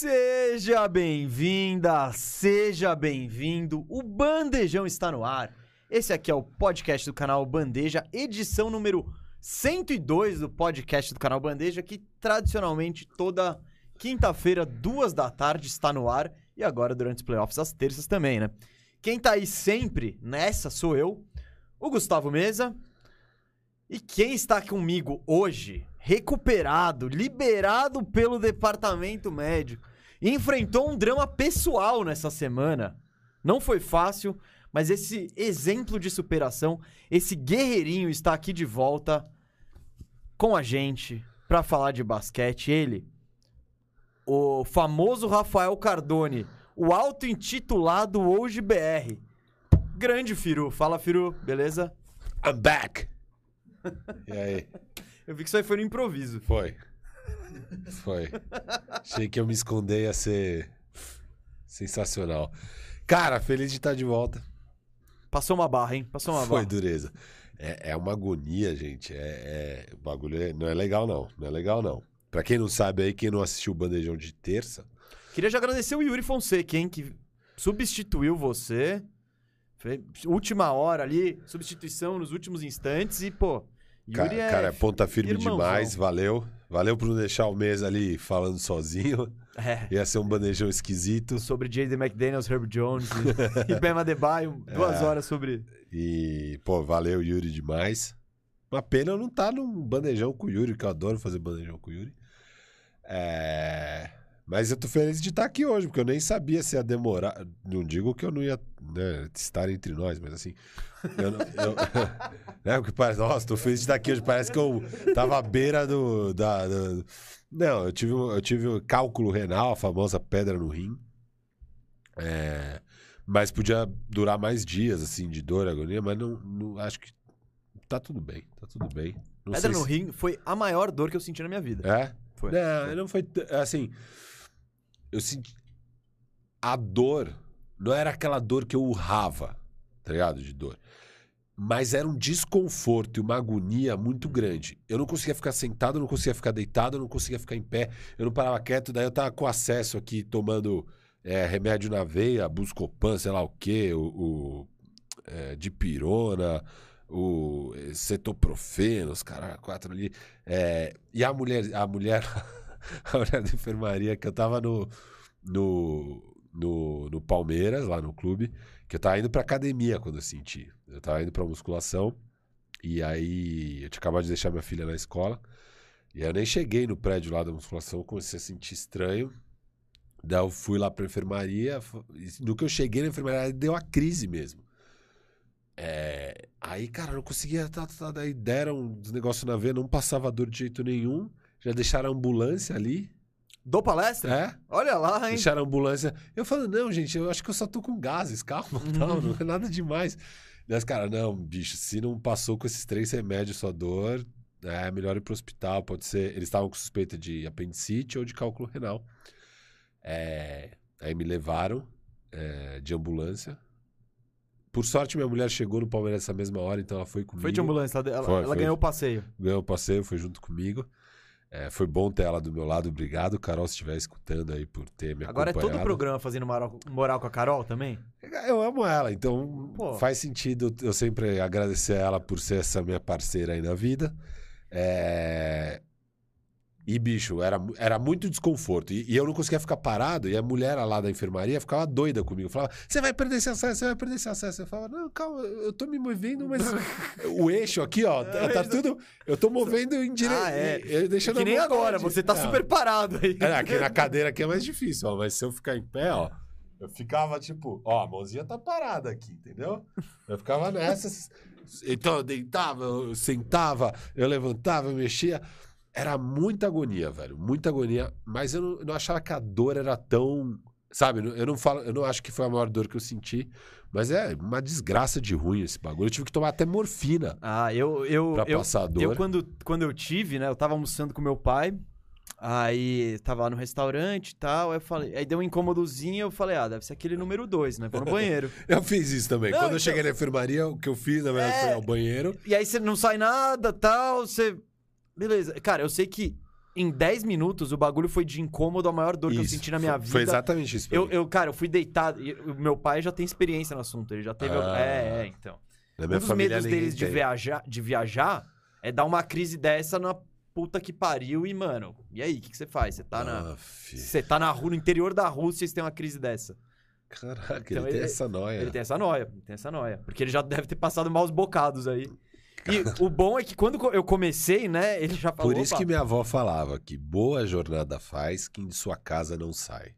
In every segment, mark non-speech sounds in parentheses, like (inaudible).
Seja bem-vinda, seja bem-vindo. O Bandejão está no ar. Esse aqui é o podcast do canal Bandeja, edição número 102 do podcast do canal Bandeja, que tradicionalmente toda quinta-feira, duas da tarde, está no ar. E agora durante os playoffs, às terças também, né? Quem tá aí sempre nessa sou eu, o Gustavo Mesa. E quem está comigo hoje, recuperado, liberado pelo departamento médico, enfrentou um drama pessoal nessa semana. Não foi fácil, mas esse exemplo de superação, esse guerreirinho está aqui de volta com a gente para falar de basquete. Ele, o famoso Rafael Cardone, o auto-intitulado hoje BR. Grande Firu. Fala, Firu, beleza? I'm back. E aí? (laughs) Eu vi que isso aí foi no improviso. Foi. Foi. Achei que eu me esconder ia ser sensacional. Cara, feliz de estar de volta. Passou uma barra, hein? Passou uma Foi barra. dureza. É, é uma agonia, gente. É, é- o bagulho é- não é legal, não. Não é legal, não. Pra quem não sabe aí, quem não assistiu o Bandejão de terça, Queria já agradecer o Yuri Fonseca, hein? Que substituiu você. Fe- Última hora ali, substituição nos últimos instantes e, pô. Yuri é. cara, é ponta firme irmãozão. demais. Valeu. Valeu por não deixar o mês ali falando sozinho. (laughs) É. Ia ser um bandejão esquisito. Sobre J.D. McDaniels, Herb Jones e, (laughs) e Bema Adebayo. Duas É. horas sobre. E, pô, valeu, Yuri, demais. Uma pena eu não estar num bandejão com o Yuri, que eu adoro fazer bandejão com o Yuri. É, Mas eu tô feliz de estar aqui hoje, porque eu nem sabia se ia demorar. Não digo que eu não ia né, estar entre nós, mas assim. Eu, não- eu... (laughs) né, porque parece, nossa, tô feliz de estar aqui hoje. Parece que eu tava à beira do. Da, do- Não, eu tive, eu tive um cálculo renal, a famosa pedra no rim. É, Mas podia durar mais dias, assim, de dor, agonia, mas não, não- acho que tá tudo bem, tá tudo bem. Não Pedra no se- rim foi a maior dor que eu senti na minha vida. É? Foi. Não, não foi. Assim. Eu senti. A dor não era aquela dor que eu urrava, tá ligado? De dor. Mas era um desconforto e uma agonia muito grande. Eu não conseguia ficar sentado, eu não conseguia ficar deitado, eu não conseguia ficar em pé, eu não parava quieto. Daí eu tava com acesso aqui, tomando é, remédio na veia, Buscopan, sei lá o quê, o, o é, dipirona, o é, cetoprofeno, os caras quatro ali. É, e a mulher, a mulher, (laughs) (laughs) a mulher da enfermaria, que eu tava no, no, no, no Palmeiras, lá no clube, que eu tava indo pra academia quando eu senti. Eu tava indo pra musculação, e aí eu tinha acabado de deixar minha filha na escola, e eu nem cheguei no prédio lá da musculação, comecei a sentir estranho. Daí eu fui lá pra enfermaria, no que eu cheguei na enfermaria, deu a crise mesmo. É, aí, cara, eu não conseguia. Tá, tá, daí deram os negócios na veia, não passava dor de jeito nenhum. Já deixaram a ambulância ali. Dou palestra? É? Olha lá, hein? Deixaram a ambulância. Eu falo, não, gente, eu acho que eu só tô com gases, calma, (laughs) não, não é nada demais. Mas, cara, não, bicho, se não passou com esses três remédios sua dor, é melhor ir pro hospital. Pode ser. Eles estavam com suspeita de apendicite ou de cálculo renal. É, aí me levaram é, de ambulância. Por sorte, minha mulher chegou no Palmeiras nessa mesma hora, então ela foi comigo. Foi de ambulância, ela, Foi, ela foi. ganhou o passeio. Ganhou o passeio, foi junto comigo. É, foi bom ter ela do meu lado, obrigado, Carol, se estiver escutando aí por ter me Agora é todo o acompanhado. programa fazendo moral, moral com a Carol também? Eu amo ela, então Pô. faz sentido eu sempre agradecer a ela por ser essa minha parceira aí na vida. É, E, bicho, era, era muito desconforto. E, e eu não conseguia ficar parado. E a mulher lá da enfermaria ficava doida comigo. Falava, você vai perder esse acesso, você vai perder esse acesso. Eu falava, não, calma, eu tô me movendo, mas (laughs) o eixo aqui, ó, tá, tá tudo... Eu tô movendo em direito. Ah, é. eu- deixando que nem agora, você tá Não. super parado aí. É, aqui na cadeira aqui é mais difícil, ó. Mas se eu ficar em pé, ó, eu ficava tipo, ó, a mãozinha tá parada aqui, entendeu? Eu ficava nessas. Então eu deitava, eu sentava, eu levantava, eu mexia. Era muita agonia, velho. Muita agonia. Mas eu não, eu não achava que a dor era tão. Sabe, eu não falo, eu não acho que foi a maior dor que eu senti. Mas é uma desgraça de ruim esse bagulho. Eu tive que tomar até morfina Ah, eu. eu, pra eu passar a dor. Eu, quando, quando eu tive, né? Eu tava almoçando com meu pai. Aí tava lá no restaurante e tal. Aí eu falei. Aí deu um incômodozinho. Eu falei, ah, deve ser aquele número 2, né? Vou no banheiro. (laughs) Eu fiz isso também. Não, Quando então- eu cheguei na enfermaria, o que eu fiz, na verdade, É. foi ao banheiro. e aí você não sai nada tal. Você. Beleza. Cara, eu sei que em 10 minutos, o bagulho foi de incômodo a maior dor que eu Isso, senti na minha foi, vida. Foi exatamente isso. Eu, eu, cara, eu fui deitado. o meu pai já tem experiência no assunto. Ele já teve. Ah. É, é, então. Um dos medos deles de tem. viajar, de viajar é dar uma crise dessa na puta que pariu e, mano. E aí, o que, que você faz? Você tá na. Você tá na rua, no interior da Rússia e você tem uma crise dessa. Caraca, Então, ele tem ele- essa noia. Ele tem essa noia, ele tem essa noia. Porque ele já deve ter passado maus bocados aí. E o bom é que quando eu comecei, né, ele já falou. Por isso "Opa, que minha avó falava que boa jornada faz quem de sua casa não sai.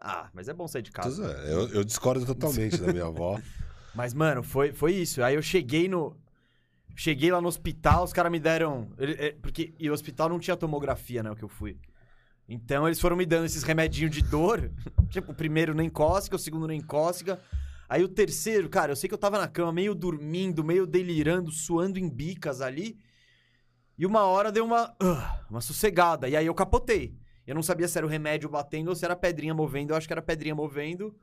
Ah, mas é bom sair de casa. zoando. Eu, eu discordo totalmente da minha avó. (laughs) Mas, mano, foi, foi isso. Aí eu cheguei no. Cheguei lá no hospital, os caras me deram. é, Porque e o hospital não tinha tomografia, né? O que eu fui. Então eles foram me dando esses remedinhos de dor. (laughs) tipo, o primeiro nem cócega, o segundo nem cócega. Aí o terceiro, cara, eu sei que eu tava na cama, meio dormindo, meio delirando, suando em bicas ali. E uma hora deu uma. ah, uma sossegada. E aí eu capotei. Eu não sabia se era o remédio batendo ou se era pedrinha movendo. Eu acho que era pedrinha movendo.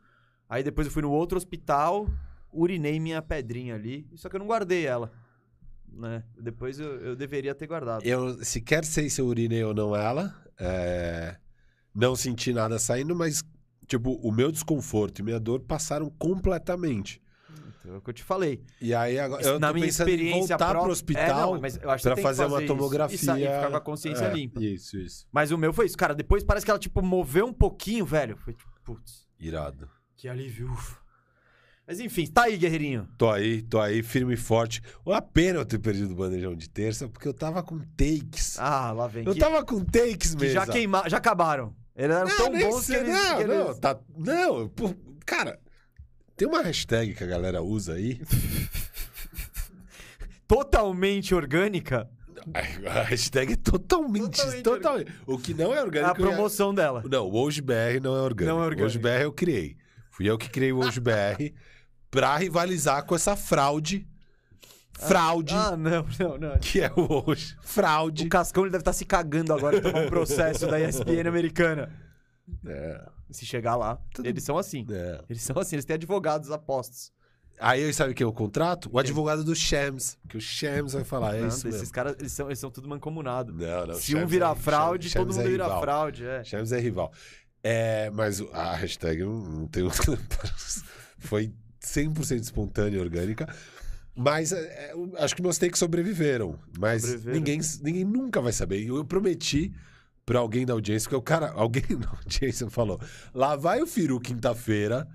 Aí depois eu fui no outro hospital, urinei minha pedrinha ali. Só que eu não guardei ela. Né? Depois eu, eu deveria ter guardado. Eu sequer sei se eu urinei ou não ela. é, Não senti nada saindo, mas, tipo, o meu desconforto e minha dor passaram completamente. Então, é o que eu te falei. E aí agora eu Na minha experiência voltar pro própria- hospital É, que fazer uma fazer isso. tomografia. E sa- e ficar com a consciência É, limpa. Isso, isso. Mas o meu foi isso, cara. Depois parece que ela, tipo, moveu um pouquinho, velho. Foi tipo, putz, Irado. que alívio. ufa. Mas enfim, tá aí, guerreirinho. Tô aí, tô aí, firme e forte. Uma pena eu ter perdido o bandejão de terça, porque eu tava com takes. Ah, lá vem. eu que, tava com takes que mesmo. já queimaram, já acabaram. Eles eram tão nem bons que sei, eles... Não, que eles- não, tá, não, pô, cara, tem uma hashtag que a galera usa aí. (laughs) Totalmente orgânica. A hashtag é totalmente, Totalmente totalmente. O que não é É orgânico. a promoção dela. É... Não, o Hoje BR não é orgânico. Não é orgânico. O Hoje BR eu criei. Fui eu que criei o Hoje BR pra rivalizar com essa fraude. Fraude. Ah, não, não, não. (laughs) Que é o Hoje. Fraude. O Cascão ele deve estar se cagando agora de tomar um processo da ESPN americana. É, Se chegar lá, Tudo- eles são assim. é. Eles são assim, eles têm advogados apostos. Aí sabe quem é o contrato? O advogado do Shams. Que o Shams vai falar, é Não, isso esses mesmo. caras, eles são, eles são tudo mancomunados. Não, não. Se Shams um virar é- fraude, Shams todo mundo é vira rival. fraude, é. Chaves é rival. É, mas o- a hashtag não, não tem. (laughs) Foi 100% espontânea e orgânica. Mas é, eu acho que meus takes sobreviveram. Mas Sobreviveram. ninguém, ninguém nunca vai saber. E Eu prometi pra alguém da audiência, porque o cara, (laughs) alguém da audiência falou: lá vai o Firu quinta-feira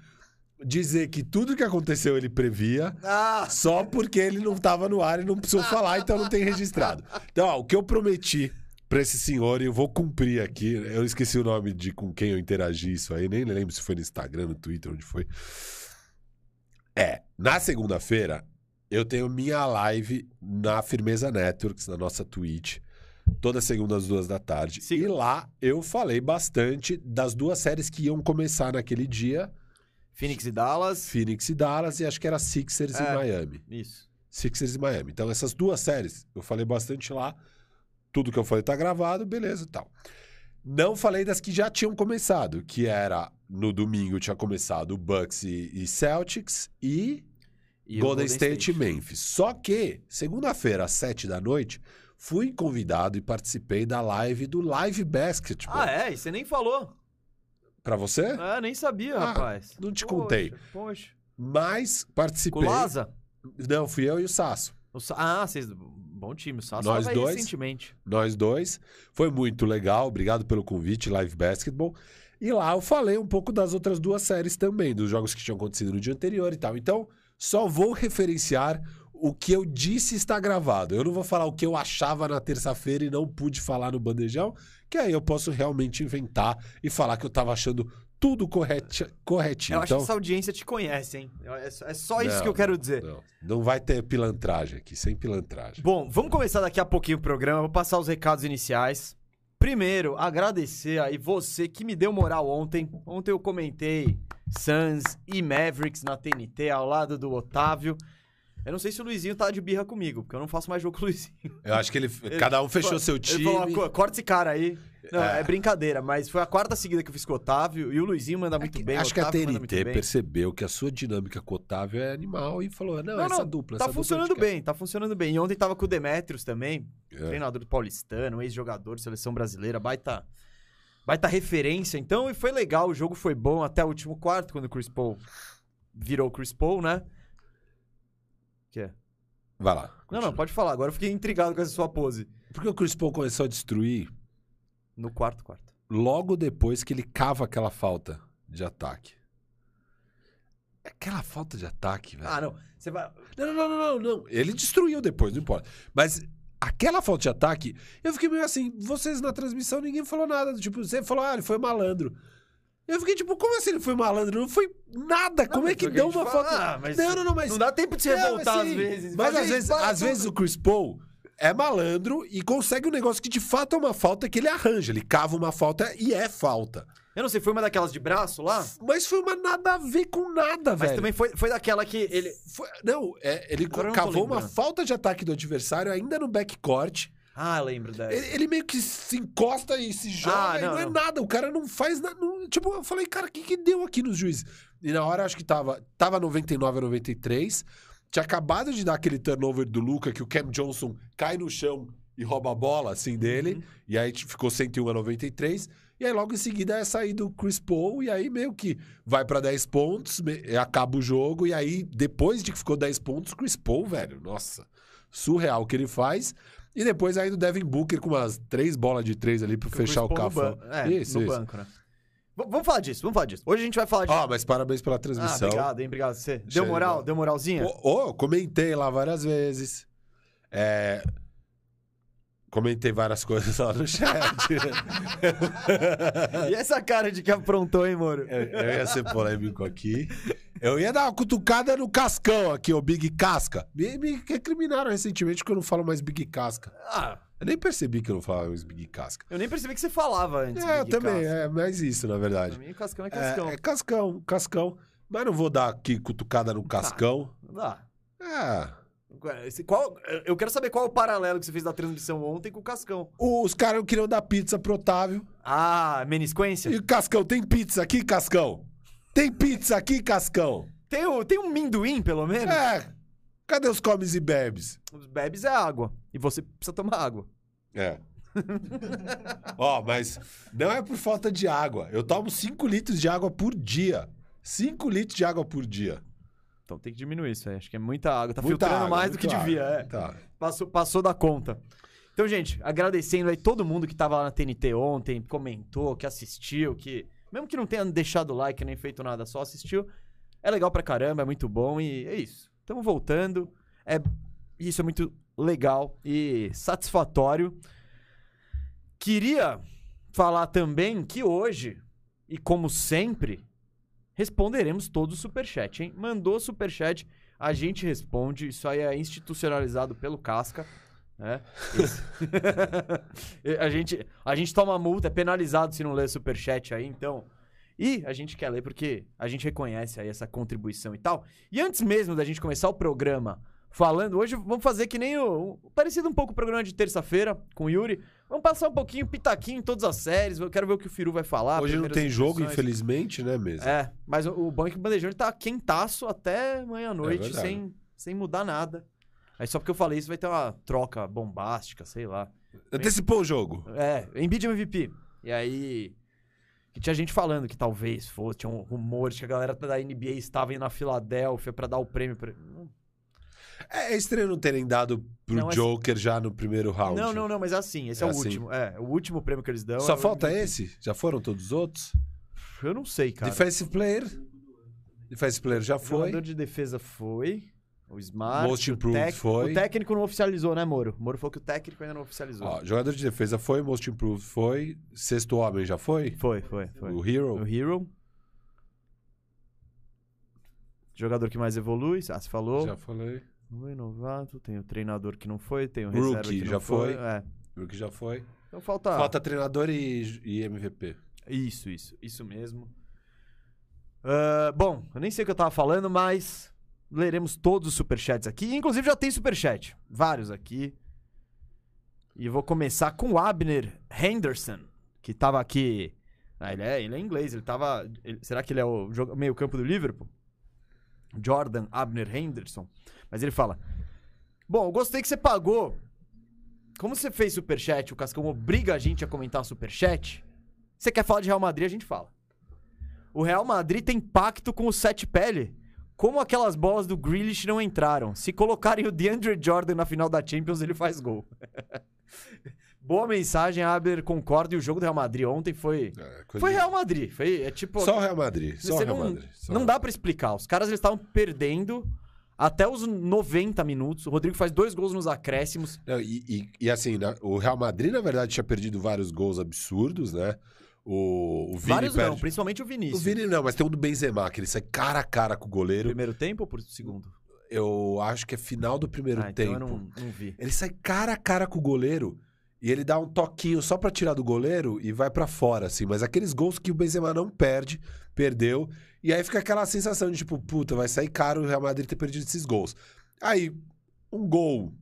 dizer que tudo que aconteceu ele previa. Ah! Só porque ele não tava no ar e não precisou falar, então não tem registrado. Então, ó, o que eu prometi pra esse senhor, e eu vou cumprir aqui. Eu esqueci o nome de com quem eu interagi isso aí, nem lembro se foi no Instagram, no Twitter, onde foi. É, na segunda-feira, eu tenho minha live na Firmeza Networks, na nossa Twitch. Toda segunda às duas da tarde. Siga. E lá eu falei bastante das duas séries que iam começar naquele dia: Phoenix e Dallas. Phoenix e Dallas, e acho que era Sixers É. e Miami. Isso. Sixers e Miami. Então, essas duas séries, eu falei bastante lá. Tudo que eu falei tá gravado, beleza e tal. Não falei das que já tinham começado, que era no domingo tinha começado Bucks e, e Celtics e, E Golden State, e Memphis. Só que, segunda-feira, às sete da noite, fui convidado e participei da live do Live Basketball. Ah, é? E você nem falou. Pra você? Ah, nem sabia, Ah, rapaz. não te Poxa, contei. Poxa. Mas participei. o Laza? Não, fui eu e o Sasso. O Sa- Ah, vocês... Bom time. O Sasso Nós dois. recentemente. nós dois. Foi muito legal, obrigado pelo convite, Live Basketball. E lá eu falei um pouco das outras duas séries também, dos jogos que tinham acontecido no dia anterior e tal. Então, só vou referenciar o que eu disse está gravado. Eu não vou falar o que eu achava na terça-feira e não pude falar no bandejão, que aí eu posso realmente inventar e falar que eu tava achando tudo correti- corretinho. Eu acho então, que essa audiência te conhece, hein? É só- é só isso Não, que eu quero dizer. não, não vai ter pilantragem aqui, sem pilantragem. Bom, vamos começar daqui a pouquinho o programa. Vou passar os recados iniciais. Primeiro, agradecer aí você que me deu moral ontem. Ontem eu comentei Suns e Mavericks na TNT ao lado do Otávio. Eu não sei se o Luizinho tá de birra comigo, porque eu não faço mais jogo com o Luizinho. Eu acho que ele. (laughs) cada um fechou seu time. Ele falou, "Co- corta esse cara aí. Não, é. É. brincadeira, mas foi a quarta seguida que eu fiz com o Otávio, e o Luizinho manda muito bem. o acho que a TNT bem. percebeu que a sua dinâmica com o Otávio é animal e falou: não, Não, essa não, dupla. Tá essa dupla funcionando a gente bem, tá funcionando bem. E ontem tava com o Demetrios também. É. treinador do paulistano, ex-jogador de seleção brasileira, baita, baita referência. Então, e foi legal, o jogo foi bom até o último quarto, quando o Chris Paul virou o Chris Paul, né? Que é? Vai lá. Não, continua. não, pode falar. Agora eu fiquei intrigado com essa sua pose. Porque o Chris Paul começou a destruir No quarto quarto. logo depois que ele cava aquela falta de ataque. Aquela falta de ataque, velho. Ah, não. Você vai. Não, não, não, não, não. Ele destruiu depois, não importa. Mas aquela falta de ataque, eu fiquei meio assim, vocês na transmissão ninguém falou nada. Tipo, você falou, ah, ele foi malandro. Eu fiquei tipo, como assim ele foi malandro? Não foi nada. como é mas que deu uma fala. falta? Ah, mas não, não, não, mas. Não dá tempo de se Não, revoltar mas às sim. vezes. Mas Fazer às vezes, às tudo. vezes o Chris Paul é malandro e consegue um negócio que de fato é uma falta que ele arranja. Ele cava uma falta e é falta. Eu não sei, foi uma daquelas de braço lá? Mas foi uma nada a ver com nada, Mas velho. também foi, foi daquela que ele. Foi- não, é, ele Agora não cavou uma falta de ataque do adversário ainda no backcourt. Ah, lembro dessa. Ele, ele meio que se encosta e se joga Ah, e não, não, é não. nada. O cara não faz nada. não- tipo, eu falei, cara, o que, que deu aqui nos juízes? E na hora acho que tava, tava 99 a 93. Tinha acabado de dar aquele turnover do Luca que o Cam Johnson cai no chão e rouba a bola assim dele. Uhum. E aí ficou 101 a 93. E aí logo em seguida é sair do Chris Paul. E aí meio que vai pra 10 pontos, acaba o jogo. E aí depois de que ficou 10 pontos, Chris Paul, velho, nossa, surreal o que ele faz. E depois aí do Devin Booker com umas três bolas de três ali pra Porque fechar o ban- É, isso, no isso. banco, né? V- vamos falar disso, vamos falar disso. Hoje a gente vai falar de. Ó, mas parabéns pela ah, transmissão. obrigado, hein? Obrigado. Você deu moral? Deu moralzinha? Ô, ô, comentei lá várias vezes. É, Comentei várias coisas lá no chat. (laughs) E essa cara de que aprontou, hein, Moro? eu, eu ia ser polêmico aqui. Eu ia dar uma cutucada no Cascão aqui, o Big Casca. Me, me recriminaram recentemente porque eu não falo mais Big Casca. Ah, Eu nem percebi que eu não falava mais Big Casca. eu nem percebi que você falava antes. É, eu também, Casca. é mais isso, na verdade. Pra mim, Cascão é É, Cascão. É, Cascão, Cascão. Mas não vou dar aqui cutucada no Cascão. Não dá. É. Qual, eu quero saber qual é o paralelo que você fez da transmissão ontem com o Cascão. Os caras queriam dar pizza pro Otávio. Ah, menisquência? E o Cascão, tem pizza aqui, Cascão? Tem pizza aqui, Cascão? Tem, o- tem um minduim, pelo menos? É. Cadê os comes e bebes? Os bebes é água. E você precisa tomar água. É. (laughs) Ó, mas não é por falta de água. Eu tomo 5 litros de água por dia. 5 litros de água por dia. Então tem que diminuir isso aí. Acho que é muita água. Tá Muita filtrando água, mais do que devia. É. Tá. Passou, passou da conta. Então, gente, agradecendo aí todo mundo que tava lá na TNT ontem, comentou, que assistiu, que. Mesmo que não tenha deixado like nem feito nada, só assistiu. É legal pra caramba, é muito bom e é isso. Estamos voltando. É, isso é muito legal e satisfatório. Queria falar também que hoje, e como sempre, responderemos todo o superchat, hein? Mandou superchat, a gente responde. Isso aí é institucionalizado pelo Casca. Né? (laughs) A, gente, a gente toma multa, é penalizado se não ler superchat aí, então. E a gente quer ler porque a gente reconhece aí essa contribuição e tal. E antes mesmo da gente começar o programa falando, hoje vamos fazer que nem o. o- parecido um pouco o programa de terça-feira com o Yuri. Vamos passar um pouquinho pitaquinho em todas as séries. Eu quero ver o que o Firu vai falar. Hoje não tem jogo, infelizmente, né, mesmo? É, mas o, o bom é que o Bandejão tá quentaço até meia-noite, É verdade. sem, sem mudar nada. Aí só porque eu falei isso vai ter uma troca bombástica, sei lá. Antecipou o jogo. É, Embiid MVP. E aí. Que tinha gente falando que talvez fosse, tinha um rumor de que a galera da NBA estava indo na Filadélfia pra dar o prêmio pra. Não, É, é estranho não terem dado pro Não, é- Joker já no primeiro round. não, não, não, mas é assim, esse é, É o assim. último. É, o último prêmio que eles dão. Só o falta esse? Já foram todos os outros? Eu não sei, cara. Defensive Player. Defensive Player já O foi. jogador de defesa foi. O Smart. Most o Improved tec- foi. O técnico não oficializou, né, Moro? O Moro falou que o técnico ainda não oficializou. Ó, jogador de defesa foi, Most Improved foi, Sexto Homem já foi? Foi, foi, foi. O Hero? O Hero. Jogador que mais evolui, ah, você falou. Já falei. Foi novato, tem o treinador que não foi, tem o reserva Rookie, que não já foi. É. O que já foi. Então falta... Falta treinador e, e MVP. Isso, isso, isso mesmo. Ah, bom, eu nem sei o que eu tava falando, mas leremos todos os superchats aqui. Inclusive já tem superchat. Vários aqui. E vou começar com o Abner Henderson, que tava aqui. Ah, ele é, ele é inglês, ele tava. ele- será que ele é o joga- meio-campo do Liverpool? Jordan Abner Henderson. Mas ele fala: Bom, eu gostei que você pagou. Como você fez superchat, o Cascão obriga a gente a comentar superchat. Você quer falar de Real Madrid, a gente fala. O Real Madrid tem pacto com o Sete Pele. Como aquelas bolas do Grealish não entraram? Se colocarem o DeAndre Jordan na final da Champions, ele faz gol. (laughs) Boa mensagem, Aber, concordo. E o jogo do Real Madrid ontem foi. É, Foi Real Madrid. Foi, é tipo. Só o Real Madrid. Só o Real não, Madrid. só não Real dá pra explicar. Os caras estavam perdendo até os 90 minutos. O Rodrigo faz dois gols nos acréscimos. Não, e, e- e assim, na- o Real Madrid, na verdade, tinha perdido vários gols absurdos, né? O, o Vini Vários perde... não, principalmente o O Vinícius. Vini não, mas tem um do Benzema, que ele sai cara a cara com o goleiro. Primeiro tempo ou por segundo? Eu acho que é final do primeiro ah, então tempo. eu não, não vi. Ele sai cara a cara com o goleiro e ele dá um toquinho só pra tirar do goleiro e vai pra fora, assim. Mas aqueles gols que o Benzema não perde, perdeu. E aí fica aquela sensação de tipo, puta, vai sair caro o Real Madrid ter perdido esses gols. Aí, um gol,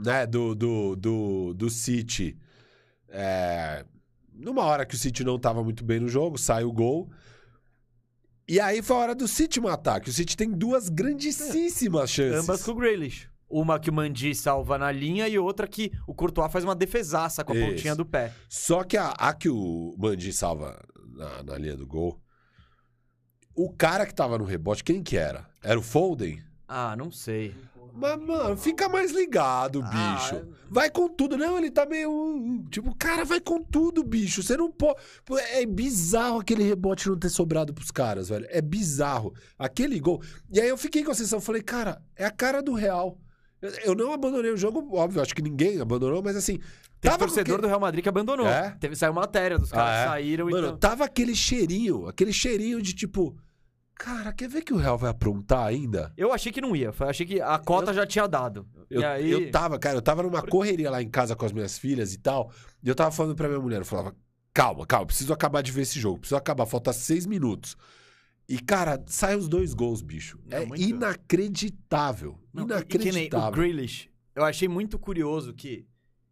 né, do, do, do, do City. é, numa hora que o City não tava muito bem no jogo, sai o gol. E aí foi a hora do City matar, que o City tem duas grandíssimas chances. Ambas com o Grealish. Uma que o Mandi salva na linha e outra que o Courtois faz uma defesaça com a Isso. pontinha do pé. Só que a, a que o Mandi salva na, na linha do gol, o cara que tava no rebote, quem que era? Era o Foden? Ah, não sei. Mas, mano, fica mais ligado, Ah, bicho. Vai com tudo. Não, ele tá meio. Tipo, cara, vai com tudo, bicho. Você não pode. É bizarro aquele rebote não ter sobrado pros caras, velho. É bizarro. Aquele gol. E aí eu fiquei com a sensação, falei, cara, é a cara do Real. Eu- Eu não abandonei o jogo, óbvio, acho que ninguém abandonou, mas assim. Teve tava torcedor aquele- do Real Madrid que abandonou. É? Teve, saiu matéria dos caras Ah, é? saíram Mano, então... tava aquele cheirinho, aquele cheirinho de tipo. Cara, quer ver que o Real vai aprontar ainda? Eu achei que não ia. Eu achei que a cota já tinha dado. Eu, e aí... eu tava, cara, eu tava numa correria lá em casa com as minhas filhas e tal. E eu tava falando pra minha mulher, eu falava, calma, calma, preciso acabar de ver esse jogo, preciso acabar, falta seis minutos. E, cara, sai os dois gols, bicho. Não, é inacreditável. Não, e que nem o inacreditável. Grealish, eu achei muito curioso que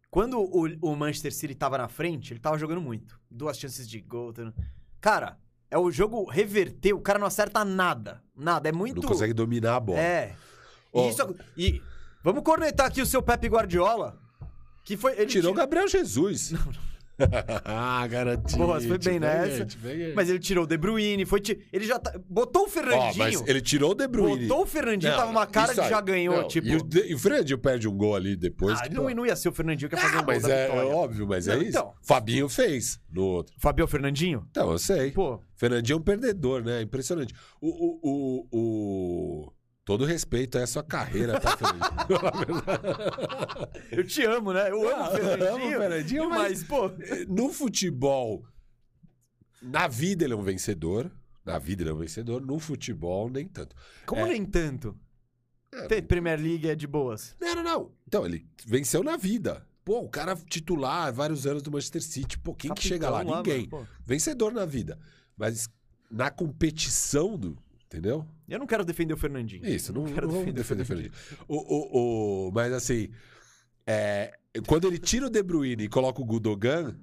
quando o, o Manchester City tava na frente, ele tava jogando muito. Duas chances de gol. tá- Cara, é o jogo reverter, o cara não acerta nada. Nada, é muito... Não consegue dominar a bola. É. Ó. E, isso, e vamos cornetar aqui o seu Pepe Guardiola, que foi... Ele Tirou o Gabriel Jesus. (laughs) ah, garantido. Foi bem nessa. Mas ele tirou o De Bruyne, foi... ti- Ele já tá... Botou o Fernandinho... ele tirou o De Bruyne. Botou o Fernandinho, Não, tava uma cara aí. já ganhou, Não, tipo... E o, De- e o Fernandinho perde um gol ali depois. Ah, que, não, pô, não ia ser o Fernandinho que ia fazer Ah, um gol mas da é, é óbvio, mas é Não, isso. então. Fabinho fez no outro. Fabio Fernandinho? Então, eu sei. Pô, Fernandinho é um perdedor, né? Impressionante. O, o, o, o- Todo respeito a sua carreira, tá, (laughs) eu te amo, né? Eu amo Ah, o Fernandinho. amo Fernandinho, mas, pô... no futebol, na vida ele é um vencedor. Na vida ele é um vencedor. No futebol, nem tanto. Como É. nem tanto? Tem Premier League é de boas. Não, não, não. Então, ele venceu na vida. Pô, o cara titular, vários anos do Manchester City. Pô, quem que chega lá? Capitão Ninguém. mano. Vencedor na vida. Mas na competição do. Entendeu? Eu não quero defender o Fernandinho. Isso, não, quero não defender defender o Fernandinho. O, o, o, mas assim, é, quando ele tira o De Bruyne e coloca o Gudogan,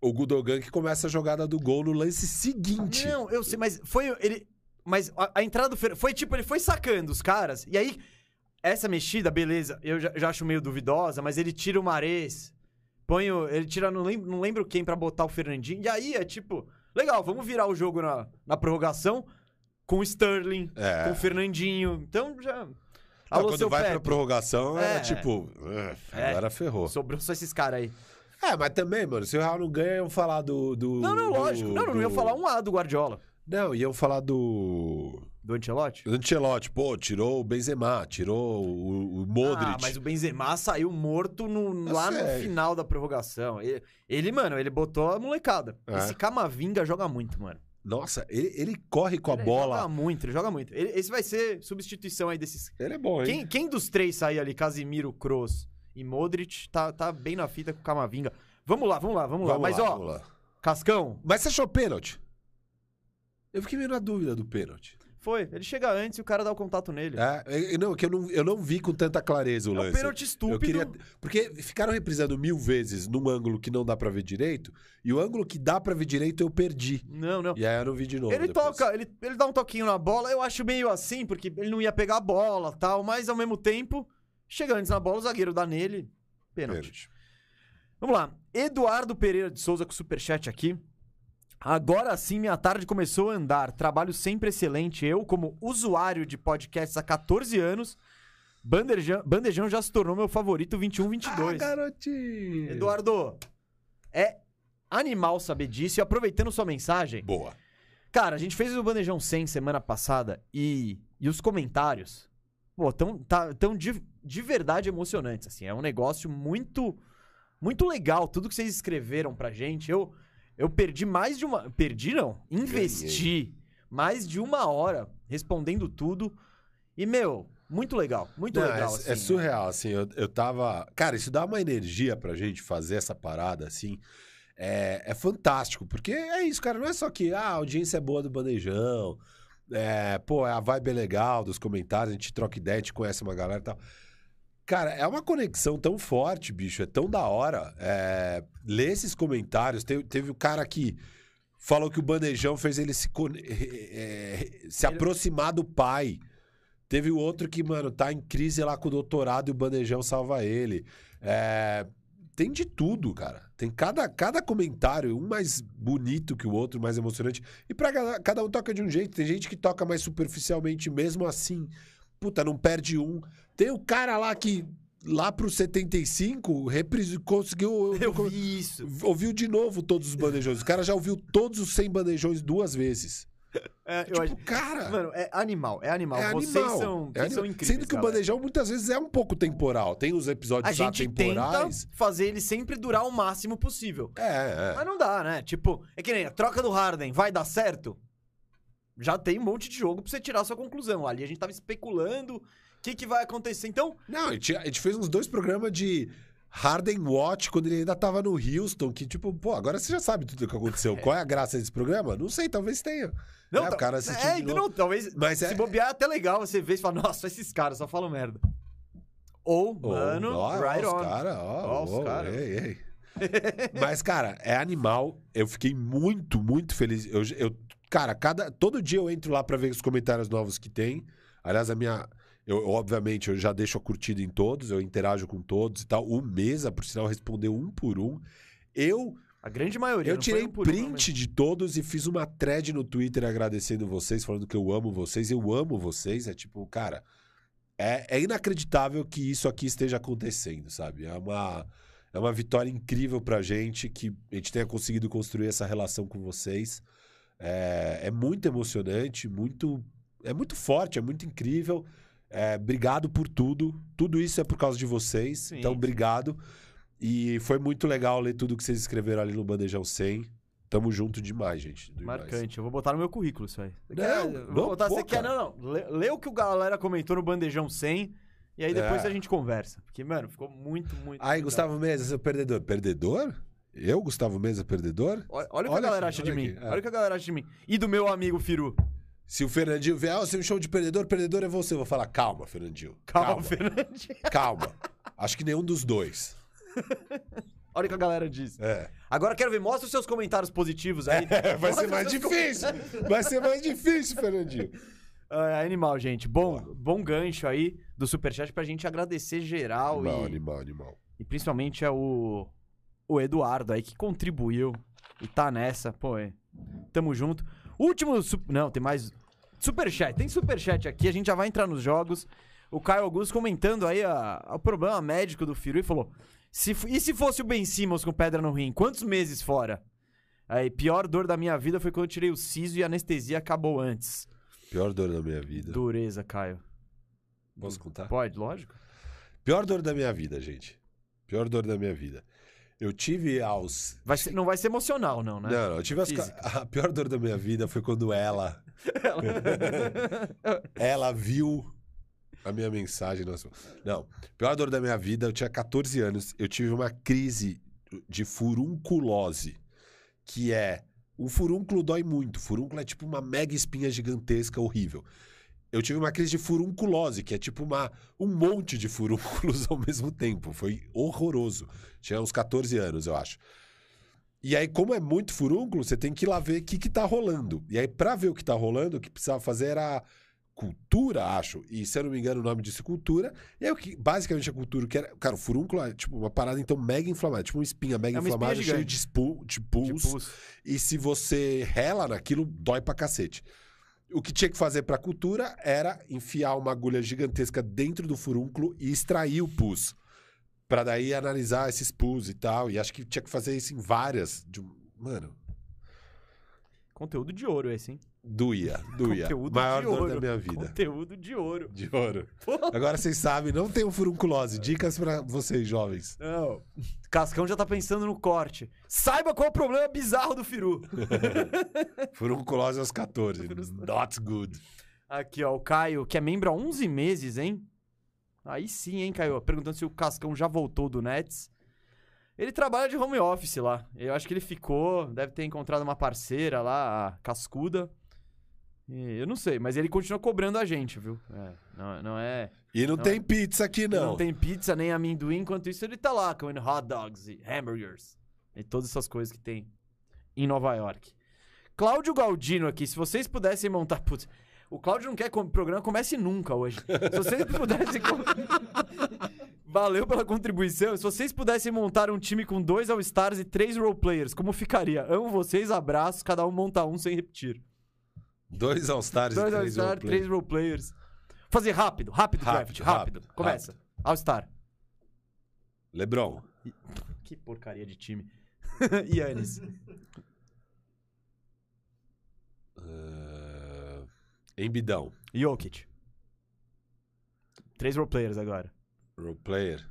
o Gudogan que começa a jogada do gol no lance seguinte. Não, eu sei, mas foi ele. Mas a, a entrada do Fernandinho. Foi tipo, ele foi sacando os caras. E aí, essa mexida, beleza, eu já, já acho meio duvidosa, mas ele tira o Mares. Põe o. Ele tira, não lembro, não lembro quem pra botar o Fernandinho. E aí é tipo, legal, vamos virar o jogo na, na prorrogação com o Sterling, É. com o Fernandinho. Então já. Não, Alô, quando vai pra Pepe. prorrogação, era É. tipo, "Ugh, É. agora ferrou. Sobrou só esses caras aí. É, mas também, mano, se o Real não ganha, iam falar do. do Não, não, do- lógico. Não, não, não ia do- falar um A do Guardiola. Não, iam falar do. Do Ancelotti? Do Ancelotti. Pô, tirou o Benzema, tirou o, o Modric. Ah, mas o Benzema saiu morto no- lá no sei. final da prorrogação. Ele, ele, mano, ele botou a molecada. É. Esse Camavinga joga muito, mano. Nossa, ele, ele corre com a ele bola. joga muito, ele joga muito. Ele- esse vai ser substituição aí desses... Ele é bom, hein? Quem, quem dos três sair ali, Casimiro, Kroos e Modric, tá, tá bem na fita com o Camavinga. Vamos lá, vamos lá, vamos, lá. Vamos Mas, lá, ó, lá. Cascão, Mas você achou pênalti? Eu fiquei meio na dúvida do pênalti. Foi. Ele chega antes e o cara dá o contato nele. É, eu- não, que eu não, eu não vi com tanta clareza o É um lance. pênalti estúpido. Queria, porque ficaram reprisando mil vezes num ângulo que não dá pra ver direito, e o ângulo que dá pra ver direito eu perdi. Não, não. E aí eu não vi de novo. Ele depois. toca, ele, ele dá um toquinho na bola, eu acho meio assim, porque ele não ia pegar a bola tal, mas ao mesmo tempo, chega antes na bola, o zagueiro dá nele, pênalti. Pênalti. Vamos lá. Eduardo Pereira de Souza com superchat aqui. Agora sim, minha tarde começou a andar. Trabalho sempre excelente. Eu, como usuário de podcasts há 14 anos, Bandejão, Bandejão já se tornou meu favorito 21-22. Ah, garotinho. Eduardo, é animal saber disso. E aproveitando sua mensagem, Boa. Cara, a gente fez o Bandejão 100 semana passada e, e os comentários, pô, tão, tá, tão de, de verdade emocionantes, assim. É um negócio muito, muito legal. Tudo que vocês escreveram pra gente, eu, eu perdi mais de uma... Perdi, não. Investi mais de uma hora respondendo tudo. E, meu, muito legal. Muito Não, legal, é, assim. é surreal, assim. Eu, eu tava. Cara, isso dá uma energia pra gente fazer essa parada, assim. É, é fantástico, porque é isso, cara. Não é só que ah, a audiência é boa do bandejão. É, pô, a vibe é legal dos comentários, a gente troca ideia, a gente conhece uma galera e tal. Cara, é uma conexão tão forte, bicho, é tão da hora. É, ler esses comentários, teve, teve o cara que falou que o bandejão fez ele se, é, se aproximar do pai. Teve o outro que, mano, tá em crise lá com o doutorado e o bandejão salva ele. É, tem de tudo, cara. Tem cada, cada comentário, um mais bonito que o outro, mais emocionante. E pra cada um toca de um jeito. Tem gente que toca mais superficialmente, mesmo assim. Puta, não perde um. Tem o cara lá que, lá pro 75, repris, conseguiu. Eu vi isso. Ouviu de novo todos os bandejões. O cara já ouviu todos os 100 bandejões duas vezes. É, tipo, acho- cara. Mano, é animal, é animal. É vocês animal. são, É são incríveis. Sendo que o galera. bandejão muitas vezes é um pouco temporal. Tem os episódios A gente tenta atemporais. fazer ele sempre durar o máximo possível. É, é. Mas não dá, né? Tipo, é que nem a troca do Harden, vai dar certo? Já tem um monte de jogo pra você tirar a sua conclusão. Ali a gente tava especulando o que, que vai acontecer. Então, Não, a gente, a gente fez uns dois programas de Harden Watch quando ele ainda tava no Houston, que tipo, pô, agora você já sabe tudo o que aconteceu. (laughs) Qual é a graça desse programa? Não sei, talvez tenha. não, É, tá- o cara assistiu é, não, talvez Mas se é- bobear é até legal você ver e falar, nossa, esses caras só falam merda. Ou, Ô, mano, ó, right ó, on. Os cara, Ó, ó, os cara. ei, ei. (laughs) Mas, cara, é animal. Eu fiquei muito, muito feliz. Eu, eu- cara, cada, todo dia eu entro lá pra ver os comentários novos que tem. Aliás, a minha. Eu, obviamente, eu já deixo a curtida em todos, eu interajo com todos e tal. O Mesa, por sinal, respondeu um por um. Eu, A grande maioria. eu tirei um por um, print de todos e fiz uma thread no Twitter agradecendo vocês, falando que eu amo vocês. Eu amo vocês. É tipo, cara, é, é inacreditável que isso aqui esteja acontecendo, sabe? É uma, é uma vitória incrível pra gente que a gente tenha conseguido construir essa relação com vocês. É, é muito emocionante, muito, é muito forte, é muito incrível. É, obrigado por tudo. Tudo isso é por causa de vocês. Sim. Então, obrigado. E foi muito legal ler tudo que vocês escreveram ali no Bandejão 100. Tamo junto demais, gente. Demais. Marcante. Eu vou botar no meu currículo isso aí. Você Não, quer- não, vou botar, pô, você quer? Não, não. Lê, lê o que o galera comentou no Bandejão 100 e aí depois É. a gente conversa. Porque, mano, ficou muito, muito. Aí, legal. Gustavo Mesa, seu perdedor. Perdedor? Eu, Gustavo Mesa, perdedor? Olha, olha o que Olha a galera aqui, acha de mim. aqui, é. Olha o que a galera acha de mim. E do meu amigo Firu. Se o Fernandinho vier, ah, você me chama de perdedor, perdedor é você. Eu vou falar, calma, Fernandinho. Calma, Calma, Fernandinho. (laughs) calma. Acho que nenhum dos dois. Olha o que a galera diz. É. Agora quero ver, mostra os seus comentários positivos aí. (laughs) É, vai Mostra ser mais difícil. Vai ser mais difícil, Fernandinho. (laughs) É, animal, gente. Bom, bom gancho aí do Superchat pra gente agradecer geral Animal, e, animal, animal. e principalmente é o, Eduardo aí que contribuiu e tá nessa. Pô, é. Tamo junto. Último. su- Não, tem mais. Superchat. Tem superchat aqui, a gente já vai entrar nos jogos. O Caio Augusto comentando aí a- o problema médico do Firu e falou: se, e se fosse o Ben Simmons com pedra no rim? Quantos meses fora? Aí, pior dor da minha vida foi quando eu tirei o siso e a anestesia acabou antes. Pior dor da minha vida. Dureza, Caio. Posso contar? Pode, lógico. Pior dor da minha vida, gente. Pior dor da minha vida. Eu tive aos. Vai ser- não vai ser emocional, não, né? Não, não, eu tive as... (laughs) A pior dor da minha vida foi quando ela. (laughs) ela viu a minha mensagem. Nossa. Não, pior dor da minha vida, eu tinha 14 anos. Eu tive uma crise de furunculose, que é O furúnculo dói muito. Furúnculo é tipo uma mega espinha gigantesca, horrível. Eu tive uma crise de furunculose, que é tipo uma, um monte de furúnculos ao mesmo tempo. Foi horroroso. Tinha uns 14 anos, eu acho. E aí, como é muito furúnculo, você tem que ir lá ver o que, que tá rolando. E aí, pra ver o que tá rolando, o que precisava fazer era cultura, acho. E se eu não me engano, o nome disso é cultura. E aí, o que, basicamente, a cultura, que era. Cara, o furúnculo é tipo uma parada, então, mega inflamada. Tipo uma espinha mega É uma inflamada, espinha cheio de, de pus. Tipo, E se você rela naquilo, dói pra cacete. O que tinha que fazer pra cultura era enfiar uma agulha gigantesca dentro do furúnculo e extrair o pus. Pra daí analisar esses pus e tal. E acho que tinha que fazer isso em várias. De... Mano, Conteúdo de ouro esse, hein? doía, (laughs) doía. Conteúdo Maior de dor ouro. da minha vida. Conteúdo de ouro. De ouro. Pô, Agora vocês sabem, não tem furunculose. Dicas pra vocês, jovens. Não. Cascão já tá pensando no corte. Saiba qual é o problema bizarro do Firu. (laughs) Furunculose aos 14. Not good. Aqui, ó, o Caio, que é membro há 11 meses, hein? Aí sim, hein, Caio? Perguntando se o Cascão já voltou do Nets. Ele trabalha de home office lá. Eu acho que ele ficou, deve ter encontrado uma parceira lá, a Cascuda. E eu não sei, mas ele continua cobrando a gente, viu? É, não, não é. E não, Não. tem pizza aqui, não. Não tem pizza nem amendoim, enquanto isso ele tá lá comendo hot dogs e hamburgers. E todas essas coisas que tem em Nova York. Cláudio Galdino aqui, se vocês pudessem montar. Putz, o Cláudio não quer que o programa comece nunca hoje. Se vocês (laughs) pudessem. (laughs) Valeu pela contribuição. Se vocês pudessem montar um time com dois All-Stars e três roleplayers, como ficaria? Amo vocês, abraços, cada um monta um sem repetir. Dois All-Stars e Dois três All-Stars, roleplay. três roleplayers. Fazer rápido, rápido, Rápido, draft, rápido. rápido, Começa. All-Star. Lebron. Que porcaria de time. (laughs) Yannis. Uh... Embidão. Jokic. Três roleplayers agora. Roleplayer.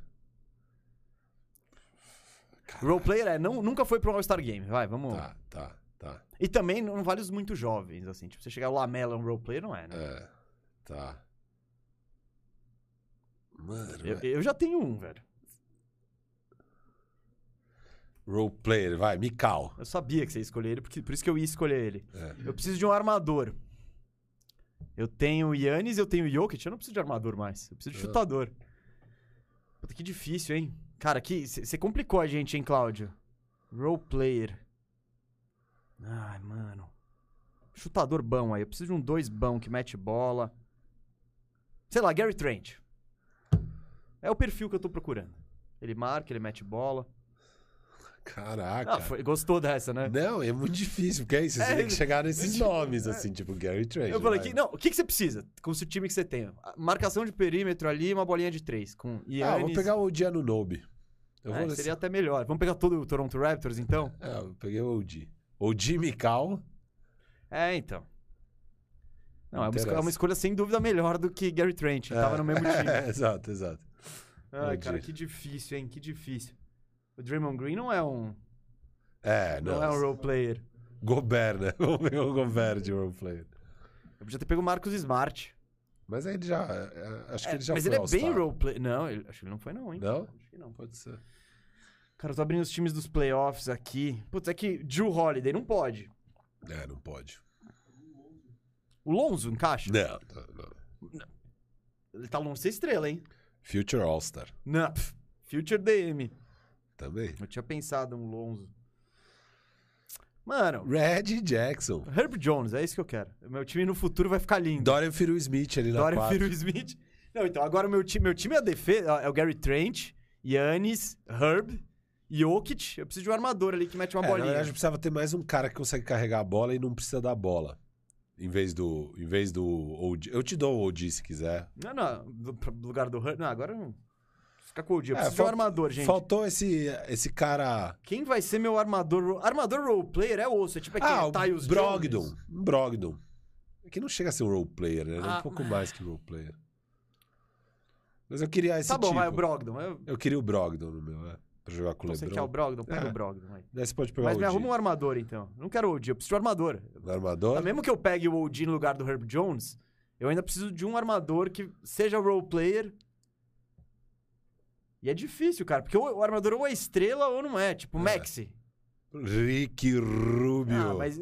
Roleplayer é, não, nunca foi pro All-Star Game. Vai, vamos. Tá, tá, tá. E também não vale os muito jovens, assim. Tipo, você chegar o Lamela é um roleplayer, não é, né? É, tá. Mano, Eu, eu já tenho um, velho. roleplayer, vai, Mikal. Eu sabia que você ia escolher ele, porque, por isso que eu ia escolher ele. É. Eu preciso de um armador. Eu tenho o Yannis, eu tenho o Jokic. Eu não preciso de armador mais. Eu preciso de Ah. chutador. Puta, que difícil, hein? Cara, você complicou a gente, hein, Cláudio? Roleplayer. Ai, mano. Chutador bom aí. Eu preciso de um dois bom que mete bola. Sei lá, Gary Trent. É o perfil que eu tô procurando. Ele marca, ele mete bola. Caraca. Ah, foi- gostou dessa, né? Não, é muito difícil, porque é isso, você É, tem que chegar nesses tipo, (laughs) nomes, assim, tipo Gary Trent. Eu falei vai. que, não, o que, que você precisa com o seu time que você tem? Marcação de perímetro ali, uma bolinha de três. Com Yannis. Ah, vou pegar o Diano Nobe. É, seria nesse- até melhor. Vamos pegar todo o Toronto Raptors, então? É, eu peguei o OG. OG Mikal. É, então. Não, é uma, escolha, é uma escolha sem dúvida melhor do que Gary Trent. Ele tava no mesmo (laughs) time. exato, exato. Ai, cara, que difícil, hein? Que difícil. O Draymond Green não é um, É, não, não. é um role player. Gobert, né? (laughs) Vamos ver o Gobert de roleplayer. Eu podia ter pego o Marcos Smart. Mas aí ele já. é, Acho que É, ele já mas foi ele é bem All-Star. role player. Não, ele- acho que ele não foi não, hein? Não? Acho que não. Pode ser. Cara, eu tô abrindo os times dos playoffs aqui. Putz, é que Drew Holiday não pode. É, não pode. O Lonzo encaixa? Não, não, não. Ele tá longe de ser estrela, hein? Future All-Star. Não, Future DM. Também. Eu tinha pensado um Lonzo. Mano, Red Jackson. Herb Jones, é isso que eu quero. Meu time no futuro vai ficar lindo. Dorian Firu Smith ali na Dorian quadra. Finney-Smith. Não, então, agora o meu time, meu time é a defesa, é o Gary Trent, Yannis, Herb, Jokic. Eu preciso de um armador ali que mete uma É, na bolinha. verdade, precisava ter mais um cara que consegue carregar a bola e não precisa dar bola. Em vez do. Em vez do. OG. Eu te dou o OG se quiser. Não, não, do, lugar do Herb. Não, agora não. Fica com o dia. Eu É, preciso de um armador, gente. Faltou esse, esse cara. Quem vai ser meu armador? Armador role player é osso. É tipo aquele ah, o Tyus Brogdon. Jones. Um Brogdon. Que não chega a ser um role player, né? Ele é Ah. um pouco mais que role player. Mas eu queria esse Tá bom, tipo. vai, o Brogdon. Eu, Eu queria o Brogdon no meu, é. Pra jogar com o você LeBron. quer o Brogdon? Pega É. o Brogdon. Aí. Daí você pode pegar Mas o me arruma um armador, então. Não quero o OG, eu preciso de um armador. O armador. Tá, mesmo que eu pegue o OG no lugar do Herb Jones, eu ainda preciso de um armador que seja role player. E é difícil, cara, porque o armador ou é estrela ou não é. Tipo, É. Maxi. Rick Rubio. Ah, mas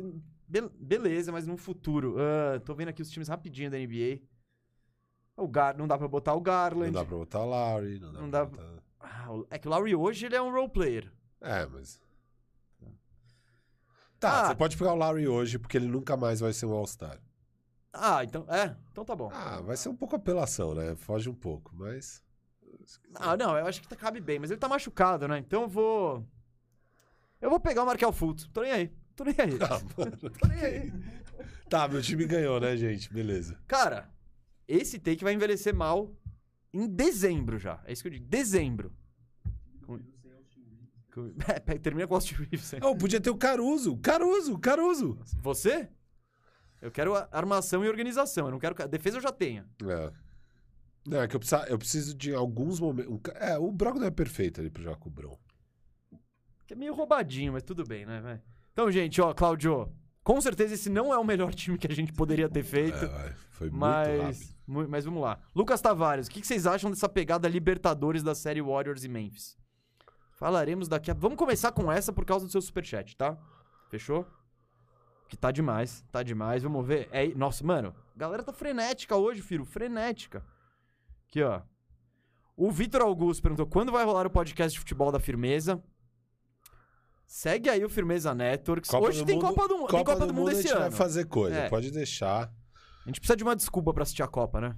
be- beleza, mas no futuro. Ah, tô vendo aqui os times rapidinho da NBA. O Gar... Não dá pra botar o Garland. Não dá pra botar o Lowry, não dá Não pra dá- botar... Ah, é que o Lowry hoje ele é um role player. É, mas... Tá, Ah. você pode pegar o Lowry hoje, porque ele nunca mais vai ser um All-Star. Ah, então. É, então tá bom. Ah, vai ser um pouco apelação, né? Foge um pouco, mas... Ah, não, eu acho que tá- cabe bem, mas ele tá machucado, né? Então eu vou. Eu vou pegar o Markel Fultz. Tô nem aí. Tô nem aí. (laughs) Ah, mano. (laughs) Tô nem aí. Tá, meu time ganhou, né, gente? Beleza. Cara, esse take vai envelhecer mal em dezembro já. É isso que eu digo. Dezembro. Com- (laughs) É, termina com o Austin Reeves. Oh, podia ter o Caruso. Caruso, Caruso. Você? Eu quero armação e organização. Eu não quero. Defesa eu já tenho. É. Não, é que eu, precisa, eu preciso de alguns momentos... É, o Brogdon é perfeito ali pro Jaco. Que é meio roubadinho, mas tudo bem, né, velho? Então, gente, ó, Claudio. Com certeza esse não é o melhor (laughs) time que a gente poderia ter feito. É, foi muito Mas, mas vamos lá. Lucas Tavares, o que que vocês acham dessa pegada Libertadores da série Warriors e Memphis? Falaremos daqui a... Vamos começar com essa por causa do seu superchat, tá? Fechou? Que tá demais, tá demais. Vamos ver. É... Nossa, mano, a galera tá frenética hoje, filho. Frenética. Aqui, ó. O Vitor Augusto perguntou quando vai rolar o podcast de futebol da Firmeza. Segue aí o Firmeza Networks. hoje do tem, Mundo- Copa do, Mu- tem Copa do Mundo a esse gente vai ano. fazer coisa, É. pode deixar A gente precisa de uma desculpa pra assistir a Copa, né?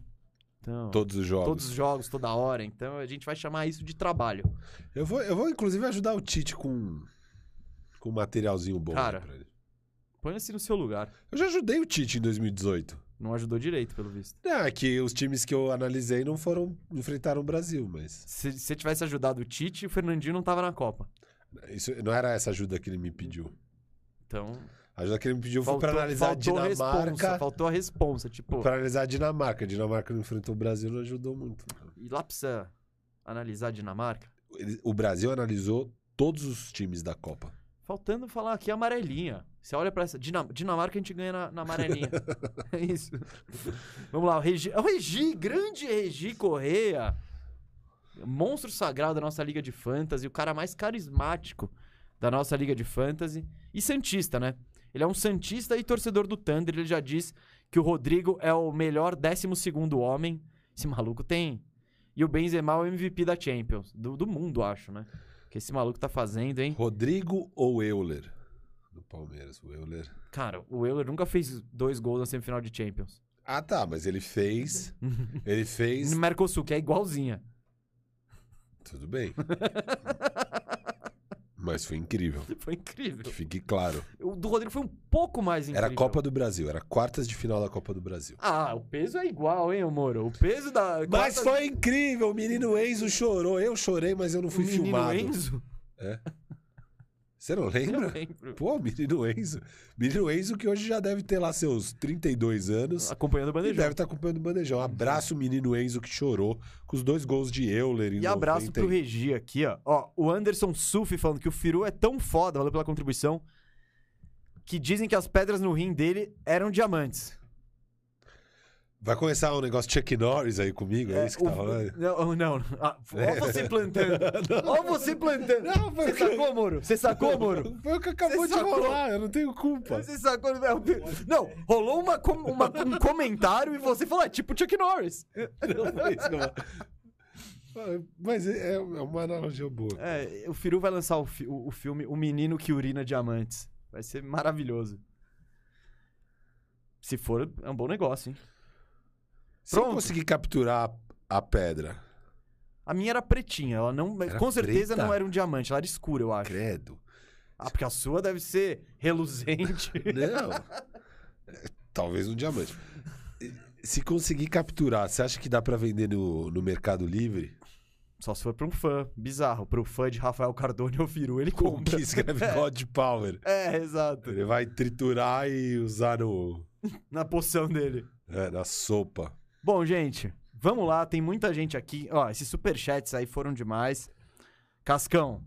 Então, todos os jogos. todos os jogos, toda hora. Então a gente vai chamar isso de trabalho. Eu, vou, eu vou, inclusive, ajudar o Tite com, com um materialzinho bom. Cara. pra ele. Põe-se no seu lugar. Eu já ajudei o Tite em 2018. Não ajudou direito, pelo visto. É, que os times que eu analisei não foram enfrentaram o Brasil, mas Se você tivesse ajudado o Tite, o Fernandinho não tava na Copa. isso não era essa ajuda que ele me pediu. Então. A ajuda que ele me pediu foi Faltou, pra analisar a faltou a responsa. Dinamarca. Faltou a responsa. Tipo, Pra analisar a Dinamarca. A Dinamarca não enfrentou o Brasil, não ajudou muito. e lá precisa analisar a Dinamarca. O Brasil analisou todos os times da Copa. Faltando falar aqui a amarelinha. Você olha pra essa. Dina- Dinamarca a gente ganha na, na amarelinha. (laughs) é isso. Vamos lá, o Regi. O Regi, grande Regi Correia. Monstro sagrado da nossa Liga de Fantasy. O cara mais carismático da nossa Liga de Fantasy. E Santista, né? Ele é um Santista e torcedor do Thunder. Ele já diz que o Rodrigo é o melhor 12 homem. Esse maluco tem. E o Benzema é o MVP da Champions. Do, do mundo, acho, né? Que esse maluco tá fazendo, hein? Rodrigo ou Euler? Do Palmeiras. O Euler. Cara, o Euler nunca fez dois gols na semifinal de Champions. Ah, tá, mas ele fez. (laughs) ele fez. No Mercosul, que é igualzinha. Tudo bem. (laughs) mas foi incrível. Foi incrível. Que fique claro. O do Rodrigo foi um pouco mais incrível. Era a Copa do Brasil, era quartas de final da Copa do Brasil. Ah, o peso é igual, hein, ô Moro? O peso da. Mas foi incrível, o menino Enzo chorou. Eu chorei, mas eu não o fui menino filmado. Enzo? Você não (laughs) Eu lembra? lembro. Pô, menino Enzo. Menino Enzo que hoje já deve ter lá seus 32 anos. Acompanhando o bandejão. deve estar acompanhando o bandejão. Abraço o menino Enzo que chorou com os dois gols de Euler E abraço 90 pro Regi aqui, ó. Ó, o Anderson Sufi falando que o Firu é tão foda, valeu pela contribuição, que dizem que as pedras no rim dele eram diamantes. Vai começar um negócio Chuck Norris aí comigo, é, isso que o- tá rolando? Não, não. Ah, (laughs) Ó você plantando. (laughs) Ó você plantando. Não, foi Você sacou, Moro? Você sacou, Moro? Foi o que acabou de rolar, eu não tenho culpa. Você sacou? Não, não, rolou uma, uma- um comentário e você falou, é tipo Chuck Norris. (laughs) Não foi isso Mas é é uma analogia boa. É, o Firu vai lançar o, fi- o filme O Menino que Urina Diamantes. Vai ser maravilhoso. Se for, é um bom negócio, hein? Se eu Pronto. conseguir capturar a pedra, A minha era pretinha, ela não. Era com certeza preta? não era um diamante, ela era escura, eu acho. credo. Ah, porque a sua deve ser reluzente. (laughs) Não. É, Talvez um diamante. Se conseguir capturar, você acha que dá pra vender no, no Mercado Livre? Só se for pra um fã. Bizarro. Pro fã de Rafael Cardone ou Firu, ele Como compra. que (laughs) escreve God Power? É, exato. Ele vai triturar e usar no, (laughs) Na poção dele. é, na sopa. Bom, gente, vamos lá. Tem muita gente aqui. Ó, esses superchats aí foram demais. Cascão,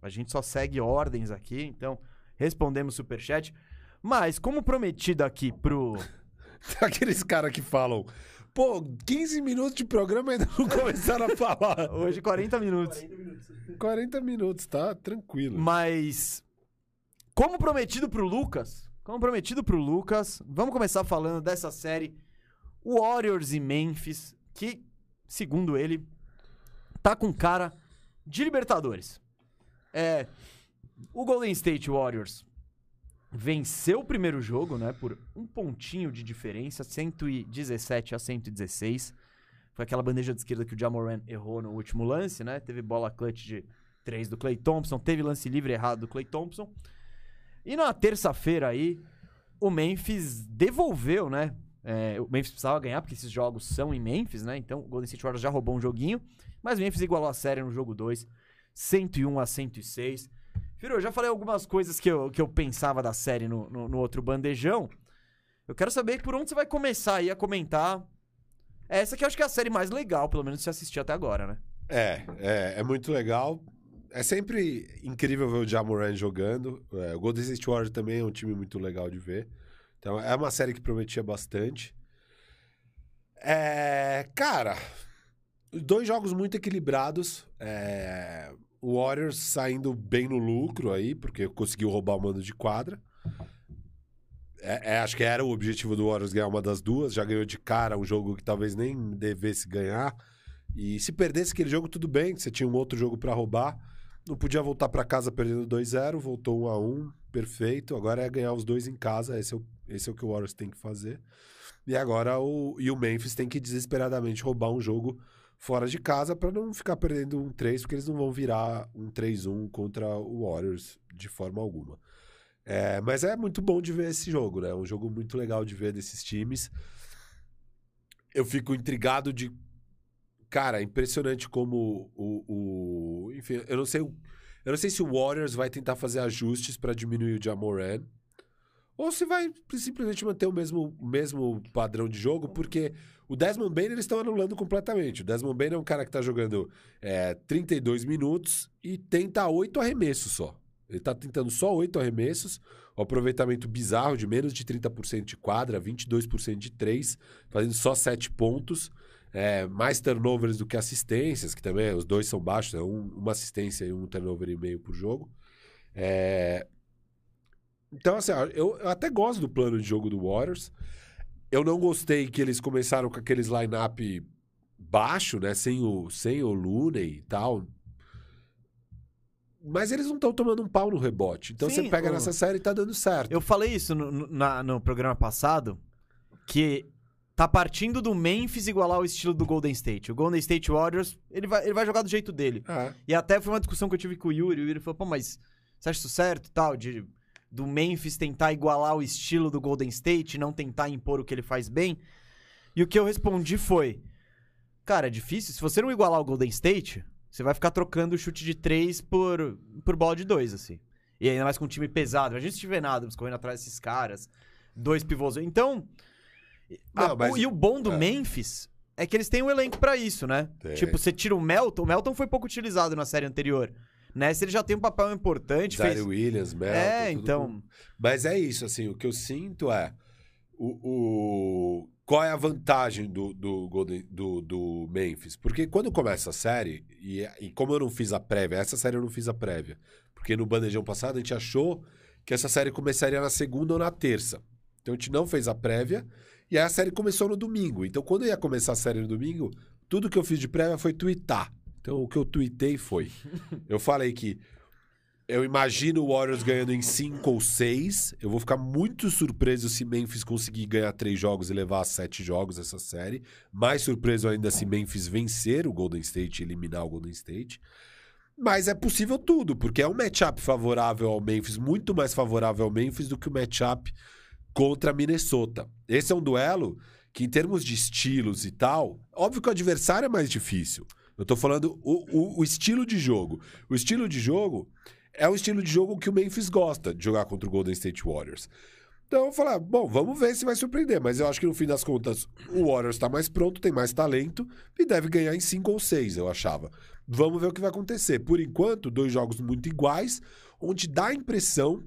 a gente só segue ordens aqui, então respondemos superchat. Mas, como prometido aqui pro. (laughs) Aqueles caras que falam, pô, 15 minutos de programa e ainda não começaram a falar. (laughs) Hoje, 40 minutos. 40 minutos, tá? Tranquilo. Mas Como prometido pro Lucas, como prometido pro Lucas, vamos começar falando dessa série Warriors e Memphis, que, segundo ele, tá com cara de Libertadores. É, o Golden State Warriors venceu o primeiro jogo, né, por um pontinho de diferença, 117 a 116. Foi aquela bandeja de esquerda que o Jamoran errou no último lance, né? Teve bola clutch de 3 do Clay Thompson, teve lance livre errado do Clay Thompson. E na terça-feira aí, o Memphis devolveu, né? É, o Memphis precisava ganhar, porque esses jogos são em Memphis, né? Então o Golden State Warriors já roubou um joguinho. Mas o Memphis igualou a série no jogo 2, 101 a 106. Firo, eu já falei algumas coisas que eu, que eu pensava da série no, no, no outro bandejão. Eu quero saber por onde você vai começar aí a comentar. Essa que eu acho que é a série mais legal, pelo menos, se assistir até agora, né? É, é, é muito legal. É sempre incrível ver o Jamoran jogando. É, o Golden State Warriors também é um time muito legal de ver. Então, é uma série que prometia bastante. É, cara, dois jogos muito equilibrados. É, o Warriors saindo bem no lucro aí, porque conseguiu roubar o mando de quadra. É, é, acho que era o objetivo do Warriors ganhar uma das duas. Já ganhou de cara um jogo que talvez nem devesse ganhar. E se perdesse aquele jogo, tudo bem, você tinha um outro jogo para roubar. Não podia voltar para casa perdendo 2-0, voltou 1 a 1 perfeito. Agora é ganhar os dois em casa, esse é o, esse é o que o Warriors tem que fazer. E agora o, e o Memphis tem que desesperadamente roubar um jogo fora de casa para não ficar perdendo um 3, porque eles não vão virar um 3-1 contra o Warriors de forma alguma. É, mas é muito bom de ver esse jogo, né? É um jogo muito legal de ver desses times. Eu fico intrigado de. Cara, impressionante como o. o enfim, eu não sei. Eu não sei se o Warriors vai tentar fazer ajustes para diminuir o Jamoran. Ou se vai simplesmente manter o mesmo, mesmo padrão de jogo, porque o Desmond Bain eles estão anulando completamente. O Desmond Bain é um cara que está jogando é, 32 minutos e tenta oito arremessos só. Ele está tentando só oito arremessos, o aproveitamento bizarro de menos de 30% de quadra, 22% de três, fazendo só sete pontos. É, mais turnovers do que assistências, que também os dois são baixos, é um, uma assistência e um turnover e meio por jogo. É, então, assim, eu, eu até gosto do plano de jogo do Warriors. Eu não gostei que eles começaram com aqueles line-up baixo, né? Sem o, sem o Looney e tal. Mas eles não estão tomando um pau no rebote. Então Sim, você pega o- nessa série e tá dando certo. Eu falei isso no, no- na- no programa passado, que tá partindo do Memphis igualar o estilo do Golden State. O Golden State Warriors, ele vai, ele vai jogar do jeito dele. É. E até foi uma discussão que eu tive com o Yuri. O Yuri falou, pô, mas você acha isso certo e tal? De, do Memphis tentar igualar o estilo do Golden State, não tentar impor o que ele faz bem. E o que eu respondi foi: Cara, é difícil. Se você não igualar o Golden State, você vai ficar trocando o chute de três por, por bola de dois, assim. E ainda mais com um time pesado. A gente tiver nada, correndo atrás desses caras. Dois pivôs. Então. a- Não, mas- o- e o bom do é. Memphis é que eles têm um elenco pra isso, né? Tem. Tipo, você tira o Melton. O Melton foi pouco utilizado na série anterior. Nessa ele já tem um papel importante. Zaire Fez... Williams, Melton, É, então. Mas é isso, assim, o que eu sinto é. O, o- Qual é a vantagem do, do, do, do Memphis? Porque quando começa a série, e, e como eu não fiz a prévia, essa série eu não fiz a prévia. Porque no bandejão passado a gente achou que essa série começaria na segunda ou na terça. Então a gente não fez a prévia, e aí a série começou no domingo. Então quando ia começar a série no domingo, tudo que eu fiz de prévia foi twittar. Então o que eu tuitei foi. eu falei que eu imagino o Warriors ganhando em 5 ou 6. Eu vou ficar muito surpreso se Memphis conseguir ganhar 3 jogos e levar a 7 jogos essa série. Mais surpreso ainda se Memphis vencer o Golden State e eliminar o Golden State. Mas é possível tudo, porque é um matchup favorável ao Memphis, muito mais favorável ao Memphis do que o matchup contra Minnesota. Esse é um duelo que, em termos de estilos e tal, óbvio que o adversário é mais difícil. Eu tô falando o, o- o estilo de jogo. O estilo de jogo é o estilo de jogo que o Memphis gosta de jogar contra o Golden State Warriors. Então eu falei, ah, bom, vamos ver se vai surpreender. Mas eu acho que no fim das contas o Warriors está mais pronto, tem mais talento e deve ganhar em 5 ou 6, eu achava. Vamos ver o que vai acontecer. Por enquanto, dois jogos muito iguais, onde dá a impressão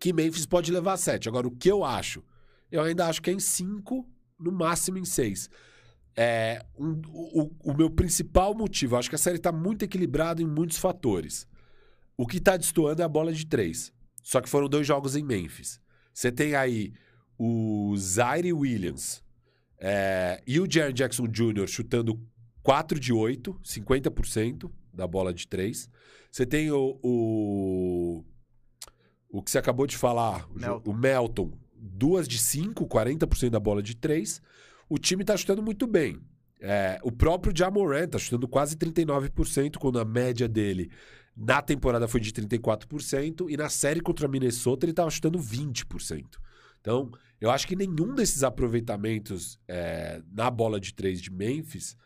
que Memphis pode levar a 7. Agora, o que eu acho? Eu ainda acho que é em 5, no máximo em 6. É, um- o, o meu principal motivo, eu acho que a série está muito equilibrada em muitos fatores. O que está destoando é a bola de três. Só que foram dois jogos em Memphis. Você tem aí o Zaire Williams é, e o Jaron Jackson Jr. chutando 4 de 8, 50% da bola de 3. Você tem o, o, o que você acabou de falar, o, Melton. o Melton, duas de 5, 40% da bola de 3. O time tá chutando muito bem. É, o próprio Jamoran tá chutando quase 39%, quando a média dele na temporada foi de 34%, e na série contra Minnesota ele tava chutando 20%. Então, eu acho que nenhum desses aproveitamentos é, na bola de 3 de Memphis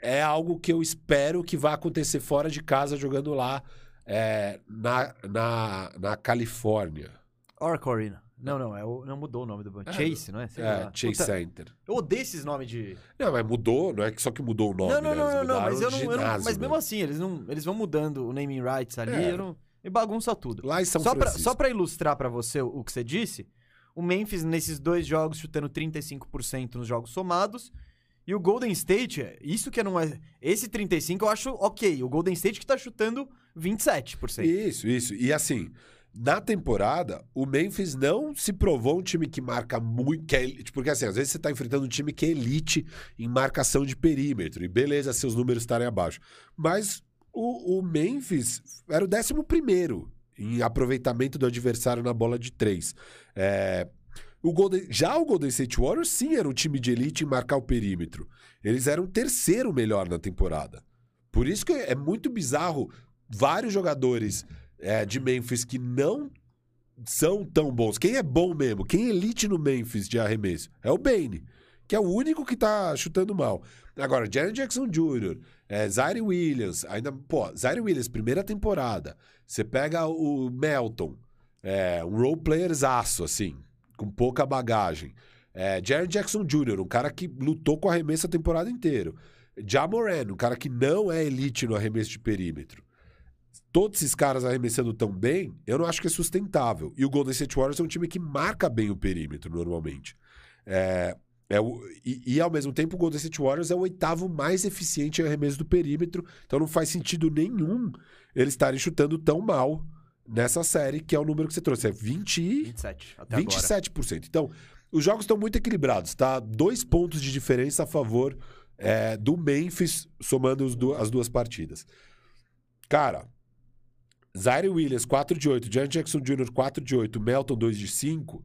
é algo que eu espero que vá acontecer fora de casa jogando lá é, na, na, na Califórnia. Oracle Arena. Não, não, é o, não mudou o nome do banco. É, Chase, não é? Sei É, lá. Chase Puta, Center. Eu odeio esses nomes de. Não, mas mudou, não é só que mudou o nome, não, não, né? não, não, não, mas eu não. eu não- ginásio, mas né? mesmo assim, eles, não, eles vão mudando o naming rights ali. É. Eu não, e bagunça tudo. Lá em São Só pra, só pra ilustrar pra você o, o que você disse, o Memphis nesses dois jogos chutando 35% nos jogos somados. E o Golden State, isso que não é. Esse 35 eu acho ok. O Golden State que tá chutando 27%. Isso, isso. E assim, na temporada, o Memphis não se provou um time que marca muito. Que é, elite, porque assim, às vezes você tá enfrentando um time que é elite em marcação de perímetro. E beleza, seus números estarem abaixo. Mas o, o Memphis era o 11 primeiro em aproveitamento do adversário na bola de três. É, o Golden, já o Golden State Warriors, sim, era um time de elite em marcar o perímetro. Eles eram o terceiro melhor na temporada. Por isso que é muito bizarro vários jogadores é, de Memphis que não são tão bons. Quem é bom mesmo, quem é elite no Memphis de arremesso? É o Bane, que é o único que tá chutando mal. Agora, Jaren Jackson Jr., é, Zaire Williams, ainda, pô, Zaire Williams, primeira temporada. Você pega o Melton, é, um role playerzaço, assim, com pouca bagagem. É, Jaren Jackson Jr., um cara que lutou com arremesso a temporada inteira. Jamoran, um cara que não é elite no arremesso de perímetro. Todos esses caras arremessando tão bem, eu não acho que é sustentável. E o Golden State Warriors é um time que marca bem o perímetro, normalmente. É, é o- e, e, ao mesmo tempo, o Golden State Warriors é o oitavo mais eficiente em arremesso do perímetro. Então não faz sentido nenhum eles estarem chutando tão mal nessa série, que é o número que você trouxe. É 20 e... 27 até agora. 27%. Então, os jogos estão muito equilibrados, tá? Dois pontos de diferença a favor é, do Memphis, somando du- as duas partidas. Cara, Zaire Williams, 4 de 8, Jan Jackson Jr., 4 de 8, Melton, 2 de 5.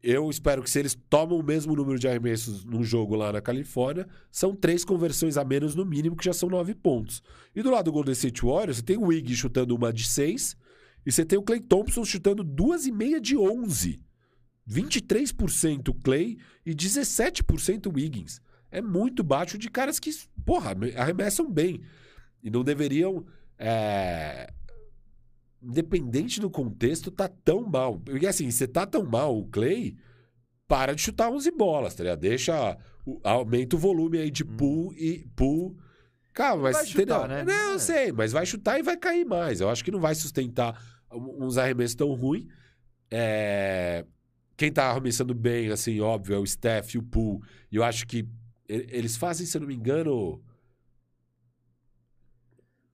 Eu espero que se eles tomam o mesmo número de arremessos num jogo lá na Califórnia, são três conversões a menos no mínimo, que já são nove pontos. E do lado do Golden State Warriors, você tem o Wiggy chutando uma de 6 e você tem o Clay Thompson chutando duas e meia de 11. 23% Clay e 17% Wiggins. É muito baixo de caras que, porra, arremessam bem. E não deveriam. é, Independente do contexto, tá tão mal. Porque assim, você tá tão mal, o Clay, para de chutar 11 bolas, tá ligado? Deixa. Aumenta o volume aí de pull e pull. Calma, mas Vai chutar, entendeu? né? Não, eu É. sei, mas vai chutar e vai cair mais. Eu acho que não vai sustentar uns arremessos tão ruins. É, Quem tá arremessando bem, assim, óbvio, é o Steph e o Poole. E eu acho que eles fazem, se eu não me engano,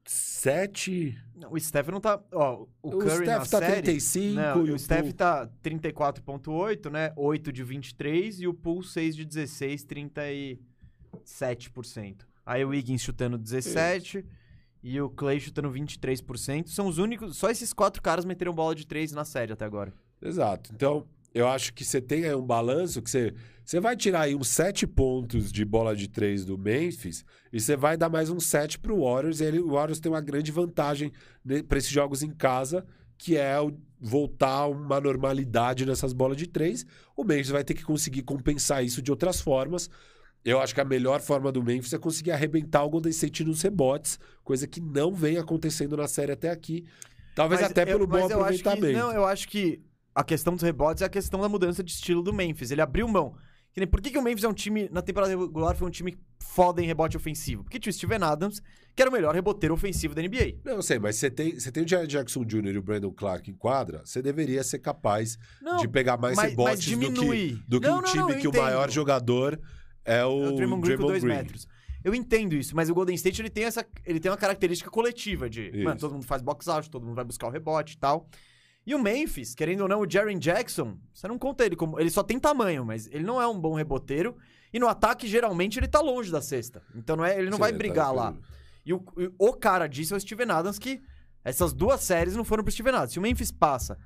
sete... Não, o Steph não tá. Ó, o, O, Curry na Steph tá série, 35 Não, e o Steph Poole- tá 34,8, né? 8 de 23 e o Poole 6 de 16, 37%. Aí o Wiggins chutando 17 e o Clay chutando 23%. São os únicos. Só esses quatro caras meteram bola de 3 na série até agora. Exato. Então, eu acho que você tem aí um balanço que você, você vai tirar aí uns 7 pontos de bola de 3 do Memphis e você vai dar mais uns 7 pro Warriors. E ele, o Warriors tem uma grande vantagem para esses jogos em casa, que é o voltar uma normalidade nessas bolas de 3. O Memphis vai ter que conseguir compensar isso de outras formas. Eu acho que a melhor forma do Memphis é conseguir arrebentar o Golden State nos rebotes, coisa que não vem acontecendo na série até aqui. Talvez Mas até eu- pelo bom acho que- aproveitamento. não, eu acho que a questão dos rebotes é a questão da mudança de estilo do Memphis. Ele abriu mão. Que nem- Por que, que o Memphis é um time, na temporada regular, foi um time foda em rebote ofensivo? Porque tinha o Steven Adams, que era o melhor reboteiro ofensivo da NBA. Não, eu sei, mas você tem, você tem o Jared Jackson Jr. e o Brandon Clark em quadra, você deveria ser capaz Não, de pegar mais mas- rebotes mas do que, do que Não, um não, time que o entendo. maior jogador é o, É o Draymond Green dois Green. metros. Eu entendo isso, mas o Golden State ele tem, essa, ele tem uma característica coletiva de, Isso. mano, todo mundo faz box out, todo mundo vai buscar o rebote e tal. E o Memphis, querendo ou não, o Jaren Jackson, você não conta ele como. Ele só tem tamanho, mas ele não é um bom reboteiro. E no ataque, geralmente, ele tá longe da cesta. Então não é, ele não Sim, vai tá brigar lá. diferente. E o, o cara disso é o Steven Adams, que essas duas séries não foram pro Steven Adams. Se o Memphis passa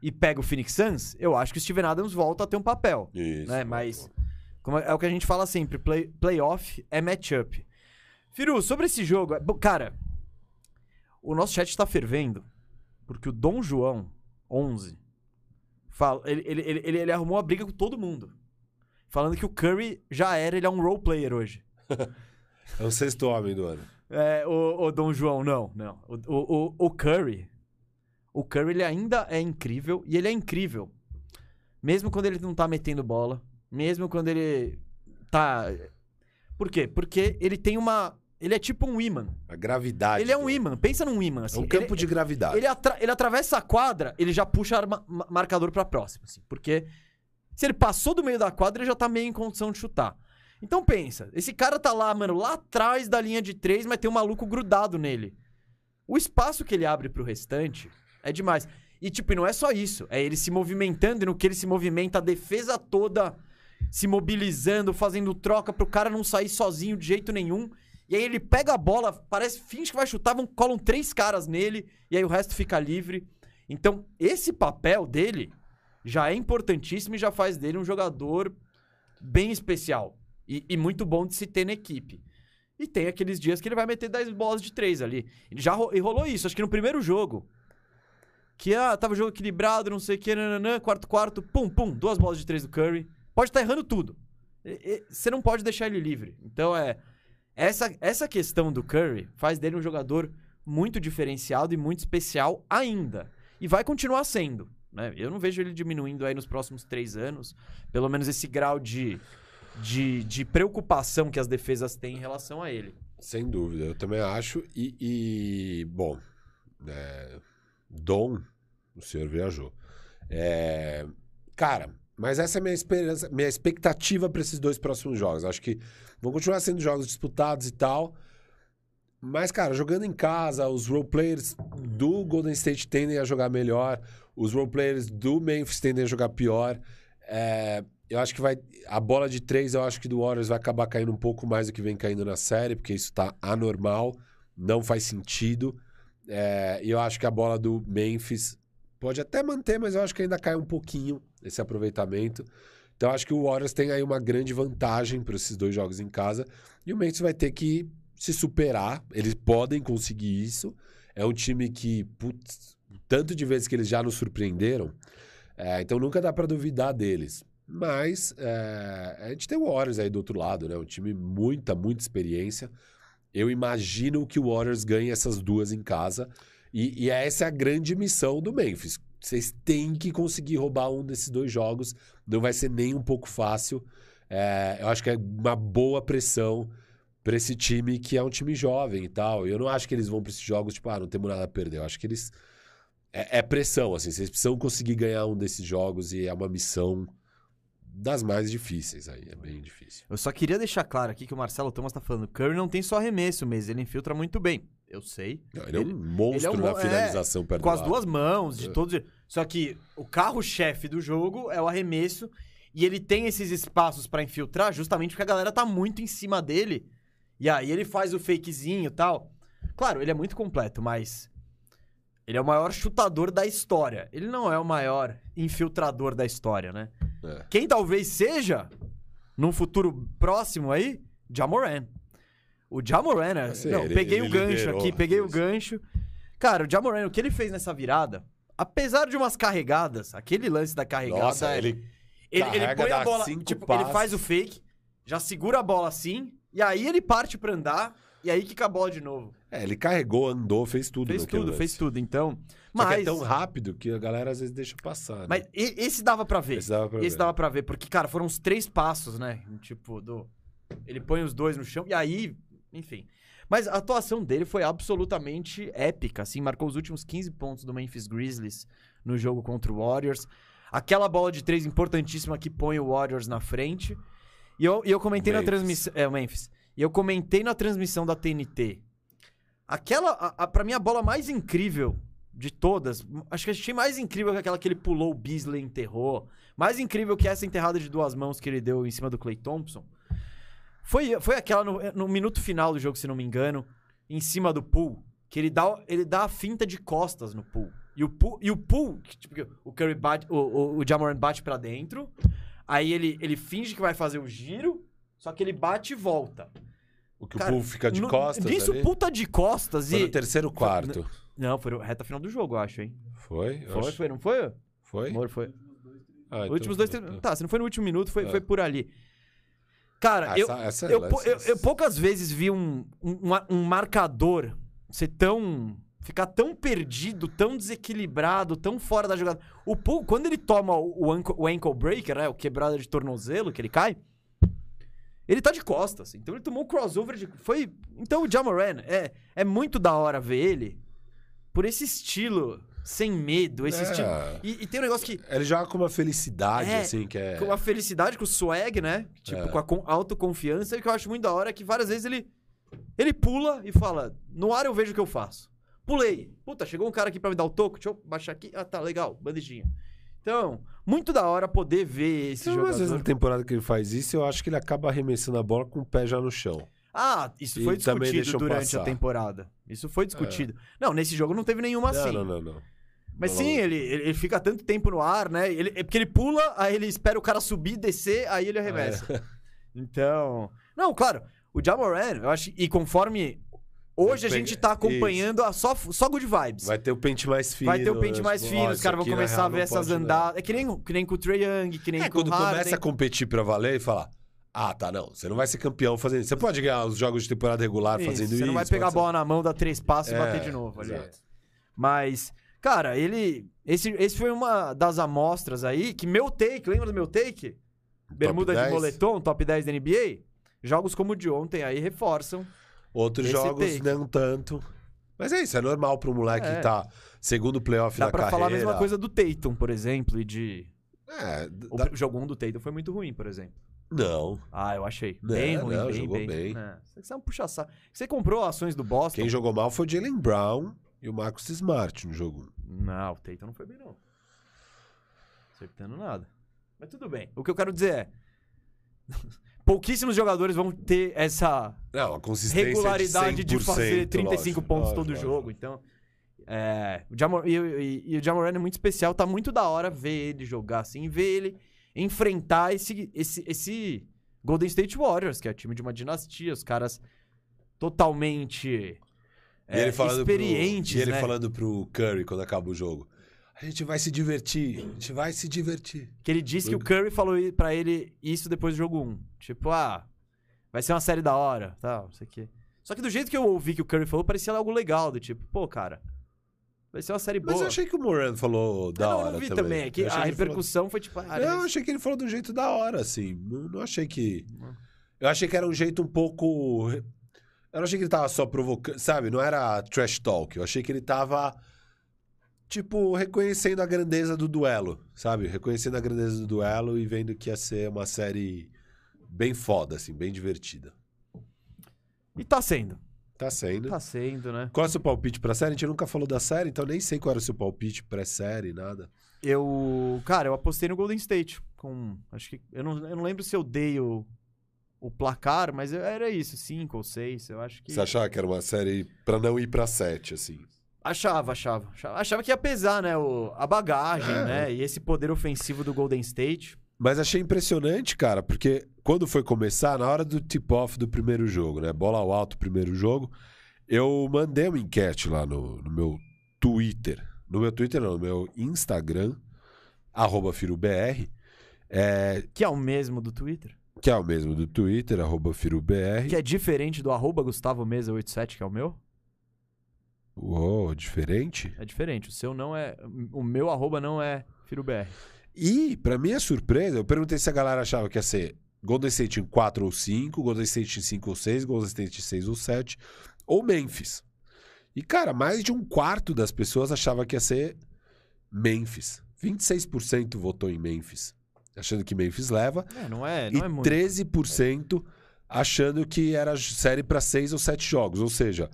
e pega o Phoenix Suns, eu acho que o Steven Adams volta a ter um papel. Isso. né? Mas como é, é o que a gente fala sempre, play, playoff é matchup. Firu, sobre esse jogo, é- cara, o nosso chat tá fervendo porque o Dom João 11 fala, ele, ele, ele, ele, arrumou a briga com todo mundo. Falando que o Curry já era, ele é um role player hoje. (laughs) É o sexto homem do ano. É, o, o Dom João, não, não. O, o, o, o Curry. O Curry ele ainda é incrível. E ele é incrível. Mesmo quando ele não tá metendo bola. Mesmo quando ele tá. Por quê? Porque ele tem uma. Ele é tipo um imã. A gravidade. Ele é um imã. Pensa num imã. É Assim. um campo ele, de gravidade. ele, atra- ele atravessa a quadra, ele já puxa arma- ma- marcador pra próxima. Assim, porque se ele passou do meio da quadra, ele já tá meio em condição de chutar. Então pensa, esse cara tá lá, mano, lá atrás da linha de três, mas tem um maluco grudado nele. O espaço que ele abre pro restante é demais. E, tipo, não é só isso. É ele se movimentando, e no que ele se movimenta, a defesa toda se mobilizando, fazendo troca pro cara não sair sozinho de jeito nenhum. E aí ele pega a bola, parece, finge que vai chutar, vão, colam três caras nele, e aí o resto fica livre. Então, esse papel dele já é importantíssimo e já faz dele um jogador bem especial. E, e muito bom de se ter na equipe. E tem aqueles dias que ele vai meter 10 bolas de 3 ali. Ele já ro- rolou isso, acho que no primeiro jogo. Que ah, tava o jogo equilibrado, não sei o que, nananã, quarto, quarto, pum, pum, duas bolas de 3 do Curry. Pode estar errando tudo. Você não pode deixar ele livre. Então é. Essa, essa questão do Curry faz dele um jogador muito diferenciado e muito especial ainda. E vai continuar sendo. Né? Eu não vejo ele diminuindo aí nos próximos três anos. Pelo menos esse grau de, de, de preocupação que as defesas têm em relação a ele. Sem dúvida, eu também acho. E, e, bom, é, Dom, o senhor viajou. É, cara, mas essa é a minha, esperança, minha expectativa para esses dois próximos jogos. Acho que vão continuar sendo jogos disputados e tal. Mas, cara, jogando em casa, os role players do Golden State tendem a jogar melhor, os role players do Memphis tendem a jogar pior. É, eu acho que vai. A bola de três, eu acho que do Warriors vai acabar caindo um pouco mais do que vem caindo na série, porque isso tá anormal, não faz sentido. É, e eu acho que a bola do Memphis pode até manter, mas eu acho que ainda cai um pouquinho esse aproveitamento. Então acho que o Warriors tem aí uma grande vantagem para esses dois jogos em casa. E o Memphis vai ter que se superar. Eles podem conseguir isso. É um time que, putz, tanto de vezes que eles já nos surpreenderam, é, então nunca dá para duvidar deles. Mas é, a gente tem o Warriors aí do outro lado, né? Um time muita, muita experiência. Eu imagino que o Warriors ganhe essas duas em casa. E, e essa é a grande missão do Memphis. Vocês têm que conseguir roubar um desses dois jogos. Não vai ser nem um pouco fácil. É, eu acho que é uma boa pressão para esse time que é um time jovem e tal. Eu não acho que eles vão para esses jogos tipo, ah, não temos nada a perder. Eu acho que eles é, é pressão, assim. Vocês precisam conseguir ganhar um desses jogos e é uma missão das mais difíceis aí. É bem difícil. Eu só queria deixar claro aqui que o Marcelo Thomas tá falando. Curry não tem só arremesso mesmo, ele infiltra muito bem. Eu sei. Não, ele, é Ele- um monstro é um na mo- é, finalização perto Com as duas mãos, de É. todos. Só que o carro-chefe do jogo é o arremesso. E ele tem esses espaços pra infiltrar justamente porque a galera tá muito em cima dele. E aí ele faz o fakezinho e tal. Claro, ele é muito completo, mas. Ele é o maior chutador da história. Ele não é o maior infiltrador da história, né? É. Quem talvez seja, num futuro próximo aí, Jamoran. O Jamoran, né? Sim, não, ele- peguei ele o gancho liderou aqui, peguei o isso. gancho. Cara, o Jamoran, o que ele fez nessa virada, apesar de umas carregadas, aquele lance da carregada, Nossa, é- ele ele, ele põe a bola, tipo, passos. ele faz o fake, já segura a bola assim, e aí ele parte pra andar, e aí quica a bola de novo. É, ele carregou, andou, fez tudo. Fez tudo, lance. fez tudo. Então, Só que mas é tão rápido que a galera às vezes deixa passar. né? mas esse dava pra ver. Esse dava pra Esse ver. dava pra ver, porque, cara, foram uns três passos, né? Tipo, do. Ele põe os dois no chão, e aí, enfim. Mas a atuação dele foi absolutamente épica, assim, marcou os últimos 15 pontos do Memphis Grizzlies no jogo contra o Warriors. Aquela bola de três importantíssima que põe o Warriors na frente. E eu, e eu comentei na Memphis. transmissão. É, o Memphis. E eu comentei na transmissão da TNT. Aquela, a, a, pra mim, a bola mais incrível de todas, acho que achei mais incrível que aquela que ele pulou o Beasley e enterrou. Mais incrível que essa enterrada de duas mãos que ele deu em cima do Clay Thompson. Foi, foi aquela no, no minuto final do jogo, se não me engano, em cima do pool, que ele dá, ele dá a finta de costas no pool. E o pool, e o pool tipo, o Curry bate, o, o, o Jamoran bate pra dentro, aí ele, ele finge que vai fazer o giro, só que ele bate e volta. O que Cara, o Poole fica de no- costas Nisso, ali? o pool tá de costas Foi e... no terceiro quarto. Não, foi reta final do jogo, eu acho, hein? Foi? Foi, acho- foi, não foi? Foi? Amor, foi. Ah, então- últimos dois, três... Tá, se não foi no último minuto, foi, É. foi por ali. Cara, Ah, eu, essa- essa- eu, pou- eu, eu poucas vezes vi um, um, um marcador ser tão. ficar tão perdido, tão desequilibrado, tão fora da jogada. O Poole, quando ele toma o, o ankle, o ankle breaker, né? O quebrada de tornozelo, que ele cai. Ele tá de costas. Então ele tomou um crossover de. Foi. Então o Jamoran é, é muito da hora ver ele por esse estilo sem medo, esse É. estilo. E, e tem um negócio que. Ele joga com uma felicidade, É, assim, que é... Com a felicidade, com o swag, né? Tipo, É. com a con- autoconfiança. E o que eu acho muito da hora é que várias vezes ele, ele pula e fala: No ar eu vejo o que eu faço. Pulei. Puta, chegou um cara aqui pra me dar o toco. Deixa eu baixar aqui. Ah, tá, legal. Bandejinha. Então, muito da hora poder ver esse Tem umas vezes na jogador. temporada que ele faz isso, eu acho que ele acaba arremessando a bola com o pé já no chão. Ah, isso E foi discutido durante a passar. temporada. Isso foi discutido. Não, nesse jogo não teve nenhuma assim. Não, não, não, não. Mas Não, sim, não. ele, ele fica tanto tempo no ar, né? Ele, é porque ele pula, aí ele espera o cara subir, descer, aí ele arremessa. É. (laughs) Então. Não, claro, o Jamoran, eu acho. E conforme. Hoje a gente tá acompanhando a só, só good vibes. Vai ter o pente mais fino. Vai ter o pente né? mais fino, os caras vão começar real, a ver essas dar. andadas. É que nem, que nem com o Trae Young, que nem É, com o quando Harden. começa a competir pra valer e falar, ah, tá, não, você não vai ser campeão fazendo isso. Você pode ganhar os jogos de temporada regular Isso, fazendo Você isso. não vai pegar a bola na mão, dar três passos e É, bater de novo ali. exato. Mas, cara, ele. Esse, esse foi uma das amostras aí que meu take, lembra do meu take? Bermuda de 10? moletom, top 10 da NBA? Jogos como o de ontem aí reforçam. Outros jogos, take. não tanto. Mas é isso, é normal pro moleque É. que tá segundo playoff Dá da pra carreira. falar a mesma coisa do Tatum, por exemplo, e de. É, O dá- jogo 1 do Tatum foi muito ruim, por exemplo. Não. Ah, eu achei. Não, bem ruim, não, bem, jogou bem. bem. É, Você é um puxa-saco. Você comprou ações do Boston? Quem jogou mal foi o Jalen Brown e o Marcus Smart no jogo. Não, o Tatum não foi bem, não. Acertando nada. Mas tudo bem. O que eu quero dizer é. (laughs) Pouquíssimos jogadores vão ter essa Não, consistência regularidade de, de, 100%, fazer 35 lógico, pontos lógico, todo lógico. jogo. Então. É, o Jamor, e, e- e o Jamoran é muito especial. Tá muito da hora ver ele jogar assim. Ver ele enfrentar esse, esse, esse Golden State Warriors, que é time de uma dinastia. Os caras totalmente E é, ele falando experientes, pro, e ele né? falando pro Curry quando acaba o jogo. A gente vai se divertir, a gente vai se divertir. Que ele disse que o Curry falou pra ele isso depois do jogo 1. Tipo, ah, vai ser uma série da hora, tal, não sei o quê. Só que do jeito que eu ouvi que o Curry falou, parecia algo legal, do tipo, pô, cara, vai ser uma série boa. Mas eu achei que o Moran falou da Ah, não, hora eu não vi também. também. é que a ele falou- repercussão foi tipo, ah, eu ele- achei que ele falou de um jeito da hora, assim. Não, não achei que. Eu achei que era um jeito um pouco. Eu não achei que ele tava só provocando. Sabe? Não era trash talk. Eu achei que ele tava. Tipo, reconhecendo a grandeza do duelo, sabe? Reconhecendo a grandeza do duelo e vendo que ia ser uma série bem foda, assim, bem divertida. E tá sendo. Tá sendo. Tá sendo, né? Qual é o seu palpite pra série? A gente nunca falou da série, então nem sei qual era o seu palpite pré-série, nada. Eu, cara, eu apostei no Golden State. Com, acho que, eu não, eu não lembro se eu dei o, o placar, mas eu- era isso, cinco ou seis, eu acho que... Você achava que era uma série pra não ir pra sete, assim? Achava, achava, achava. Achava que ia pesar, né? O, a bagagem, É. né? E esse poder ofensivo do Golden State. Mas achei impressionante, cara, porque quando foi começar, na hora do tip-off do primeiro jogo, né? Bola ao alto, primeiro jogo, eu mandei uma enquete lá no, no meu Twitter. No meu Twitter, não, no meu Instagram, arroba FiroBR, é, Que é o mesmo do Twitter. que é o mesmo do Twitter, arroba FiroBR. Que é diferente do arroba Gustavo Mesa 87, que é o meu. Uou, diferente. É diferente. O seu não é. O meu arroba não é FiroBR. E, pra minha surpresa, eu perguntei se a galera achava que ia ser Golden State em 4 ou 5, Golden State em 5 ou 6, Golden State em 6 ou 7, ou Memphis. E, cara, mais de um quarto das pessoas achava que ia ser Memphis. 26% votou em Memphis, achando que Memphis leva, É, não é, e não é muito. 13% achando que era série pra 6 ou 7 jogos. Ou seja,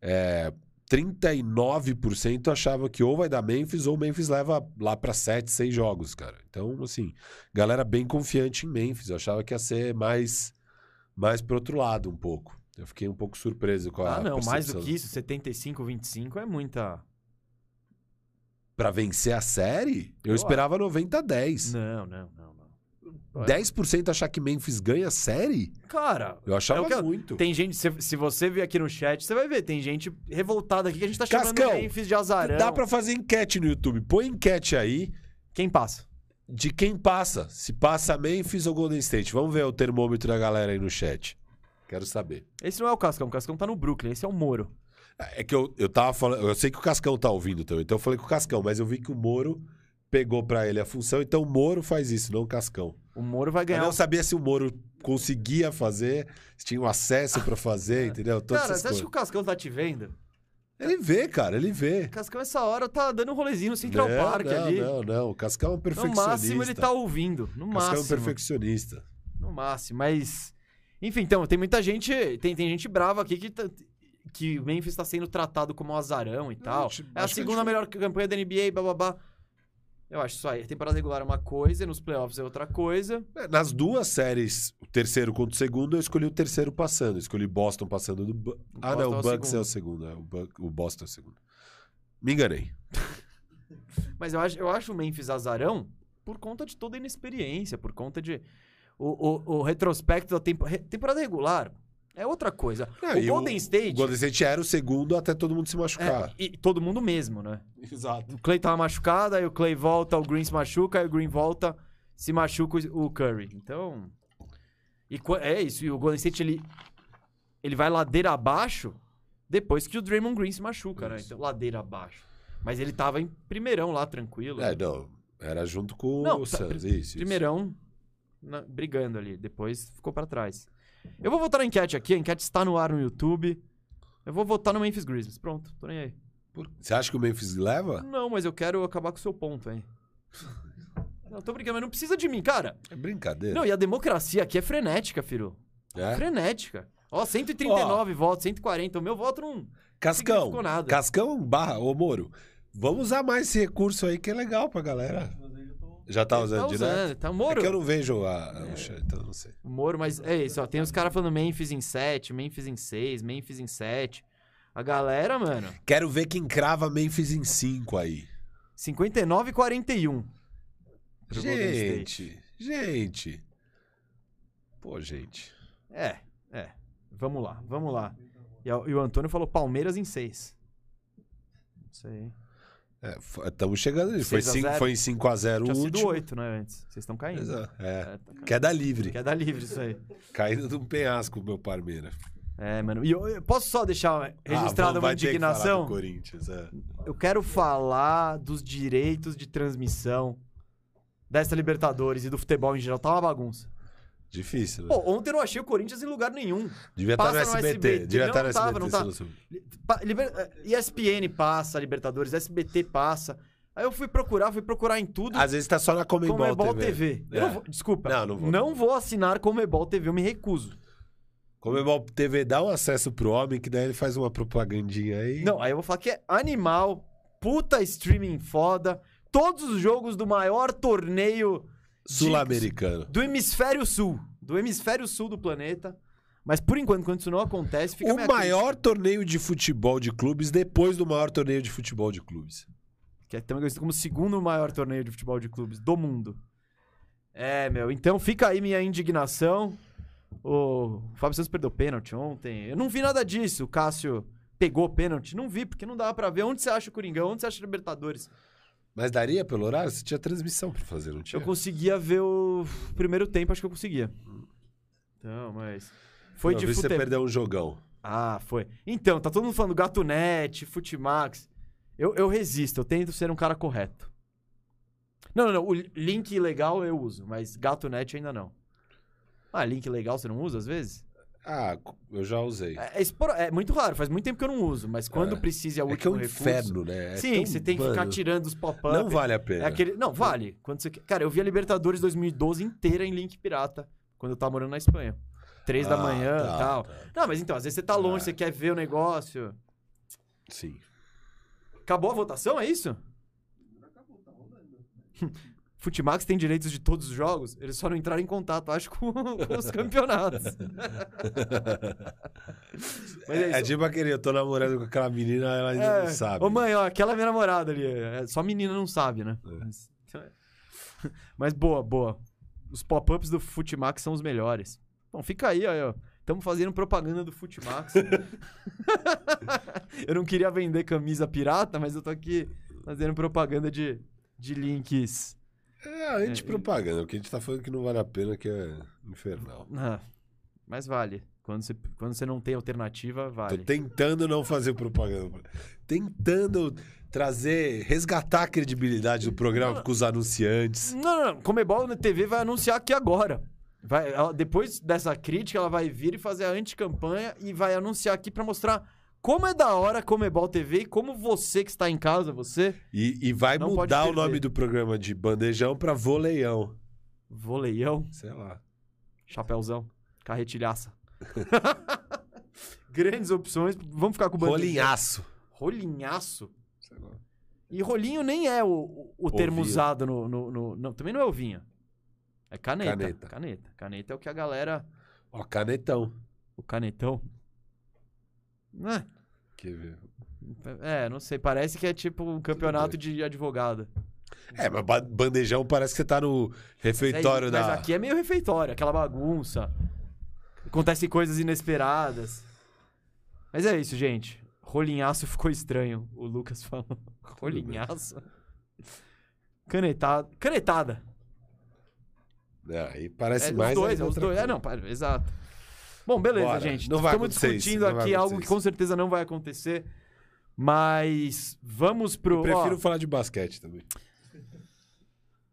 é, 39% achava que ou vai dar Memphis ou Memphis leva lá pra 7, 6 jogos, cara. Então, assim, galera bem confiante em Memphis. Eu achava que ia ser mais, mais pro outro lado um pouco. Eu fiquei um pouco surpreso com a Ah, não, mais do percepção. que isso, 75, 25 é muita. Pra vencer a série, eu, Eu esperava 90 a 10. Não, não, não, não. 10% achar que Memphis ganha série? Cara, Eu achava É eu- muito. tem gente, se, se você vir aqui no chat, você vai ver, tem gente revoltada aqui que a gente tá chamando Cascão, Memphis de azarão. Dá pra fazer enquete no YouTube. Põe enquete aí Quem passa? de quem passa. Se passa Memphis ou Golden State. Vamos ver o termômetro da galera aí no chat. Quero saber. Esse não é o Cascão, o Cascão tá no Brooklyn, esse é o Moro. É que eu, eu tava falando. Eu sei que o Cascão tá ouvindo também. Então eu falei com o Cascão, mas eu vi que o Moro pegou pra ele a função. Então o Moro faz isso, não o Cascão. O Moro vai Eu ganhar. não o- sabia se o Moro conseguia fazer, se tinha o acesso pra fazer, (laughs) entendeu? Todas Cara, você acha que coisas. o Cascão tá te vendo? Ele vê, cara, ele vê. O Cascão, essa hora, tá dando um rolezinho no Central não, Park não, ali. não, não. O Cascão é um No perfeccionista. máximo ele tá ouvindo. No O Cascão é um máximo. perfeccionista. No máximo, mas. Enfim, então, tem muita gente. Tem, tem gente brava aqui que, tá- que o Memphis tá sendo tratado como um azarão e tal. acho- é a segunda melhor campanha da NBA, bababá. Eu acho isso aí. A temporada regular é uma coisa, e nos playoffs é outra coisa. É, Nas duas séries, o terceiro contra o segundo, eu escolhi o terceiro passando. Eu escolhi Boston passando do. Bu- Ah, Boston não, é o Bucks segundo. é o segundo. é, o, Bu- o Boston é o segundo. Me enganei. (laughs) Mas eu acho, eu acho o Memphis azarão por conta de toda a inexperiência, por conta de. O, o, o retrospecto da tempo, temporada regular é outra coisa. Ah, o Golden State. O Golden State era o segundo até todo mundo se machucar. é, e todo mundo mesmo, né? Exato. O Clay tava machucado, aí o Clay volta, o Green se machuca, aí o Green volta, se machuca o o Curry. Então. E é isso, e o Golden State ele, ele vai ladeira abaixo depois que o Draymond Green se machuca, né? Isso. Então, ladeira abaixo. Mas ele tava em primeirão lá, tranquilo. É, não. Era junto com Não, o tá, Suns. Isso, isso. Primeirão, na- brigando ali. Depois ficou pra trás. Eu vou votar na enquete aqui. A enquete está no ar no YouTube. Eu vou votar no Memphis Grizzlies. Pronto, tô nem aí. Por- Você acha que o Memphis leva? Não, mas eu quero acabar com o seu ponto aí. (laughs) Não, tô brincando, mas não precisa de mim, cara. É brincadeira. Não, e a democracia aqui é frenética, filho. É? Frenética. Ó, 139 votos, 140. O meu voto não. Cascão. nada. Cascão barra, ô Moro. Vamos usar mais esse recurso aí que é legal pra galera. Já tá usando tá direto? usando, tá É Moro. que eu não vejo a, o chat, então não sei. O Moro, mas é isso, ó. Tem os caras falando Memphis em 7, Memphis em 6, Memphis em 7. A galera, mano, Quero ver quem crava Memphis em 5 aí. 59 e 41. pro Golden State. Gente, gente. Pô, gente. É, é. Vamos lá, vamos lá. E, e o Antônio falou Palmeiras em 6. Não sei. Estamos chegando ali. Foi, 6 a cinco, 0. foi em 5x0 o Tinha sido último. 8, né, antes. Vocês estão caindo. Exato, É. É, tá caindo. Queda livre. Queda livre isso aí. Caindo de um penhasco, meu Parmeira. É, mano. E eu, eu posso só deixar registrada Ah, uma que indignação? do Corinthians, é. Eu quero falar dos direitos de transmissão dessa Libertadores e do futebol em geral. Tá uma bagunça. Difícil, né? Pô, ontem eu não achei o Corinthians em lugar nenhum. Devia estar no passa no SBT. SBT. Devia Não, estar no não tava, SBT. não tava. não Liber- eh, ESPN passa, Libertadores, SBT passa. Aí eu fui procurar, fui procurar em tudo. Às vezes tá só na Comembol, Comebol TV. TV. Eu É. não vou- desculpa. Não, não vou. assinar Comebol TV, eu me recuso. Comembol TV dá um acesso pro homem, que daí ele faz uma propagandinha aí. Não, aí eu vou falar que é animal, puta streaming foda, todos os jogos do maior torneio Sul-americano. do hemisfério sul, do hemisfério sul do planeta. Mas por enquanto, quando isso não acontece, fica O maior torneio de futebol de clubes depois do maior torneio de futebol de clubes. que é também conhecido como o segundo maior torneio de futebol de clubes do mundo. É, meu, então fica aí minha indignação. O Fábio Santos perdeu pênalti ontem. Eu não vi nada disso. O Cássio pegou pênalti. Não vi, porque não dava pra ver. Onde você acha o Coringão? Onde você acha o Libertadores? Mas daria pelo horário? Você tinha transmissão pra fazer, não tinha? Eu conseguia ver o primeiro tempo, acho que eu conseguia. Então, mas. Foi Não, de vi você futebol. perdeu um jogão. Ah, foi. Então, tá todo mundo falando Gatonet, Futimax. Eu, eu resisto, eu tento ser um cara correto. Não, não, não. O link legal eu uso, mas Gatonet ainda não. Ah, link legal você não usa às vezes? Ah, eu já usei. É, é é muito raro, faz muito tempo que eu não uso, mas quando É. precisa é o É que é um último recurso- inferno, né? É Sim, você tem que ficar mano, tirando os pop-up. Não vale a pena. É aquele... Não, vale. Quando você... Cara, eu vi a Libertadores 2012 inteira em link pirata, quando eu tava morando na Espanha. Três da Ah, manhã e tá, tal. tá. Não, mas então, às vezes você tá longe, Ah. você quer ver o negócio. Sim. Acabou a votação, é isso? (laughs) Futimax tem direitos de todos os jogos, eles só não entraram em contato, acho, (laughs) com, com os campeonatos. (laughs) Mas é é, é tipo aquele, eu tô namorando com aquela menina, ela ainda É, não sabe. Ô mãe, ó, aquela é minha namorada ali. é, só menina não sabe, né? É. Mas, (laughs) mas boa, boa. Os pop-ups do Futimax são os melhores. Bom, fica aí, ó. Estamos fazendo propaganda do Futimax. eu não queria vender camisa pirata, mas eu tô aqui fazendo propaganda de, de links. É, a gente É, o que a gente tá falando que não vale a pena, que é infernal. Ah, mas vale. Quando você, quando você não tem alternativa, Tô vale. tentando não fazer propaganda. Tentando trazer, resgatar a credibilidade do programa com os anunciantes. Não, não, não. Comebol na TV vai anunciar aqui agora. Vai, ela- depois dessa crítica, ela vai vir e fazer a anticampanha e vai anunciar aqui pra mostrar como é da hora Comebol TV e como você que está em casa, você, E, e vai mudar o nome do programa de bandejão pra voleião. voleião, Sei lá. chapeuzão, carretilhaça. (laughs) Grandes opções. Vamos ficar com o bandejão. Rolinhaço. Rolinhaço. Sei lá. E rolinho nem é o, o, o termo usado no, no, no- não, Também não é ovinho. É caneta. Caneta. Caneta. Caneta é o que a galera. Ó, canetão. O canetão. Ah, Quer ver? É, não sei. Parece que é tipo um campeonato de advogado. É, mas ba- bandejão parece que você tá no refeitório É, da. Mas aqui é meio refeitório, aquela bagunça. Acontecem coisas inesperadas. Mas é isso, gente. Rolinhaço (laughs) ficou estranho, o Lucas falou. Rolinhaço. Canetada. Canetada. É, aí parece É, mais. os dois, ainda é os outra dois. É, coisa. não, exato. Bom, beleza, Bora. gente. Não Estamos discutindo isso, aqui algo que com certeza não vai acontecer. Mas vamos pro. Eu prefiro ó, falar de basquete também.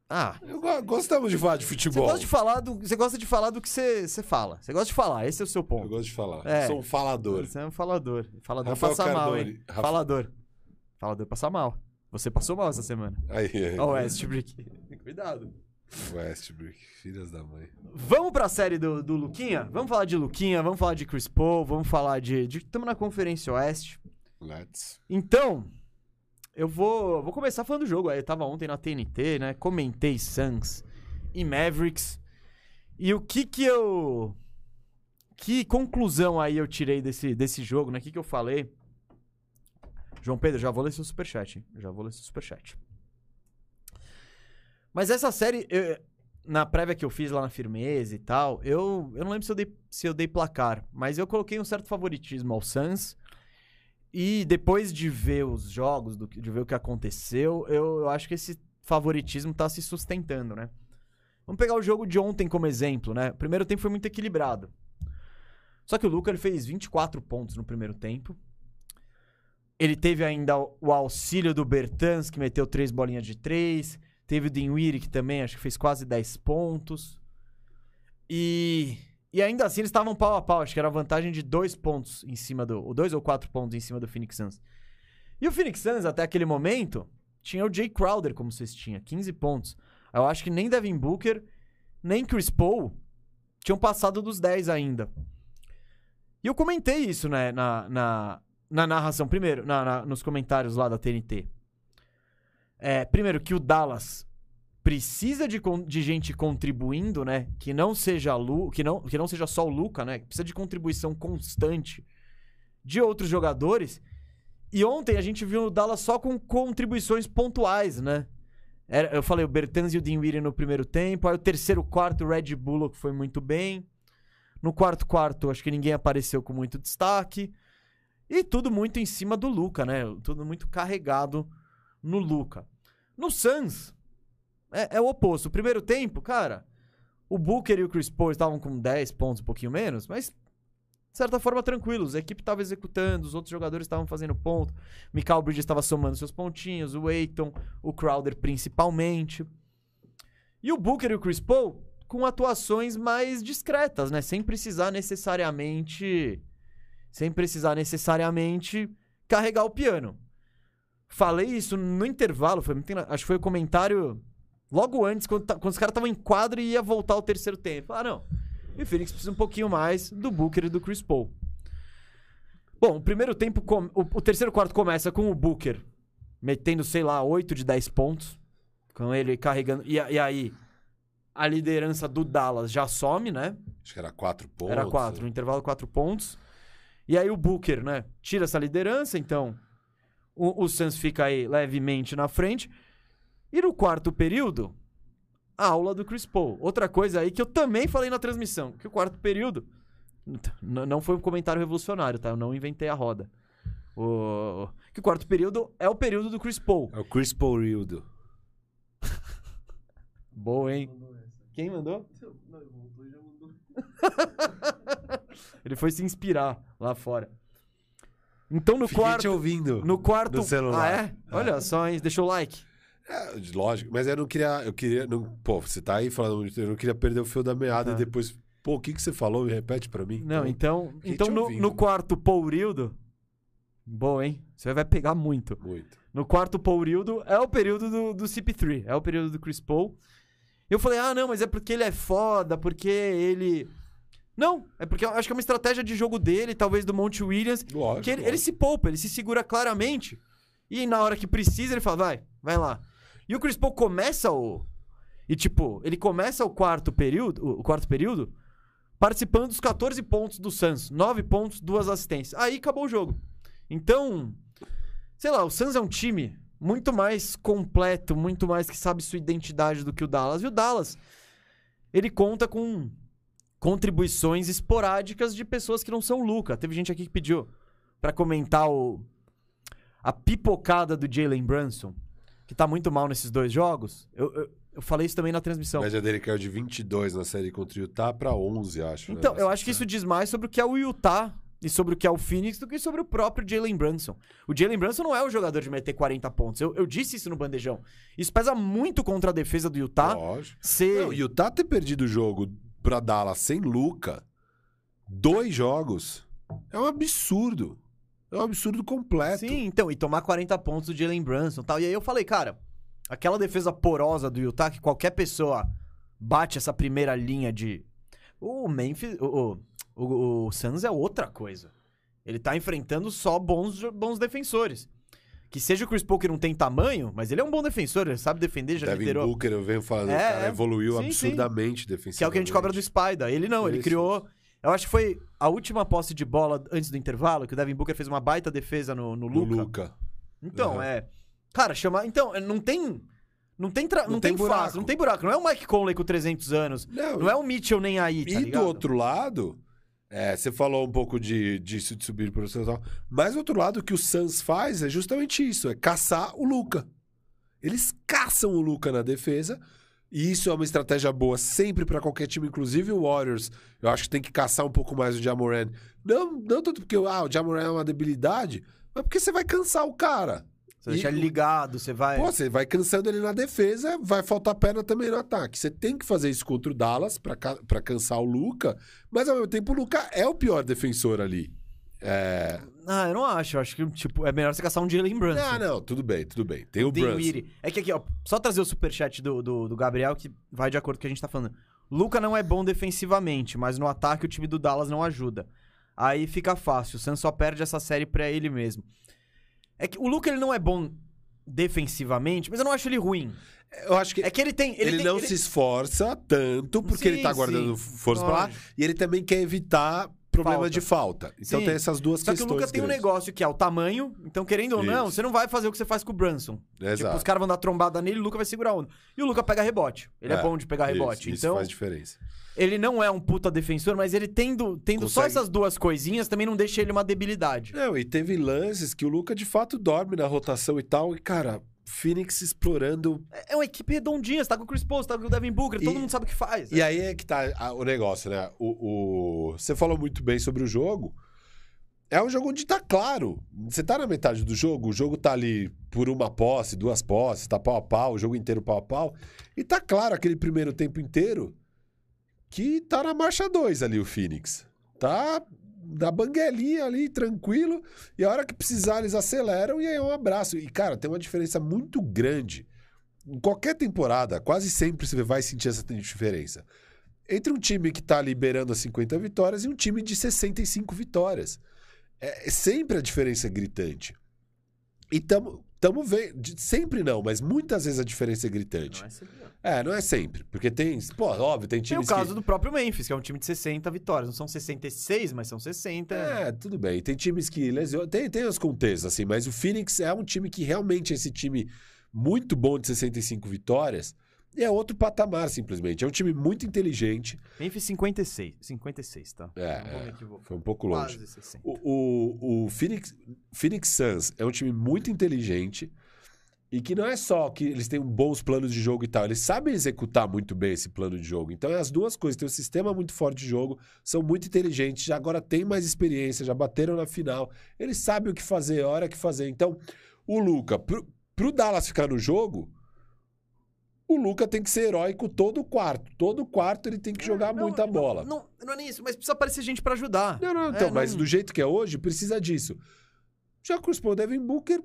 Ah, Eu go- gostamos de falar de você futebol. gosta de falar do, você gosta de falar do que você, você fala. Você gosta de falar, esse é o seu Eu ponto. gosto de falar. É. Sou um falador. Você é um falador. Falador Rafael passa mal, Cardone. hein? Rafa- Falador. Falador passa mal. Você passou mal essa semana. Aí, aí. Ó, o Westbrook. (laughs) Cuidado. Westbrook, filhas da mãe. Vamos pra série do, do Luquinha? Vamos falar de Luquinha, vamos falar de Chris Paul, vamos falar de... Estamos na Conferência Oeste. Let's. Então, eu vou, vou começar falando do jogo. Eu tava ontem na TNT, né? Comentei Suns e Mavericks. E o que que eu... Que conclusão aí eu tirei desse, desse jogo, né? O que que eu falei? João Pedro, já vou ler seu superchat, hein? Já vou ler seu superchat. Mas essa série, eu- na prévia que eu fiz lá na Firmeza e tal, eu, eu não lembro se eu, dei, se eu dei placar, mas eu coloquei um certo favoritismo ao Suns. E depois de ver os jogos, do de ver o que aconteceu, eu, eu acho que esse favoritismo tá se sustentando, né? Vamos pegar o jogo de ontem como exemplo, né? O primeiro tempo foi muito equilibrado. Só que o Luca ele fez 24 pontos no primeiro tempo. Ele teve ainda o auxílio do Bertans, que meteu três bolinhas de três. Teve o Dinwiddie, que também acho que fez quase 10 pontos. E, e ainda assim eles estavam pau a pau. Acho que era vantagem de dois pontos em cima do... Ou dois ou quatro pontos em cima do Phoenix Suns. E o Phoenix Suns, até aquele momento, tinha o Jay Crowder como cestinha. 15 pontos. Eu acho que nem Devin Booker, nem Chris Paul tinham passado dos 10 ainda. E eu comentei isso né, na, na, na narração, primeiro, na- na- nos comentários lá da TNT. É, primeiro, que o Dallas precisa de, de gente contribuindo, né? Que não seja Lu, que não, que não seja só o Luca, né? Precisa de contribuição constante de outros jogadores. E ontem a gente viu o Dallas só com contribuições pontuais, né? Era- eu falei o Bertans e o Dinwiddie no primeiro tempo. Aí o terceiro quarto, o Red Bullock foi muito bem. No quarto quarto, acho que ninguém apareceu com muito destaque. E tudo muito em cima do Luca, né? Tudo muito carregado no Luca. No Suns, é, é o oposto. O primeiro tempo, cara, o Booker e o Chris Paul estavam com 10 pontos, um pouquinho menos, mas de certa forma tranquilos. A equipe estava executando, os outros jogadores estavam fazendo ponto. Michael Bridges estava somando seus pontinhos, o Aiton, o Crowder principalmente. E o Booker e o Chris Paul com atuações mais discretas, né? Sem precisar necessariamente. Sem precisar necessariamente carregar o piano. Falei isso no intervalo, foi acho que foi o comentário logo antes, quando, quando os caras estavam em quadro e ia voltar o terceiro tempo. Ah, não. E o Phoenix precisa um pouquinho mais do Booker e do Chris Paul. Bom, o primeiro tempo. O, terceiro quarto começa com o Booker metendo, sei lá, 8 de 10 pontos. Com ele carregando. E, e aí, a liderança do Dallas já some, né? Acho que era quatro pontos. Era 4, no intervalo 4 pontos. E aí o Booker, né? Tira essa liderança, então o, o Suns fica aí levemente na frente. E no quarto período, a aula do Chris Paul. Outra coisa aí que eu também falei na transmissão, que o quarto período não foi um comentário revolucionário, tá? Eu não inventei a roda. O, que o quarto período é o período do Chris Paul. É o Chris Paul Rildo. (laughs) Boa, hein? Quem mandou? Ele foi se inspirar lá fora. Então no Fiquei quarto. te ouvindo. No quarto. no celular. Ah, é? Olha só, hein? Deixa o like. É, lógico, mas eu não queria. Eu queria. Não, pô, você tá aí falando. Eu não queria perder o fio da meada Tá. e depois. Pô, o que, que você falou? Me repete pra mim. Não, então. Então te no, no quarto Pourildo. Boa, hein? Você vai pegar muito. Muito. No quarto Pourildo é o período do, do CP3. É o período do Chris Paul. Eu falei, ah, não, mas é porque ele é foda, porque ele. Não, é porque eu acho que é uma estratégia de jogo dele, talvez do Monte Williams. Lógico. Que ele, ele lógico. se poupa, ele se segura claramente. E na hora que precisa, ele fala, vai, vai lá. E o Chris Paul começa o. E tipo, ele começa o quarto período, o quarto período, participando dos 14 pontos do Suns. 9 pontos, duas assistências. Aí acabou o jogo. Então, sei lá, o Suns é um time muito mais completo, muito mais que sabe sua identidade do que o Dallas. E o Dallas, ele conta com contribuições esporádicas de pessoas que não são Luca. Teve gente aqui que pediu pra comentar o a pipocada do Jalen Brunson, que tá muito mal nesses dois jogos. Eu, eu, eu falei isso também na transmissão. A média dele caiu de 22 na série contra o Utah pra 11, acho. né? Então, eu acho que isso diz mais sobre o que é o Utah e sobre o que é o Phoenix do que sobre o próprio Jalen Brunson. O Jalen Brunson não é o jogador de meter 40 pontos. Eu, eu disse isso no bandejão. Isso pesa muito contra a defesa do Utah. Lógico. Ser... Não, o Utah ter perdido o jogo pra Dallas sem Luca, dois jogos, é um absurdo. É um absurdo completo. Sim, então, e tomar 40 pontos do Jalen Brunson e tal. E aí eu falei, cara, aquela defesa porosa do Utah que qualquer pessoa bate essa primeira linha de. O Memphis. O, o, o, o Suns é outra coisa. Ele tá enfrentando só bons, bons defensores. Que seja o Chris Paul que não tem tamanho, mas ele é um bom defensor, ele sabe defender, já Devin liderou. Booker, eu venho falando, É, o cara é. evoluiu Sim, sim. absurdamente defensivamente. Que é o que a gente cobra do Spider. Ele não, ele criou. Eu acho que foi a última posse de bola antes do intervalo, que o Devin Booker fez uma baita defesa no, no No Luca. Luca. Então, Uhum. é. Cara, chamar. Então, é, não tem. Não tem, tra... não Não tem, tem não tem buraco. Não é o Mike Conley com 300 anos. Não, Não é o Mitchell nem aí, tá e ligado? do outro lado, é, você falou um pouco de, disso de subir para o tal, mas do outro lado, o que o Suns faz é justamente isso: é caçar o Luca. Eles caçam o Luca na defesa. E isso é uma estratégia boa sempre para qualquer time, inclusive o Warriors. Eu acho que tem que caçar um pouco mais o Jamoran. Não, não tanto porque ah, o Jamoran é uma debilidade, mas porque você vai cansar o cara. Você deixa E- ele ligado, você vai. Pô, você vai cansando ele na defesa, vai faltar perna também no ataque. Você tem que fazer isso contra o Dallas pra, pra cansar o Luca, mas ao mesmo tempo o Luca é o pior defensor ali. É... Ah, eu não acho. Eu acho que, tipo, é melhor você caçar um Jalen Brunson. Ah, não, tudo bem, tudo bem. Tem o Brunson. Dinwiddie. É que aqui, ó, só trazer o superchat do, do, do Gabriel, que vai de acordo com o que a gente tá falando. Luca não é bom defensivamente, mas no ataque o time do Dallas não ajuda. Aí fica fácil. O Suns só perde essa série pra ele mesmo. É que o Luca ele não é bom defensivamente, mas eu não acho ele ruim. Eu acho que É que ele tem. ele, Ele, tem- não ele- se esforça tanto porque Sim, ele tá guardando sim. força pra lá, Lógico. e ele também quer evitar problema Falta. de falta. Então Sim. tem essas duas Só que o questões. Lucas tem um negócio que é o tamanho, então querendo ou não, Isso. você não vai fazer o que você faz com o Brunson. Tipo, Exato. os caras vão dar trombada nele e o Luca vai segurar a onda. E o Luca pega rebote. Ele é, É, bom de pegar Isso, rebote. isso então, faz diferença. Ele não é um puta defensor, mas ele tendo, tendo só Consegue. essas duas coisinhas também não deixa ele uma debilidade. Não, e teve lances que o Luca de fato dorme na rotação e tal, e cara, Phoenix explorando É é uma equipe redondinha, você tá com o Chris Paul, você tá com o Devin Booker, todo E- mundo sabe o que faz. E aí é que tá a- o negócio, né? O, o- Você falou muito bem sobre o jogo. É um jogo onde tá claro. Você tá na metade do jogo, o jogo tá ali por uma posse, duas posses, tá pau a pau, o jogo inteiro pau a pau. E tá claro aquele primeiro tempo inteiro que tá na marcha 2 ali o Phoenix. Tá da banguelinha ali, tranquilo. E a hora que precisar, eles aceleram e aí é um abraço. E, cara, tem uma diferença muito grande. Em qualquer temporada, quase sempre você vai sentir essa diferença. Entre um time que tá liberando as 50 vitórias e um time de 65 vitórias. é, é sempre a diferença gritante. E tamo, tamo vendo. Sempre não, mas muitas vezes a diferença é gritante. Não é sempre não. É, não é sempre. Porque tem. Pô, óbvio, tem Tem o times caso que. do próprio Memphis, que é um time de 60 vitórias. Não são 66, mas são 60. É, tudo bem. Tem times que lesionam. Tem, tem os contextos, assim, mas o Phoenix é um time que realmente é esse time muito bom de 65 vitórias. E é outro patamar, simplesmente. É um time muito inteligente. Memphis 56. 56, tá? É, é. Foi um pouco longe. Quase 60. O, o, o Phoenix, Phoenix Suns é um time muito inteligente e que não é só que eles têm bons planos de jogo e tal, eles sabem executar muito bem esse plano de jogo. Então é as duas coisas, tem um sistema muito forte de jogo, são muito inteligentes, já agora têm mais experiência, já bateram na final, eles sabem o que fazer, a hora que fazer. Então, o Luca, pro, pro Dallas ficar no jogo, o Luca tem que ser heróico todo o quarto. Todo o quarto ele tem que jogar Não, muita não, bola. Não, não é nem isso, mas precisa aparecer gente pra ajudar. Não, não, É, então, mas não- do jeito que é hoje, precisa disso. Já Chris Paul e Devin Booker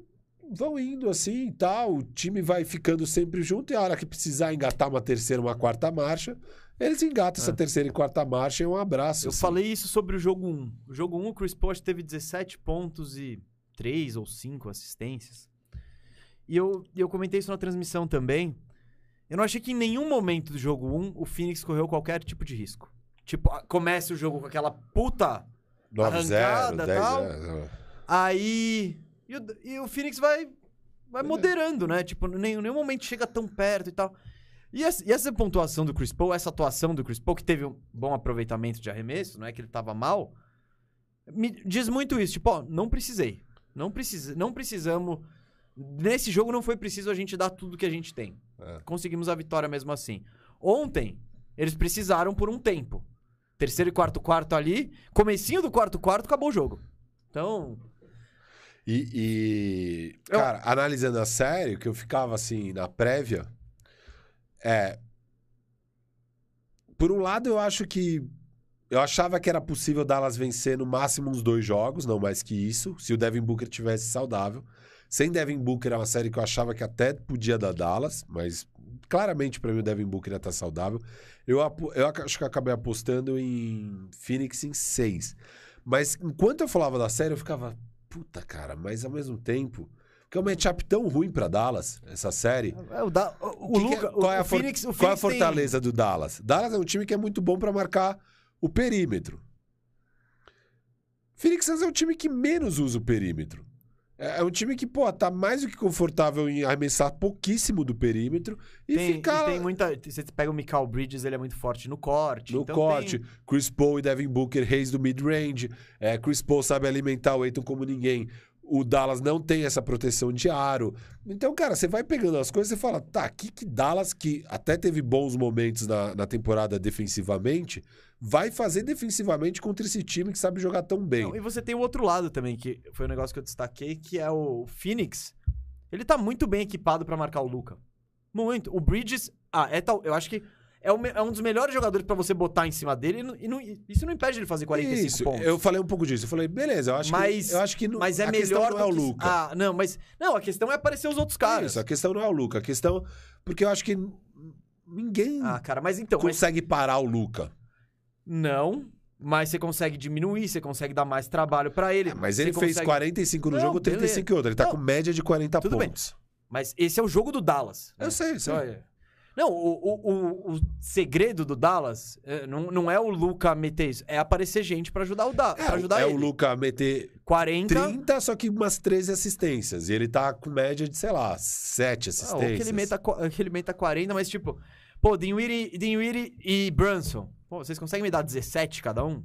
vão indo assim e tal, o time vai ficando sempre junto e a hora que precisar engatar uma terceira, uma quarta marcha, eles engatam essa terceira e quarta marcha e um abraço. É. Eu assim. falei isso sobre o jogo 1. O jogo 1, o Chris Paul que teve 17 pontos e 3 ou 5 assistências. E eu, e eu comentei isso na transmissão também. Eu não achei que em nenhum momento do jogo 1 o Phoenix correu qualquer tipo de risco. Tipo, começa o jogo com aquela puta 9-0, arrancada, 10 tal. é. Aí. E o, e o Phoenix vai, vai moderando, né? Tipo, em nenhum, nenhum momento chega tão perto e tal. E essa, e essa pontuação do Chris Paul, essa atuação do Chris Paul, que teve um bom aproveitamento de arremesso, não é que ele tava mal, me diz muito isso. Tipo, ó, não precisei. Não, precisa, não precisamos. Nesse jogo não foi preciso a gente dar tudo que a gente tem. É. Conseguimos a vitória mesmo assim. Ontem, eles precisaram por um tempo. Terceiro e quarto quarto ali, comecinho do quarto quarto, acabou o jogo. Então, E, e, Eu- cara, analisando a série, o que eu ficava assim na prévia é. Por um lado, eu acho que. Eu achava que era possível Dallas vencer no máximo uns dois jogos, não mais que isso, se o Devin Booker tivesse saudável. Sem Devin Booker é uma série que eu achava que até podia dar Dallas, mas claramente pra mim o Devin Booker ia estar saudável. Eu, eu acho que eu acabei apostando em Phoenix em seis. Mas enquanto eu falava da série, eu ficava, puta cara, mas ao mesmo tempo. Porque é um matchup tão ruim pra Dallas, essa série. É, o, da, o, o Que que é- qual, é o, a Phoenix, o qual é a Phoenix tem- fortaleza do Dallas? Dallas é um time que é muito bom pra marcar o perímetro. Phoenix Suns é um time que menos usa o perímetro. É é um time que, pô, tá mais do que confortável em arremessar pouquíssimo do perímetro e tem, ficar e tem muita. Você pega o Michael Bridges, ele é muito forte no corte. no então corte. tem- Chris Paul e Devin Booker, reis do mid-range. É, Chris Paul sabe alimentar o Aiton como ninguém. O Dallas não tem essa proteção de aro. Então, cara, você vai pegando as coisas e fala, tá, que que Dallas, que até teve bons momentos na, na temporada defensivamente, vai fazer defensivamente contra esse time que sabe jogar tão bem. Não, e você tem o outro lado também, que foi um negócio que eu destaquei, que é o Phoenix. Ele tá muito bem equipado pra marcar o Luca. Muito. O Bridges, ah, é tal, eu acho que é, me- é um dos melhores jogadores pra você botar em cima dele e, não- e não- isso não impede ele fazer 45 Isso, pontos. eu falei um pouco disso. Eu falei, beleza, eu acho Mas- que. Eu acho que não- Mas é a questão melhor não é o que- Luca. Ah, não, mas não, a questão é aparecer os outros caras. Isso, a questão não é o Luca. A questão. Porque eu acho que ninguém Ah, cara, mas então, mas consegue parar o Luca. Não, mas você consegue diminuir, você consegue dar mais trabalho pra ele. É, mas ele fez consegue- 45 no Não, jogo, 35 em outro. Ele tá Não, com média de 40 tudo bem. pontos. Mas esse é o jogo do Dallas. Eu né? sei, eu sei. É- Não, o, o, o, o segredo do Dallas é, não, não é o Luca meter isso, é aparecer gente pra ajudar o Dallas, É, pra ajudar é ele. o Luca meter 40. 30, só que umas 13 assistências. E ele tá com média de, sei lá, 7 Ah, ou que assistências. ele, meta, que ele meta 40, mas tipo, pô, Dinwiddie, Dinwiddie e Brunson, pô, vocês conseguem me dar 17 cada um?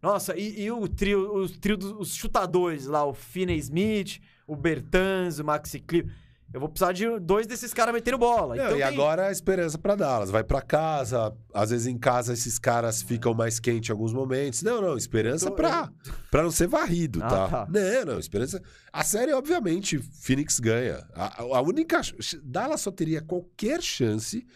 Nossa, e, e o trio, os trio dos os chutadores lá, o Finney Smith, o Bertans, o Maxi Clip. Eu vou precisar de dois desses caras metendo bola. Não, então e tem- agora a esperança pra Dallas. Vai pra casa, às vezes em casa esses caras ficam mais quentes em alguns momentos. Não, não, esperança tô- pra, pra não ser varrido, Ah, tá? tá. Não, não, esperança. A série, obviamente, Phoenix ganha. A, a única. Dallas só teria qualquer chance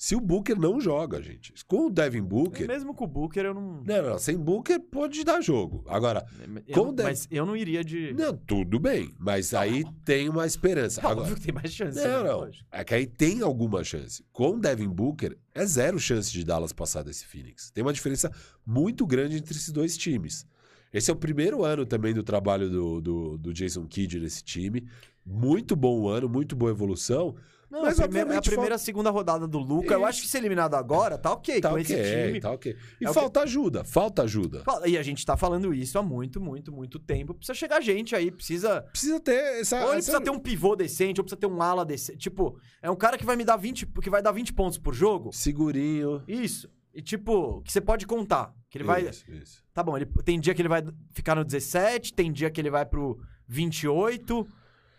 se o Booker não joga, gente. Com o Devin Booker. Mesmo com o Booker, eu não. Não, não, sem Booker pode dar jogo. Agora, eu com não- o Dev- Mas eu não iria de. não, tudo bem, mas aí tem uma esperança. Não, (laughs) Agora, óbvio que tem mais chance. não, né? não. Lógico. É que aí tem alguma chance. Com o Devin Booker, é zero chance de Dallas passar desse Phoenix. Tem uma diferença muito grande entre esses dois times. Esse é o primeiro ano também do trabalho do, do, do Jason Kidd nesse time. Muito bom ano, muito boa evolução. Não, Mas, a primeira, é a primeira, segunda rodada do Luca. Eu acho que ser eliminado agora, tá ok. Tá com ok, esse time. tá ok. E É falta ajuda, falta ajuda. E a gente tá falando isso há muito, muito, muito tempo. Precisa chegar gente aí, precisa. Precisa ter essa. Ou ele essa- precisa ter um pivô decente, ou precisa ter um ala decente. Tipo, é um cara que vai me dar 20, que vai dar 20 pontos por jogo. Segurinho. Isso. E tipo, que você pode contar. Que ele vai. Isso, isso. Tá bom, ele, tem dia que ele vai ficar no 17, tem dia que ele vai pro 28.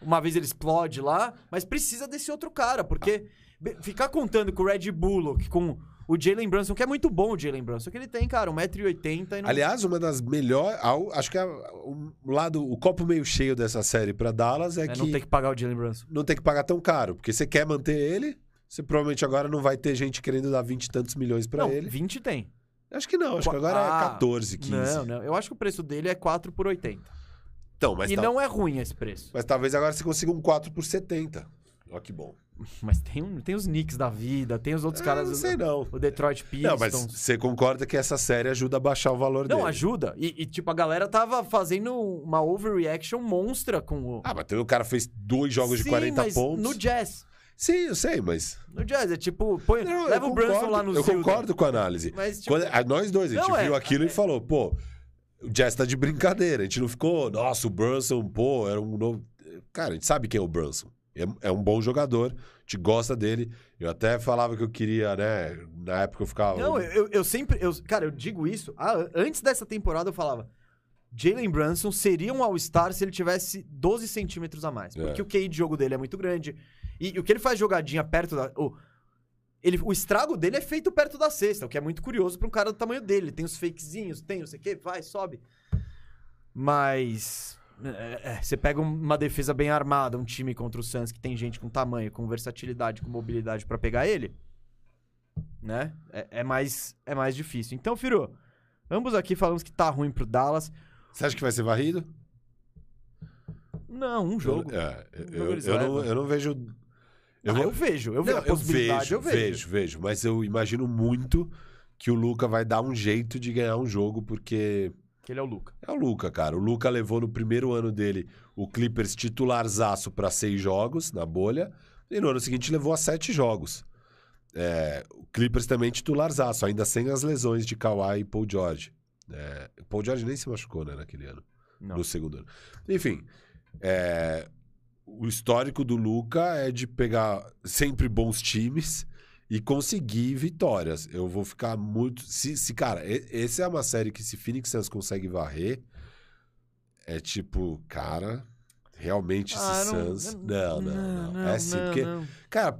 Uma vez ele explode lá, mas precisa desse outro cara, porque ficar contando com o Red Bullock, com o Jalen Brunson, que é muito bom o Jalen Brunson, que ele tem, cara, 1,80m e não... Aliás, uma das melhores. Acho que é o lado, o copo meio cheio dessa série pra Dallas é, é, que não tem que pagar o Jalen Brunson. não tem que pagar tão caro. Porque você quer manter ele, você provavelmente agora não vai ter gente querendo dar 20 e tantos milhões pra não, ele. 20 tem. Acho que não, acho que agora Ah, é 14, 15. Não, não, eu acho que o preço dele é 4 por 80. Então, mas, e tal- não é ruim esse preço. mas talvez agora você consiga um 4 por 70. Ó, que bom. Mas tem, um- tem os Knicks da vida, tem os outros Ah, caras... não sei não. O Detroit Pistons... Não, mas você concorda que essa série ajuda a baixar o valor Não, dele? ajuda. E, e, tipo, a galera tava fazendo uma overreaction monstra com o. Ah, mas tem- o cara fez dois jogos Sim, de 40 mas pontos. No Jazz. Sim, eu sei, mas. No Jazz, é tipo, põe, Não, leva o Brunson lá no Eu Zilda. concordo com a análise. Mas, tipo, Quando- nós dois, a gente Não, é, viu aquilo é- e falou, pô, o Jazz tá de brincadeira. A gente não ficou, nossa, o Brunson, pô, era um novo. Cara, a gente sabe quem é o Brunson. É, é um bom jogador, a gente gosta dele. Eu até falava que eu queria, né? Na época eu ficava. Não, eu, eu sempre. Eu, cara, eu digo isso. ah, antes dessa temporada eu falava. Jalen Brunson seria um All-Star se ele tivesse 12 centímetros a mais. Porque É. o QI de jogo dele é muito grande. E, e o que ele faz jogadinha perto da. O, ele, o estrago dele é feito perto da cesta, o que é muito curioso pra um cara do tamanho dele. Ele tem os fakezinhos, tem não sei o que, vai, sobe. Mas. é, é, você pega um- uma defesa bem armada, um time contra o Suns que tem gente com tamanho, com versatilidade, com mobilidade pra pegar ele, né? É, é mais, é mais difícil. Então, Firu, ambos aqui falamos que tá ruim pro Dallas. Você acha que vai ser varrido? Não, um jogo. Eu, é, Um jogo eu, eu não, eu não vejo. Eu, Ah, eu vejo, eu vejo Não, a possibilidade, eu vejo. vejo, vejo. Mas eu imagino muito que o Luca vai dar um jeito de ganhar um jogo, porque Que ele é o Luca. é o Luca, cara. O Luca levou no primeiro ano dele o Clippers titularzaço para seis jogos na bolha, e no ano seguinte levou a sete jogos. É, o Clippers também titularzaço, ainda sem as lesões de Kawhi e Paul George. É, Paul George nem se machucou, né, naquele ano Não. no segundo ano. Enfim, é, o histórico do Luca é de pegar sempre bons times e conseguir vitórias. Eu vou ficar muito. Se, se cara, essa é uma série que se Phoenix Suns consegue varrer, é tipo, cara, realmente esse Ah, Suns. Não, não, não. É sim, não, porque. não. Cara,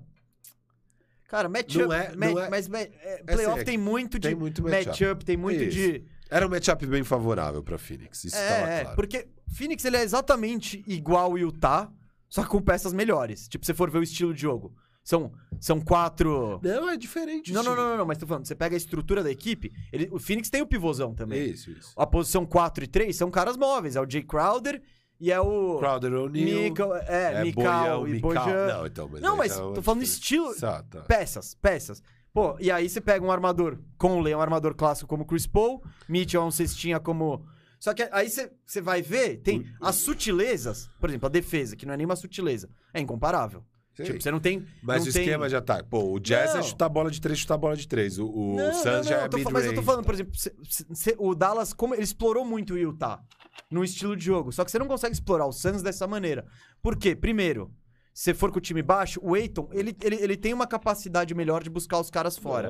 Cara, matchup. Não é- ma- não é- Mas ma- é, É playoff assim, é tem muito de tem muito matchup. tem muito Isso. de. era um matchup bem favorável pra Phoenix. Isso É, claro. porque Phoenix ele é exatamente igual ao Utah, só com peças melhores. Tipo, se você for ver o estilo de jogo. São, são quatro. Não, é diferente. Não, não, não, não, não, mas tô falando, você pega a estrutura da equipe, ele- o Phoenix tem o pivôzão também. Isso, isso. A posição 4 e 3 são caras móveis, é o Jay Crowder e é o Crowder O'Neal. É, É, Mikal e. Bojan. Não, então, mas Não, mas tá tô falando estilo, Tá, tá. peças, peças. Pô, e aí você pega um armador Conley, um armador clássico como Chris Paul, Mitchell é um cestinha como... Só que aí você, vai ver, tem as sutilezas, por exemplo, a defesa, que não é nenhuma sutileza, é incomparável. Tipo, você não tem... Mas não o tem... esquema já tá. Pô, o Jazz Não. é chutar bola de três, chutar bola de três. O, o Não, Suns já é mid Mas eu tô falando, por exemplo, cê- cê- o Dallas, como ele explorou muito o Utah no estilo de jogo. Só que você não consegue explorar o Suns dessa maneira. Por quê? Primeiro, se for com o time baixo, o Aiton, ele, ele, ele tem uma capacidade melhor de buscar os caras fora.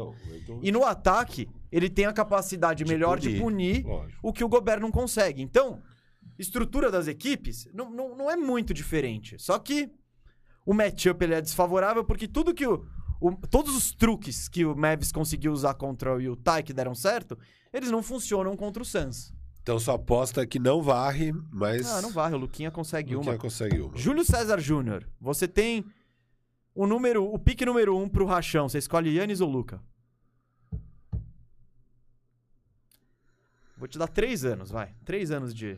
E no ataque, ele tem a capacidade De melhor de punir Lógico. o que o Gobert não consegue. Então, estrutura das equipes não, não, não é muito diferente. Só que o matchup ele é desfavorável porque tudo que o, o- Todos os truques que o Mavis conseguiu usar contra o Utah que deram certo, eles não funcionam contra o Suns. Então sua aposta é que não varre, mas. Ah, não varre, o Luquinha consegue Luquinha uma. consegue uma. Júlio César Júnior, você tem o número, o pique número um pro rachão. Você escolhe Yannis ou Luca? Vou te dar três anos, vai. Três anos de,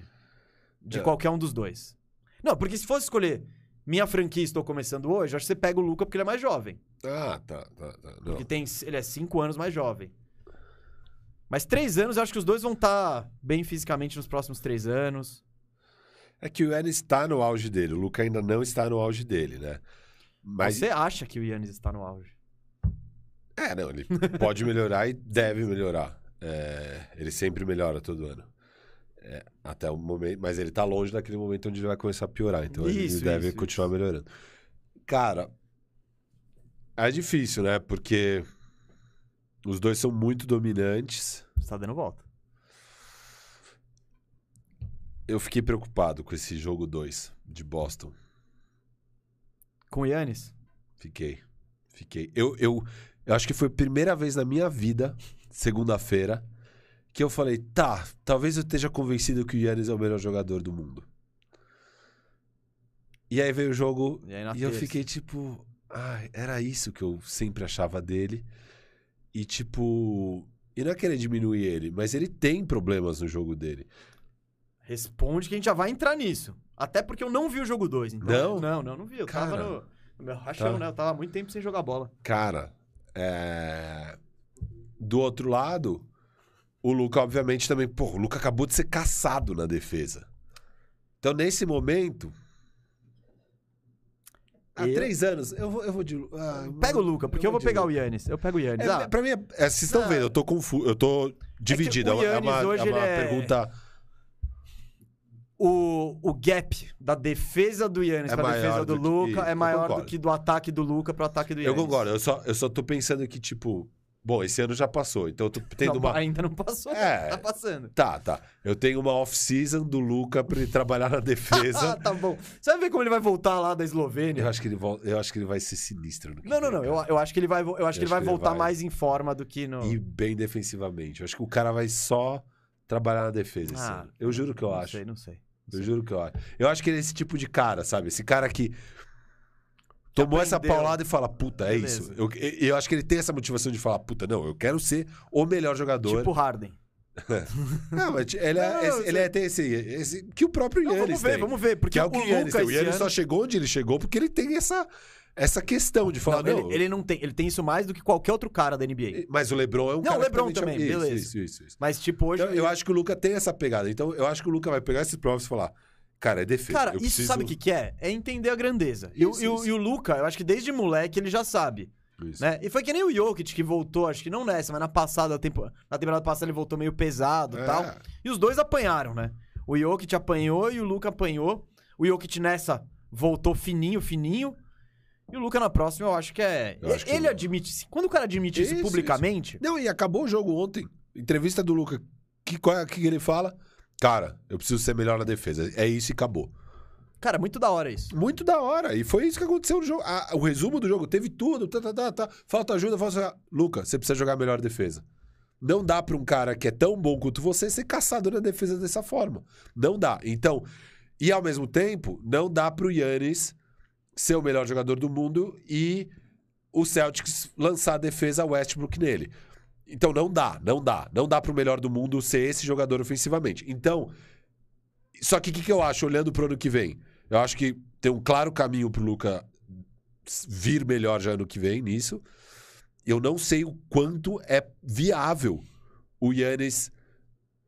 de É. qualquer um dos dois. Não, porque se fosse escolher minha franquia estou começando hoje, acho que você pega o Luca porque ele é mais jovem. Ah, tá, tá, tá. Não. Porque tem, ele é cinco anos mais jovem. Mas três anos, eu acho que os dois vão estar bem fisicamente nos próximos três anos. É que o Yannis está no auge dele, o Luca ainda não está no auge dele, né? Mas Você acha que o Yannis está no auge? é, não, ele (laughs) pode melhorar e deve melhorar. É, ele sempre melhora todo ano. É, até o momento, mas ele tá longe daquele momento onde ele vai começar a piorar, então ele Isso, deve isso, continuar melhorando. Cara, é difícil, né? Porque os dois são muito dominantes. Você tá dando volta. Eu fiquei preocupado com esse jogo 2 de Boston. Com o Yannis? Fiquei. Fiquei. Eu, eu, eu acho que foi a primeira vez na minha vida, segunda-feira, que eu falei, tá, talvez eu esteja convencido que o Yannis é o melhor jogador do mundo. E aí veio o jogo E e eu fiquei tipo, ai, era isso que eu sempre achava dele. E tipo, e não é querer diminuir ele, mas ele tem problemas no jogo dele. Responde que a gente já vai entrar nisso. Até porque eu não vi o jogo 2. Então... Não? Não, não, não vi. Eu tava Cara. no, no meu rachão, Tá. né? Eu tava há muito tempo sem jogar bola. Cara, é... do outro lado, o Luca, obviamente, também. Pô, o Luca acabou de ser caçado na defesa. Então, nesse momento. Há Eu- três anos, eu vou, eu vou de. ah, Pega o Luca, porque eu vou de pegar o. Yannis. Eu pego o Yannis. É, Ah, pra mim, é, é, vocês estão Não. vendo, eu tô confuso, eu tô dividido. É, o uma, é uma, hoje, é uma é- pergunta. o, o gap da defesa do Yannis É pra defesa do, do que- Luca é eu maior do que do ataque do Luca pro ataque do Eu Yannis. concordo, eu só, eu só tô pensando que, tipo. Bom, esse ano já passou, então eu tô tendo Não, uma. Ainda não passou, É. tá passando. Tá, tá. Eu tenho uma off-season do Luca pra ele trabalhar na Ah, defesa. (laughs) tá bom. Você vai ver como ele vai voltar lá da Eslovênia. Eu acho que ele, vol- eu acho que ele vai ser sinistro no que Não, não, não. Eu, eu acho que ele vai, vo- eu acho que ele vai que ele voltar vai. mais em forma do que no. E bem defensivamente. Eu acho que o cara vai só trabalhar na defesa esse Ah, ano. Eu juro que eu não acho. sei, não sei. Eu juro que eu acho. Eu acho que ele é esse tipo de cara, sabe? Esse cara que tomou essa aprendeu. paulada e fala, puta, é Beleza. isso. Eu, eu acho que ele tem essa motivação de falar, puta, não, eu quero ser o melhor jogador. Tipo Harden. (laughs) Não, mas ele é, Não, esse- ele é tem esse, esse. Que o próprio Não, Yannis vamos ver, tem. vamos ver. Porque Que é o que o Yannis tem. O Yannis ano... só chegou onde ele chegou porque ele tem essa, essa questão de falar, Não, não, ele, ele não tem, ele tem isso mais do que qualquer outro cara da NBA. Mas o LeBron é um Não, cara o LeBron que também, isso, beleza. Isso, isso, isso. Mas tipo hoje Então, eu acho que o Luca tem essa pegada. Então, eu acho que o Luca vai pegar esses provas e falar, cara, é defesa. Cara, eu isso preciso... sabe o que, que é? É entender a grandeza. E, o- Isso, e o, isso. e o Luca, eu acho que desde moleque ele já sabe. Isso. Né? E foi que nem o Jokic que voltou, acho que não nessa, mas na passada, tempo, na temporada passada ele voltou meio pesado e É. tal. E os dois apanharam, né? O Jokic apanhou e o Luca apanhou. O Jokic nessa voltou fininho, fininho. E o Luca na próxima eu acho que é. Acho que ele admite. Quando o cara admite isso, Isso, publicamente. Não, e acabou o jogo ontem. Entrevista do Luca. Que, é que ele fala? Cara, eu preciso ser melhor na defesa. É isso e acabou. Cara, muito da hora isso. Muito da hora. E foi isso que aconteceu no jogo. Ah, o resumo do jogo teve tudo. Tá, tá, tá, tá. Falta ajuda, falta. Luca, você precisa jogar melhor defesa. Não dá pra um cara que é tão bom quanto você ser caçado na defesa dessa forma. Não dá. Então, e ao mesmo tempo, não dá pro Yannis ser o melhor jogador do mundo e o Celtics lançar a defesa Westbrook nele. Então não dá, não dá. Não dá pro melhor do mundo ser esse jogador ofensivamente. Então, só que o que, que eu acho, olhando pro ano que vem? Eu acho que tem um claro caminho pro Luca vir melhor já ano que vem nisso. Eu não sei o quanto é viável o Yannis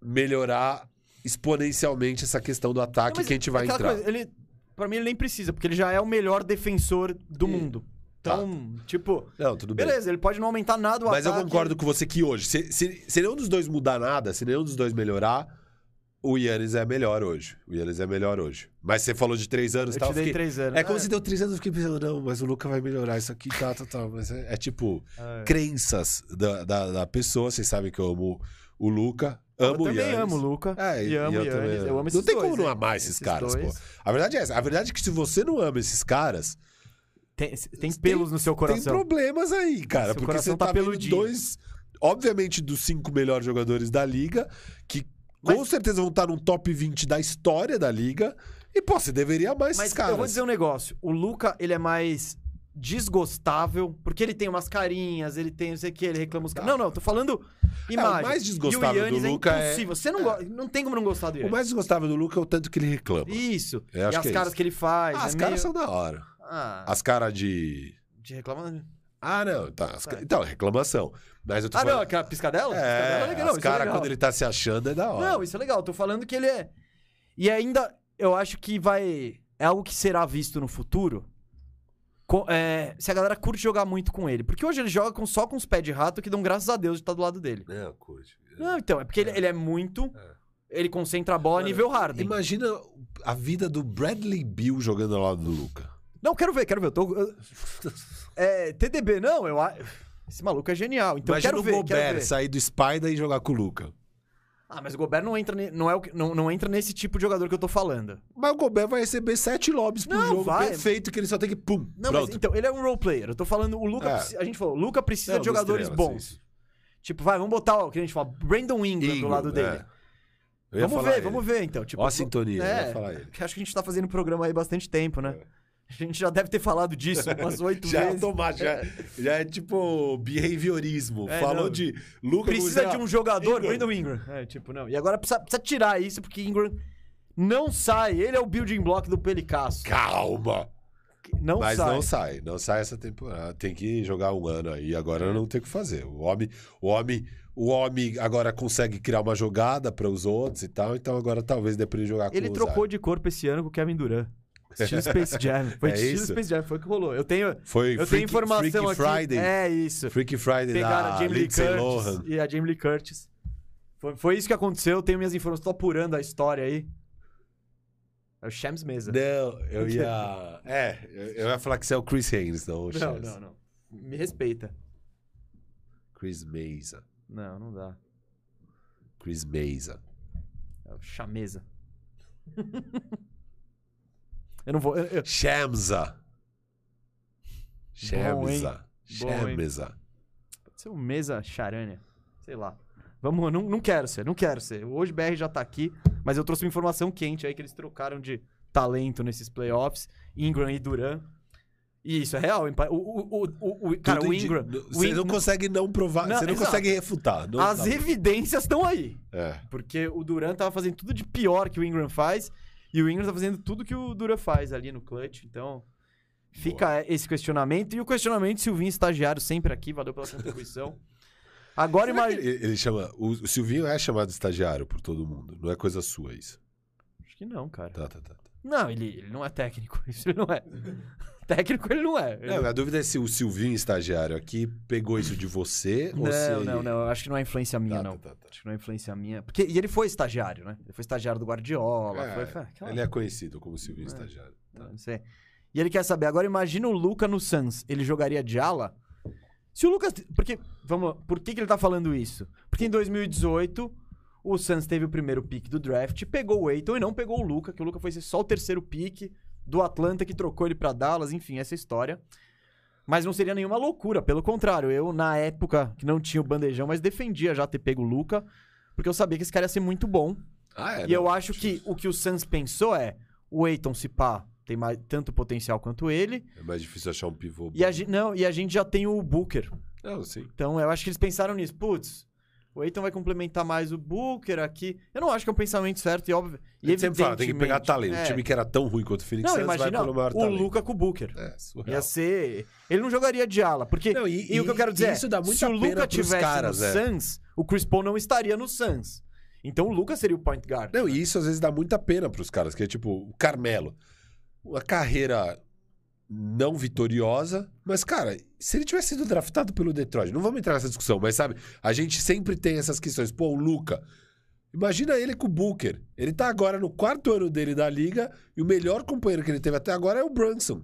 melhorar exponencialmente essa questão do ataque Mas que a gente vai aquela entrar. coisa, ele, pra mim ele nem precisa, porque ele já é o melhor defensor do mundo. Então, tipo, Não, tudo bem. beleza, ele pode não aumentar nada o Mas eu ataque. concordo com você que hoje, se, se, se nenhum dos dois mudar nada, se nenhum dos dois melhorar, o Yannis é melhor hoje. O Yannis é melhor hoje. Mas você falou de três anos e Eu tal. te dei fiquei- três anos. É como se deu três anos, eu fiquei pensando, não, mas o Luca vai melhorar isso aqui, tá, tá, tá. Mas é, é tipo, É. crenças da, da, da pessoa. Vocês sabem que eu amo o Luca, Eu amo o também Yannis. amo o Luca. É, e amo o eu também Yannis. amo. Eu amo esses Não tem como dois, não hein? amar esses, caras, dois. pô. A verdade é essa. A verdade é que se você não ama esses caras, Tem, tem pelos no seu tem coração. problemas aí, cara. Seu porque você tá tá, peludinho. dois, obviamente, dos cinco melhores jogadores da liga, que com Mas- certeza vão estar num top 20 da história da liga. E, pô, você deveria esses Mas caras. eu vou dizer um negócio. O Luca, ele é mais desgostável, porque ele tem umas carinhas, ele tem não sei o que, ele reclama os caras. Não, não, tô falando imagem. É, o mais desgostável do Yannis Luca é é- impossível. Você não, go- não tem como não gostar do O mais desgostável do Luca é o tanto que ele reclama. Isso. E as é caras isso. que ele faz. Ah, as é caras meio... são da hora. Ah, As caras de. de reclamar. Ah, não. Tá. As ca- Então, reclamação. Mas eu tô Ah, não, falando... aquela piscadela? É, piscadela é legal. é caras, legal. quando ele tá se achando, é da hora. Não, isso é legal. Tô falando que ele é. E ainda, eu acho que vai. É algo que será visto no futuro. é, se a galera curte jogar muito com ele. Porque hoje ele joga com- só com os pés de rato que dão graças a Deus de estar do lado dele. Não, curte. Não, então, é porque ele, ele é muito. É. Ele concentra a bola a Mano, nível Harden. Imagina a vida do Bradley Bill jogando ao lado do Luca. Não, quero ver, quero ver. Eu tô. eu- (laughs) É, TDB, não, eu. Esse maluco é genial. Então Imagina quero o ver, quero Gobert ver. sair do Spider e jogar com o Luca. Ah, mas o Gobert não entra, não, é o não, não entra nesse tipo de jogador que eu tô falando. Mas o Gobert vai receber sete lobbies por Não, jogo vai. perfeito que ele só tem que pum. Não, pronto. mas então, ele é um role player. Eu tô falando, o Luca. É. A gente falou, o Luca precisa É, de jogadores estrela, bons. sim. Tipo, vai, vamos botar, ó, que a gente fala, Brandon Ingram, do lado dele. é. Eu ia Vamos ver, ele. vamos ver então. Tipo, Ó a sintonia, eu é, ia falar ele. Acho que a gente tá fazendo programa aí bastante tempo, né? A gente já deve ter falado disso umas (laughs) oito Já é vezes. automático, já, já é tipo behaviorismo. É, Falou não. de Luca Precisa de um jogador, Ingram. Brandon Ingram. É, tipo, não. E agora precisa, precisa tirar isso, porque Ingram não sai. Ele é o building block do Pelicasso. Calma! Não Mas sai. não sai, não sai essa temporada. Tem que jogar um ano aí, agora não tem o que fazer. O homem, o homem, o homem agora consegue criar uma jogada para os outros e tal, então agora talvez dê pra ele jogar com Ele trocou de corpo esse ano com o Kevin Durant. Estilo Space Jam. (laughs) Foi É estilo isso? Space Jam, foi o que rolou. Eu tenho, Foi eu tenho Freaky- informação Freaky aqui. Friday. É isso. Freaky Friday Pegaram da a Jamie Lee Curtis Lohan. e a Jamie Lee Curtis. Foi, foi isso que aconteceu. Eu tenho minhas informações. Tô apurando a história aí. É o Shams Mesa. Não, eu ia. É, eu ia falar que você é o Chris Haynes, não o Não, Chance. não, não. Me respeita. Chris Mesa. Não, não dá. Chris Mesa. É o Chamesa. (laughs) eu não vou. eu- eu- Shamsa. Shamsa. Shamsa. Pode ser um Mesa Charânia. Sei lá. Vamos, não, não quero ser, não quero ser. Hoje o BR já tá aqui, mas eu trouxe uma informação quente aí que eles trocaram de talento nesses playoffs. Ingram e Duran. E isso é real. O, o, o, o, cara, Tudo o Ingram. Você não consegue não provar, Não, você não exato. consegue refutar. Não As evidências estão aí. É. Porque o Duran tava fazendo tudo de pior que o Ingram faz. E o Ingram tá fazendo tudo que o Duran faz ali no clutch. Então, fica esse questionamento. E o questionamento, Silvinho, estagiário, sempre aqui. Valeu pela contribuição. (laughs) Agora imagina. Ele, ele chama. O, o Silvinho é chamado estagiário por todo mundo. Não é coisa sua isso. Acho que não, cara. Tá, tá, tá. tá. Não, ele, ele não é técnico. (laughs) Isso ele não é. (laughs) (laughs) técnico ele não é. Ele- Não, a dúvida é se o Silvinho estagiário aqui pegou isso de você ou se. não, não, não. Acho que não é influência minha, Tá, não. tá, tá, tá. Acho que não é influência minha. Porque, e ele foi estagiário, né? Ele foi estagiário do Guardiola. É, foi, aquela- Ele é conhecido como Silvinho estagiário. Não sei. E ele quer saber, agora imagina o Luca no Suns. Ele jogaria de ala? Se o Lucas. Porque. Vamos por que, que ele tá falando isso? Porque em 2018, o Suns teve o primeiro pick do draft, pegou o Aiton e não pegou o Luca, que o Luca foi ser só o terceiro pick do Atlanta que trocou ele pra Dallas, enfim, essa história. Mas não seria nenhuma loucura, pelo contrário, eu, na época que não tinha o bandejão, mas defendia já ter pego o Luca, porque eu sabia que esse cara ia ser muito bom. Ah, é? E eu não, acho que o que o Suns pensou é: o Aiton, se pá, tem mais, tanto potencial quanto ele. É mais difícil achar um pivô. E a, bom. não, e a gente já tem o Booker. Não, sim. Então eu acho que eles pensaram nisso. Putz, o Aiton vai complementar mais o Booker aqui. Eu não acho que é um pensamento certo e óbvio. A E gente sempre fala, tem que pegar talento. é. O time que era tão ruim quanto o Phoenix Não, Suns vai imagina pelo maior o talento. Luca com o Booker. É, surreal. Ia ser. Ele não jogaria de ala. Porque. Não, e, e- o que eu quero e dizer isso dá é: muita se o Luca tivesse caras, no é. Suns, o Chris Paul não estaria no Suns. Então o Luca seria o point guard. Não, e isso às vezes dá muita pena pros caras, que é tipo, o Carmelo. Uma carreira não vitoriosa, mas, cara, se ele tivesse sido draftado pelo Detroit, não vamos entrar nessa discussão, mas sabe, a gente sempre tem essas questões. Pô, o Luca. Imagina ele com o Booker. Ele tá agora no quarto ano dele da liga e o melhor companheiro que ele teve até agora é o Brunson.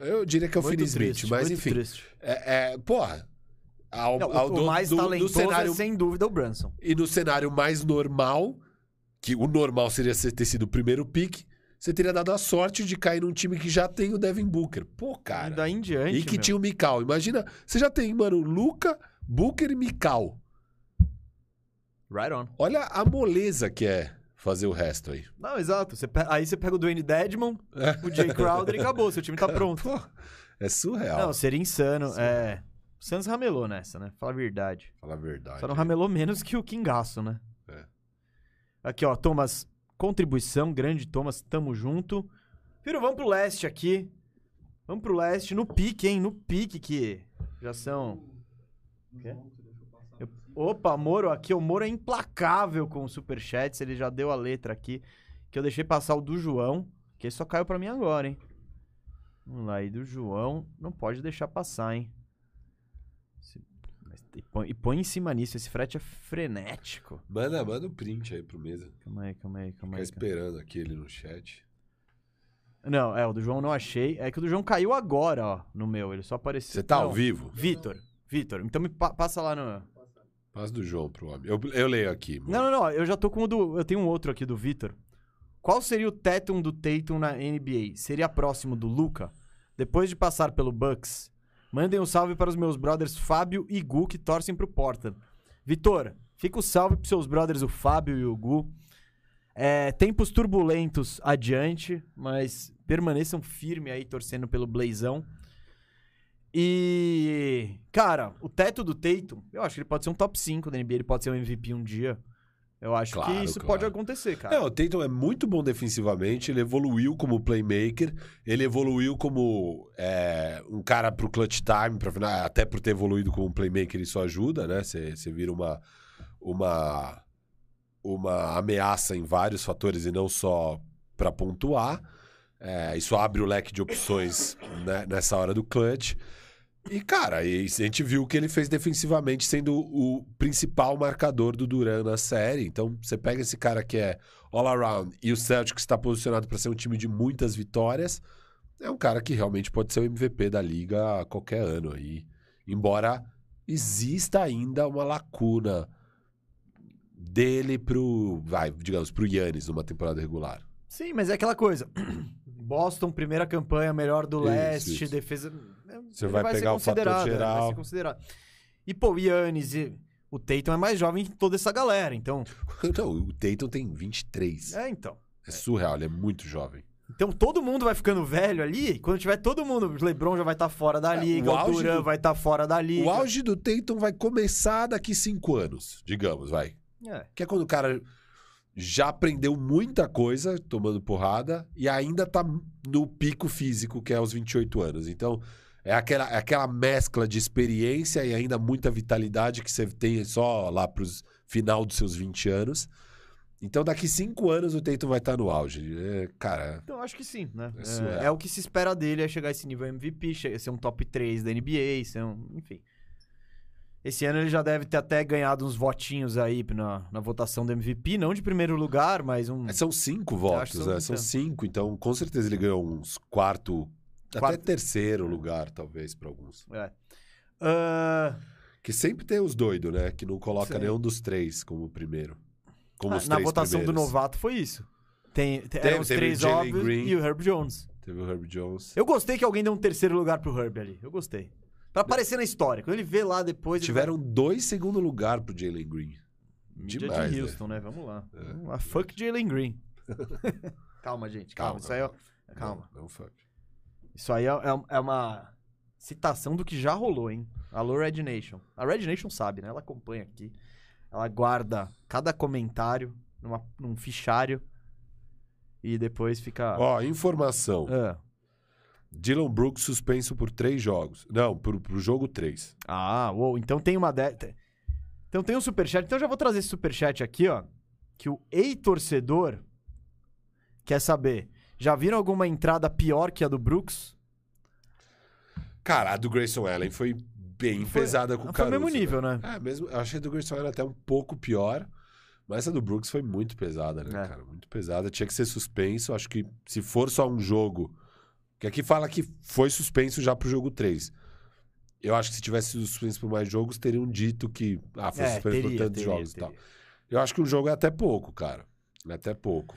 Eu diria que é o Finney Smith, mas muito enfim. triste. É, é, porra. Ao, Não, o- ao o do- mais do- do talentoso cenário é sem dúvida o Brunson. e no cenário mais normal, que o normal seria ter sido o primeiro pick, você teria dado a sorte de cair num time que já tem o Devin Booker. Pô, e cara. daí em diante. E que meu. tinha o Mikal. Imagina, você já tem, mano, Luca, Booker e Mikal. Right on. Olha a moleza que é fazer o resto aí. Não, exato. Você Aí você pega o Dwayne Dedmon, o Jay Crowder e acabou. Seu time tá (laughs) pronto. Pô, é surreal. Não, seria insano. É. O Suns ramelou nessa, né? Fala a verdade. Fala a verdade. Só não ramelou menos que o Kingaço, né? É. Aqui, ó, Thomas, contribuição, grande Thomas, tamo junto. Filho, vamos pro leste aqui. Vamos pro leste, no pique, hein? No pique que já são... Eu- Opa, Moro aqui. O Moro é implacável com o superchats. Ele já deu a letra aqui. Que eu deixei passar o do João. Que só caiu pra mim agora, hein? Vamos lá, e do João. Não pode deixar passar, hein? E põe, e põe em cima nisso. Esse frete é frenético. Manda, manda o print aí pro mesa. Calma aí, calma aí, calma aí. calma esperando aqui ele no chat. Não, é, o do João não achei. É que o do João caiu agora, ó, no meu. Ele só apareceu. Você tá Não, ao vivo? Vitor. Vitor. Então me pa- passa lá no. Passa do João pro homem. Eu, eu leio aqui. mano. Não, não, não. Eu já tô com o do. Eu tenho um outro aqui do Vitor. Qual seria o Tatum do Tatum na NBA? Seria próximo do Luca? Depois de passar pelo Bucks, mandem um salve para os meus brothers Fábio e Gu que torcem pro Portland. Vitor, fica o salve pros seus brothers, o Fábio e o Gu. É, tempos turbulentos adiante, mas permaneçam firmes aí torcendo pelo Blazão. E, cara, o teto do Tatum, eu acho que ele pode ser um top 5 da NBA, ele pode ser um MVP um dia. Eu acho que Claro, isso claro. pode acontecer, cara. É, o Tatum é muito bom defensivamente, ele evoluiu como playmaker, ele evoluiu como é, um cara pro clutch time, pra, final- até por ter evoluído como playmaker isso ajuda, né? Você vira uma, uma, uma ameaça em vários fatores e não só pra pontuar. É, isso abre o leque de opções né, nessa hora do clutch. E, cara, e a gente viu o que ele fez defensivamente, sendo o principal marcador do Duran na série. Então, você pega esse cara que é all-around e o Celtics está posicionado para ser um time de muitas vitórias. É um cara que realmente pode ser o MVP da liga a qualquer ano aí. Embora exista ainda uma lacuna dele pro, vai, digamos, pro Yannis numa temporada regular. Sim, mas é aquela coisa. (clears throat) Boston, primeira campanha, melhor do Isso, leste, isso. defesa. Você ele vai ser pegar o fator geral. Vai ser considerado. E, pô, o Yannis e o Tatum é mais jovem que toda essa galera, então. (laughs) Não, o Tatum tem 23. É, então. É surreal, ele é muito jovem. Então todo mundo vai ficando velho ali, quando tiver todo mundo, o LeBron já vai estar fora da É, liga, o o, Duran do- vai estar fora da liga. O auge do Tatum vai começar daqui cinco anos, digamos, vai. É. Que é quando o cara já aprendeu muita coisa tomando porrada e ainda tá no pico físico, que é aos 28 anos. Então, é aquela, é aquela mescla de experiência e ainda muita vitalidade que você tem só lá pros final dos seus 20 anos. Então, daqui cinco anos o Tatum vai estar no auge. É, cara, Então acho que sim, né? É É, é o que se espera dele, é chegar a esse nível MVP, ser um top 3 da NBA, ser um, enfim. Esse ano ele já deve ter até ganhado uns votinhos aí na, na votação do MVP, não de primeiro lugar, mas um. É, São cinco votos, são né? São trinta. cinco, então com certeza ele ganhou uns quarto, até terceiro lugar, talvez, pra alguns. É. Ah, Que sempre tem os doidos, né? Que não coloca Sim. nenhum dos três como primeiro. Como ah, na votação do primeiros. novato foi isso. Tem, te- Teve- eram os três óbvios Green. e o Herb Jones. Teve o Herb Jones. Eu gostei que alguém deu um terceiro lugar pro Herb ali. Eu gostei. Pra aparecer na história. Quando ele vê lá depois. Tiveram dois segundo lugar pro Jalen Green. Mídia demais, de né? Houston, né? Vamos lá. É. Vamos lá. Fuck Jalen Green. (laughs) calma, gente. Calma. Calma, Isso aí é. Calma. Não, não fuck. Isso aí é, é- é uma citação do que já rolou, hein? Alô, Red Nation. A Red Nation sabe, né? Ela acompanha aqui. Ela guarda cada comentário numa, num fichário. E depois fica. Ó, informação. Ah. Dylan Brooks suspenso por três jogos. Não, pro, pro jogo três. Ah, uou. Então tem uma. De... Então tem um superchat. Então eu já vou trazer esse superchat aqui, ó. Que o Ei-Torcedor quer saber. Já viram alguma entrada pior que a do Brooks? Cara, a do Grayson Allen foi bem Foi- pesada com o Foi Caruso. o mesmo nível, né? É, mesmo, eu achei a do Grayson Allen até um pouco pior, mas essa do Brooks foi muito pesada, né, É. cara? Muito pesada. Tinha que ser suspenso. Acho que se for só um jogo. Que aqui fala que foi suspenso já pro jogo 3. Eu acho que se tivesse sido suspenso por mais jogos, teriam dito que. Ah, foi É, suspenso por teria, tantos teria, jogos e tal. teria. Eu acho que um jogo é até pouco, cara. É até pouco.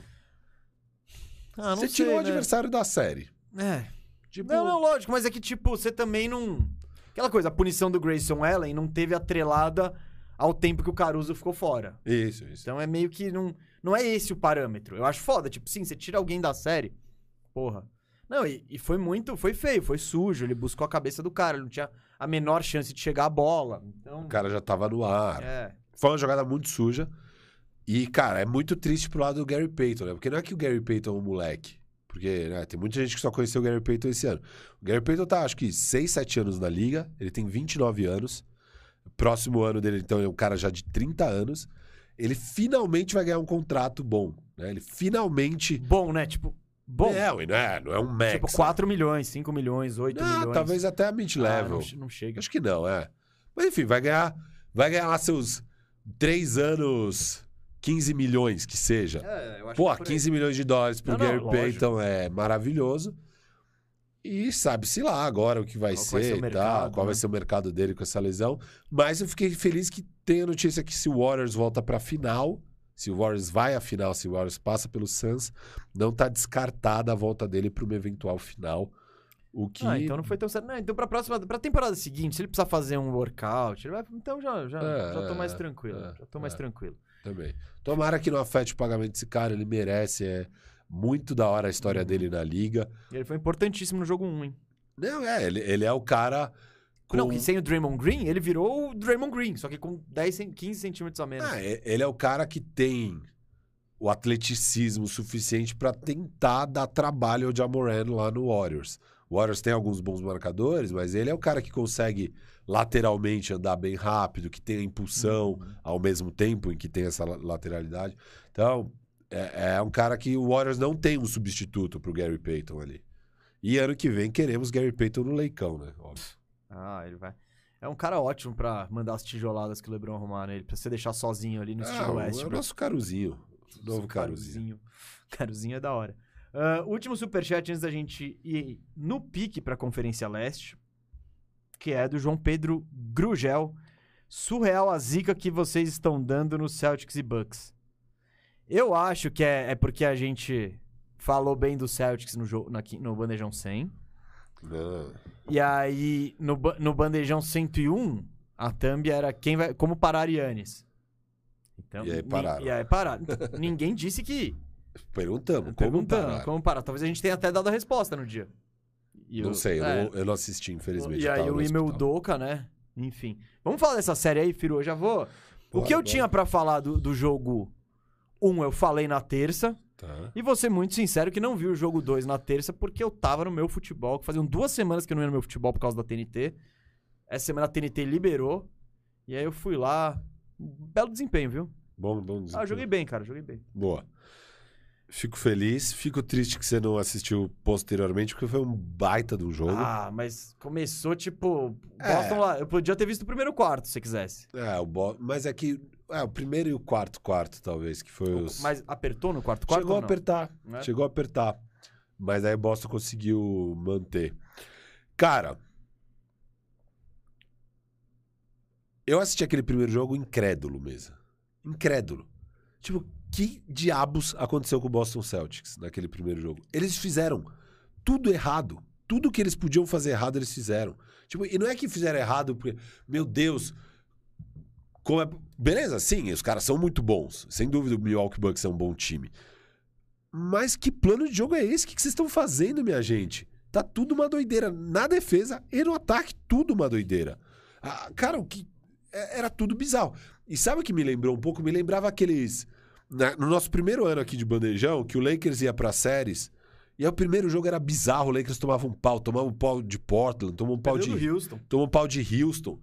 Ah, não Você sei, tirou o né? adversário da série. É. Tipo, Não, não, lógico, mas é que, tipo, você também não. Aquela coisa, a punição do Grayson Allen não teve atrelada ao tempo que o Caruso ficou fora. Isso, isso. Então é meio que não. Não é esse o parâmetro. Eu acho foda. Tipo, sim, você tira alguém da série. Porra. Não, e, e foi muito. Foi feio, foi sujo. Ele buscou a cabeça do cara. Ele não tinha a menor chance de chegar à bola. Então. O cara já tava no ar. É. Foi uma jogada muito suja. E, cara, é muito triste pro lado do Gary Payton, né? Porque não é que o Gary Payton é um moleque. Porque né, tem muita gente que só conheceu o Gary Payton esse ano. O Gary Payton tá, acho que 6, 7 anos na liga. Ele tem 29 anos. Próximo ano dele, então, é um cara já de 30 anos. Ele finalmente vai ganhar um contrato bom. Né? Ele finalmente. Bom, né? Tipo, bom. Não, e não é, não é um max. tipo, 4 milhões, 5 milhões, 8 Não, milhões. talvez até a Ah, mid-level. não, não chega. Acho que não, é. Mas enfim, vai ganhar, vai ganhar lá seus 3 anos, 15 milhões que seja. É, eu acho Pô, que por aí. 15 milhões de dólares pro Não, não, Gary lógico. Payton é maravilhoso. E sabe-se lá agora o que vai Qual ser vai ser o e tal, mercado, qual vai né? ser o mercado dele com essa lesão. Mas eu fiquei feliz que tem a notícia que se o Warriors volta pra final, se o Warriors vai à final, se o Warriors passa pelo Suns, não tá descartada a volta dele pra uma eventual final. O que. Ah, então não foi tão certo. Não, então pra próxima, pra temporada seguinte, se ele precisar fazer um workout, ele vai, então já, já, É, já tô é, mais tranquilo. é, já tô mais é. tranquilo. Também. Tomara que não afete o pagamento desse cara, ele merece. É muito da hora a história dele na liga. E ele foi importantíssimo no jogo 1, hein? Não, é, ele, ele é o cara. Com... Não, que sem o Draymond Green, ele virou o Draymond Green, só que com 10, cen- 15 centímetros a menos. Ah, ele é o cara que tem o atleticismo suficiente pra tentar dar trabalho ao Jamoran lá no Warriors. O Warriors tem alguns bons marcadores, mas ele é o cara que consegue lateralmente andar bem rápido, que tem a impulsão Uhum. ao mesmo tempo em que tem essa la- lateralidade. Então, é, é um cara que o Warriors não tem um substituto pro Gary Payton ali. E ano que vem queremos Gary Payton no leicão, né? Óbvio. Ah, ele vai. É um cara ótimo pra mandar as tijoladas que o LeBron arrumar nele, pra você deixar sozinho ali no Ah, estilo o- West. é o nosso caruzinho. Novo caruzinho. (laughs) Caruzinho é da hora. Ah, último superchat antes da gente ir no pique pra Conferência Leste, que é do João Pedro Grugel. Surreal a zica que vocês estão dando no Celtics e Bucks. Eu acho que é, é porque a gente falou bem do Celtics no, jogo, na no Bandejão 100. Não. E aí, no, no Bandejão 101, a thumb era quem vai, como parar Yannis. Então, E aí pararam. E aí pararam. Ninguém disse que. Perguntamos, como Perguntando parar? como parar. Talvez a gente tenha até dado a resposta no dia. Não sei, eu, é, não, eu não assisti, infelizmente. E eu aí o hospital. Doca, né? Enfim. Vamos falar dessa série aí, Firu. Eu já vou. o que eu bora. tinha pra falar do, do jogo 1, eu falei na terça. Tá. E vou ser muito sincero que não vi o jogo 2 na terça porque eu tava no meu futebol, faziam duas semanas que eu não ia no meu futebol por causa da TNT. Essa semana a TNT liberou. E aí eu fui lá. Belo desempenho, viu? Bom, bom Ah, eu desempenho. joguei bem, cara, joguei bem. Boa. Fico feliz, fico triste que você não assistiu posteriormente, porque foi um baita do jogo. Ah, mas começou tipo. É. Boston lá. Eu podia ter visto o primeiro quarto, se você quisesse. É, o Bo... mas é que é, o primeiro e o quarto quarto, talvez, que foi os... Mas apertou no quarto quarto? Chegou a apertar, Né? chegou a apertar. Mas aí Boston conseguiu manter. Cara, eu assisti aquele primeiro jogo incrédulo mesmo. Incrédulo. Tipo, que diabos aconteceu com o Boston Celtics naquele primeiro jogo? Eles fizeram tudo errado. Tudo que eles podiam fazer errado, eles fizeram. Tipo, e não é que fizeram errado porque, meu Deus, como é... Beleza, sim, os caras são muito bons. Sem dúvida, o Milwaukee Bucks é um bom time. Mas que plano de jogo é esse? O que vocês estão fazendo, minha gente? Tá tudo uma doideira. Na defesa e no ataque, tudo uma doideira. Ah, cara, o que. é- Era tudo bizarro. E sabe o que me lembrou um pouco? Me lembrava aqueles. Na- no nosso primeiro ano aqui de bandejão, que o Lakers ia pra séries. E aí o primeiro jogo era bizarro. O Lakers tomava um pau, tomava um pau de Portland, tomava um pau Perdeu de Houston. tomou um pau de Houston.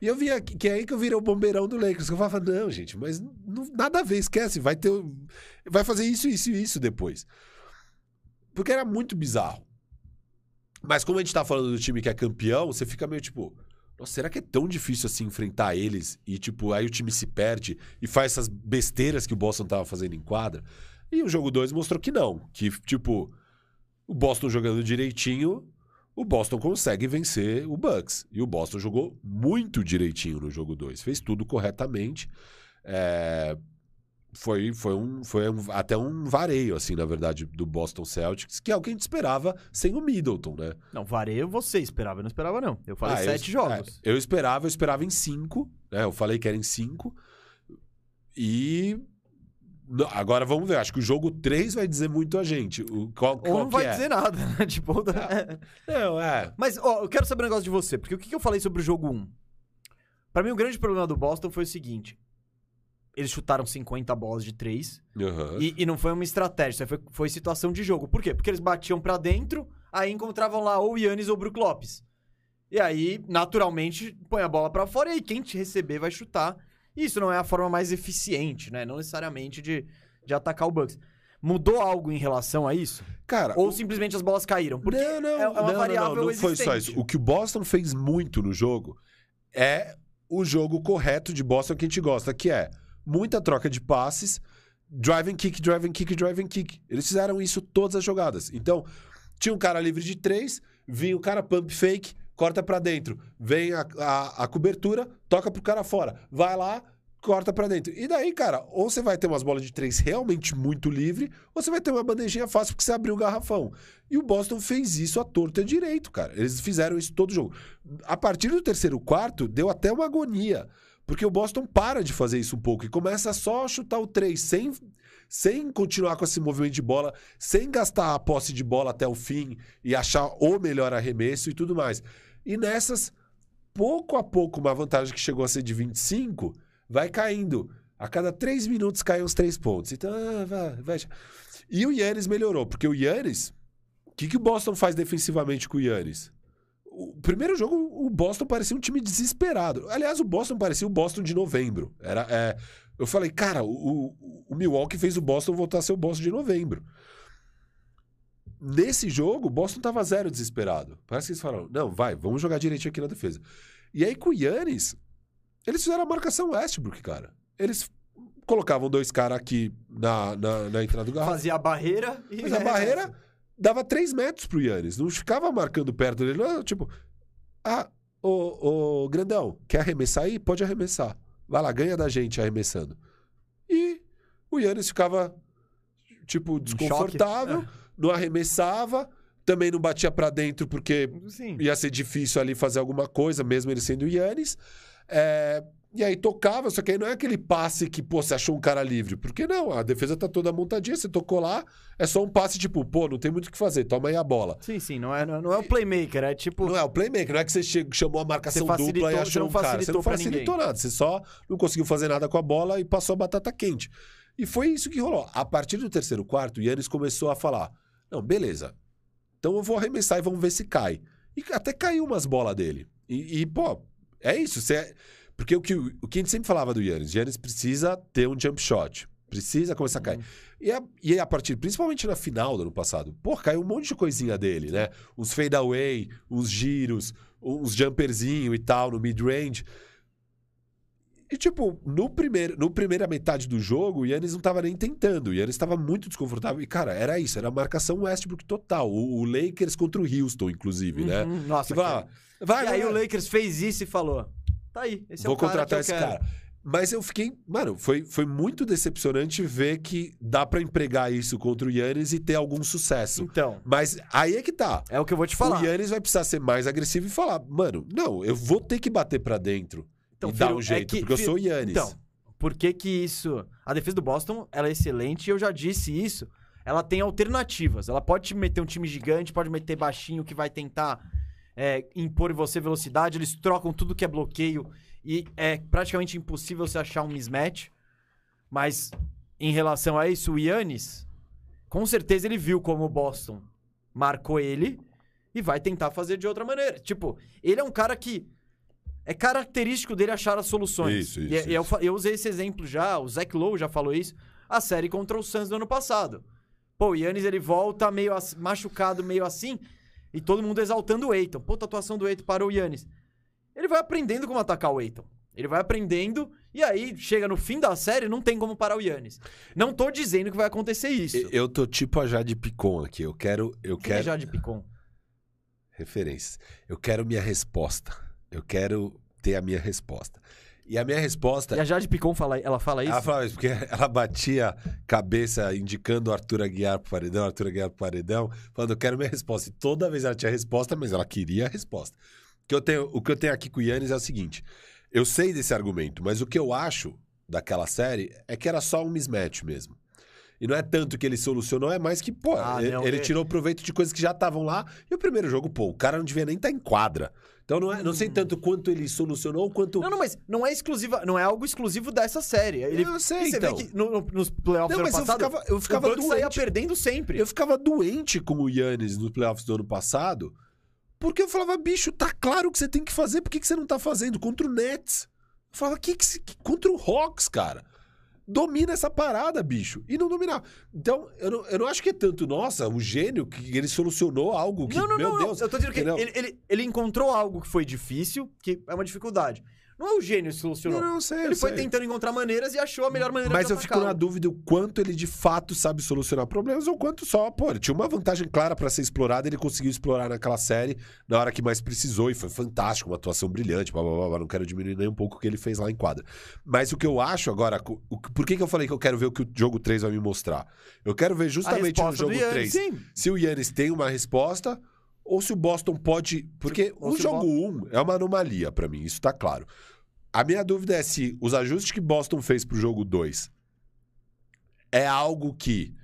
E eu via que, é aí que eu virei o bombeirão do Lakers. Que eu falava, não, gente, mas não- nada a ver, esquece. Vai ter. Vai fazer isso, isso e isso depois. Porque era muito bizarro. Mas como a gente tá falando do time que é campeão, você fica meio tipo. Nossa, será que é tão difícil assim enfrentar eles? E, tipo, aí o time se perde e faz essas besteiras que o Boston tava fazendo em quadra. E o jogo 2 mostrou que não. Que, tipo, o Boston jogando direitinho, o Boston consegue vencer o Bucks. E o Boston jogou muito direitinho no jogo 2. Fez tudo corretamente. É, Foi, foi, um, foi um- até um vareio, assim, na verdade, do Boston Celtics, que é o que a gente esperava sem o Middleton, né? Não, vareio você esperava, eu não esperava não. Eu falei Ah, eu sete es- jogos. é, eu esperava, eu esperava em cinco, né? Eu falei que era em cinco. E. não, agora vamos ver. Acho que o jogo 3 vai dizer muito a gente. O, qual, Ou qual não que vai é? dizer nada, né? (laughs) Tipo, Não, é. Mas, ó, eu quero saber um negócio de você, porque o que que eu falei sobre o jogo 1? Pra mim, o grande problema do Boston foi o seguinte. Eles chutaram 50 bolas de três. Aham. E, e não foi uma estratégia, foi, foi situação de jogo. Por quê? Porque eles batiam pra dentro, aí encontravam lá ou o Yannis ou o Brook Lopes. E aí, naturalmente, põe a bola pra fora e aí quem te receber vai chutar. E isso não é a forma mais eficiente, né? Não necessariamente de, de atacar o Bucks. Mudou algo em relação a isso? Cara, Ou o- simplesmente as bolas caíram? Porque não, não, é, uma não, não, variável não, não foi só isso. O que o Boston fez muito no jogo é o jogo correto de Boston que a gente gosta, que é muita troca de passes, drive and kick, drive and kick, drive and kick. Eles fizeram isso todas as jogadas. Então, tinha um cara livre de três, vinha o cara pump fake, corta pra dentro, vem a, a, a cobertura, toca pro cara fora, vai lá, corta pra dentro. E daí, cara, ou você vai ter umas bolas de três realmente muito livre, ou você vai ter uma bandejinha fácil porque você abriu o garrafão. E o Boston fez isso à torta e direito, cara. Eles fizeram isso todo jogo. A partir do terceiro quarto, deu até uma agonia. Porque o Boston para de fazer isso um pouco e começa só a chutar o três sem, sem continuar com esse movimento de bola, sem gastar a posse de bola até o fim e achar o melhor arremesso e tudo mais. E nessas, pouco a pouco, uma vantagem que chegou a ser de 25 vai caindo. A cada três minutos cai uns três pontos. Então, ah, vai, vai. E o Yannis melhorou, porque o Yannis. O que, que o Boston faz defensivamente com o Yannis? O primeiro jogo, Boston parecia um time desesperado. Aliás, o Boston parecia o Boston de novembro. Era, é, eu falei, cara, o, o, Milwaukee fez o Boston voltar a ser o Boston de novembro. Nesse jogo, o Boston tava zero desesperado. Parece que eles falaram, não, vai, vamos jogar direitinho aqui na defesa. E aí com o Yannis, eles fizeram a marcação Westbrook, cara. Eles colocavam dois caras aqui na, na, na entrada do garrafão. Fazia a barreira e. Mas a barreira dava 3 metros pro Yannis. Não ficava marcando perto dele. Não, tipo, ah, ô, ô, grandão, quer arremessar aí? Pode arremessar. Vai lá, ganha da gente arremessando. E o Yannis ficava, tipo, desconfortável, choque. não arremessava, também não batia pra dentro porque Sim. ia ser difícil ali fazer alguma coisa, mesmo ele sendo o Yannis. É, e aí tocava, só que aí não é aquele passe que, pô, você achou um cara livre. Porque não, a defesa tá toda montadinha, você tocou lá, é só um passe tipo, pô, não tem muito o que fazer, toma aí a bola. Sim, sim, não é, não é o playmaker, é tipo. Não é o playmaker, não é que você chamou a marcação dupla e achou um cara. Você não facilitou nada, você só não conseguiu fazer nada com a bola e passou a batata quente. E foi isso que rolou. A partir do terceiro quarto, o Yannis começou a falar: não, beleza, então eu vou arremessar e vamos ver se cai. E até caiu umas bolas dele. E, e, pô, é isso. Você... Porque o que, o que a gente sempre falava do Yannis, Yannis precisa ter um jump shot. Precisa começar a cair. E, a, e a partir, principalmente na final do ano passado, pô, caiu um monte de coisinha dele, né? Uns fade away, uns giros, uns jumperzinho e tal no mid-range. E, tipo, no primeiro, no primeira metade do jogo, o Yannis não tava nem tentando. O Yannis tava muito desconfortável. E, cara, era isso. Era a marcação Westbrook total. O, o Lakers contra o Houston, inclusive, né? Uhum, Nossa, Você fala, cara. vai, E vai, aí vai. o Lakers fez isso e falou: tá aí, esse Vou é o cara contratar eu esse quero. cara. Mas eu fiquei. Mano, foi, foi muito decepcionante ver que dá pra empregar isso contra o Yannis e ter algum sucesso. Então, Mas aí é que tá. é o que eu vou te falar. O Yannis vai precisar ser mais agressivo e falar: mano, não, eu vou ter que bater pra dentro Então, e dar filho, um é jeito, que- porque eu filho, sou o Yannis. Então, por que que isso... A defesa do Boston, ela é excelente e eu já disse isso. Ela tem alternativas. Ela pode te meter um time gigante, pode meter baixinho que vai tentar é, impor em você velocidade. Eles trocam tudo que é bloqueio e é praticamente impossível você achar um mismatch. Mas em relação a isso, o Yannis, com certeza ele viu como o Boston marcou ele e vai tentar fazer de outra maneira. Tipo, ele é um cara que é característico dele achar as soluções. Isso, isso, e eu, isso. fa- eu usei esse exemplo já, o Zach Lowe já falou isso, a série contra o Suns do ano passado. Pô, o Yannis ele volta meio machucado, meio assim, e todo mundo exaltando o Eiton. Puta atuação do Eiton para o Yannis. Ele vai aprendendo como atacar o Eiton. Ele vai aprendendo e aí chega no fim da série não tem como parar o Yannis. Não tô dizendo que vai acontecer isso. Eu- tô tipo a Jade Picon aqui. Eu quero. Eu Quem é quero. Jade Picon? Referências. Eu quero minha resposta. Eu quero ter a minha resposta. E a minha resposta E a Jade Picon fala, ela fala isso? Ela falava isso, porque (laughs) ela batia cabeça indicando o Arthur Aguiar pro paredão, Arthur Aguiar pro paredão, falando, eu quero minha resposta. E toda vez ela tinha resposta, mas ela queria a resposta. O que eu tenho, o que eu tenho aqui com o Yannis é o seguinte: eu sei desse argumento, mas o que eu acho daquela série é que era só um mismatch mesmo. E não é tanto que ele solucionou, é mais que, pô, Ah, ele, não, ele é- tirou proveito de coisas que já estavam lá. E o primeiro jogo, pô, o cara não devia nem estar em quadra. Então não, é, não sei tanto quanto ele solucionou, quanto. Hum. Não, não, mas não é exclusiva, não é algo exclusivo dessa série. Ele, Eu sei, você então. vê que no- no- nos playoffs Não, do ano mas eu passado, ficava- eu ficava o Bucks saía doente. perdendo sempre. Eu ficava doente com o Yannis nos playoffs do ano passado, porque eu falava, bicho, tá claro que você tem que fazer, por que, que você não tá fazendo? Contra o Nets. Eu falava, que que, que- contra o Hawks, cara. Domina essa parada, bicho. E não dominava. Então, eu não, eu não acho que é tanto, nossa, o gênio que ele solucionou algo que, não, não, meu não, Deus. Eu tô dizendo que ele, ele, ele encontrou algo que foi difícil, que é uma dificuldade. Não é o gênio que solucionou. Não, não, eu sei, eu ele foi sei. tentando encontrar maneiras e achou a melhor maneira Mas de eu fico na dúvida o quanto ele de fato sabe solucionar problemas ou quanto só, pô, ele tinha uma vantagem clara pra ser explorada, ele conseguiu explorar naquela série na hora que mais precisou e foi fantástico, uma atuação brilhante, blá, blá, blá, blá, não quero diminuir nem um pouco o que ele fez lá em quadra. Mas o que eu acho agora, o- por que, que eu falei que eu quero ver o que o jogo 3 vai me mostrar? Eu quero ver justamente no jogo Yannis, 3 Sim. se o Yannis tem uma resposta ou se o Boston pode. Porque Ou o jogo 1 é uma anomalia pra mim, isso tá claro. A minha dúvida é se os ajustes que Boston fez pro jogo 2 é algo que,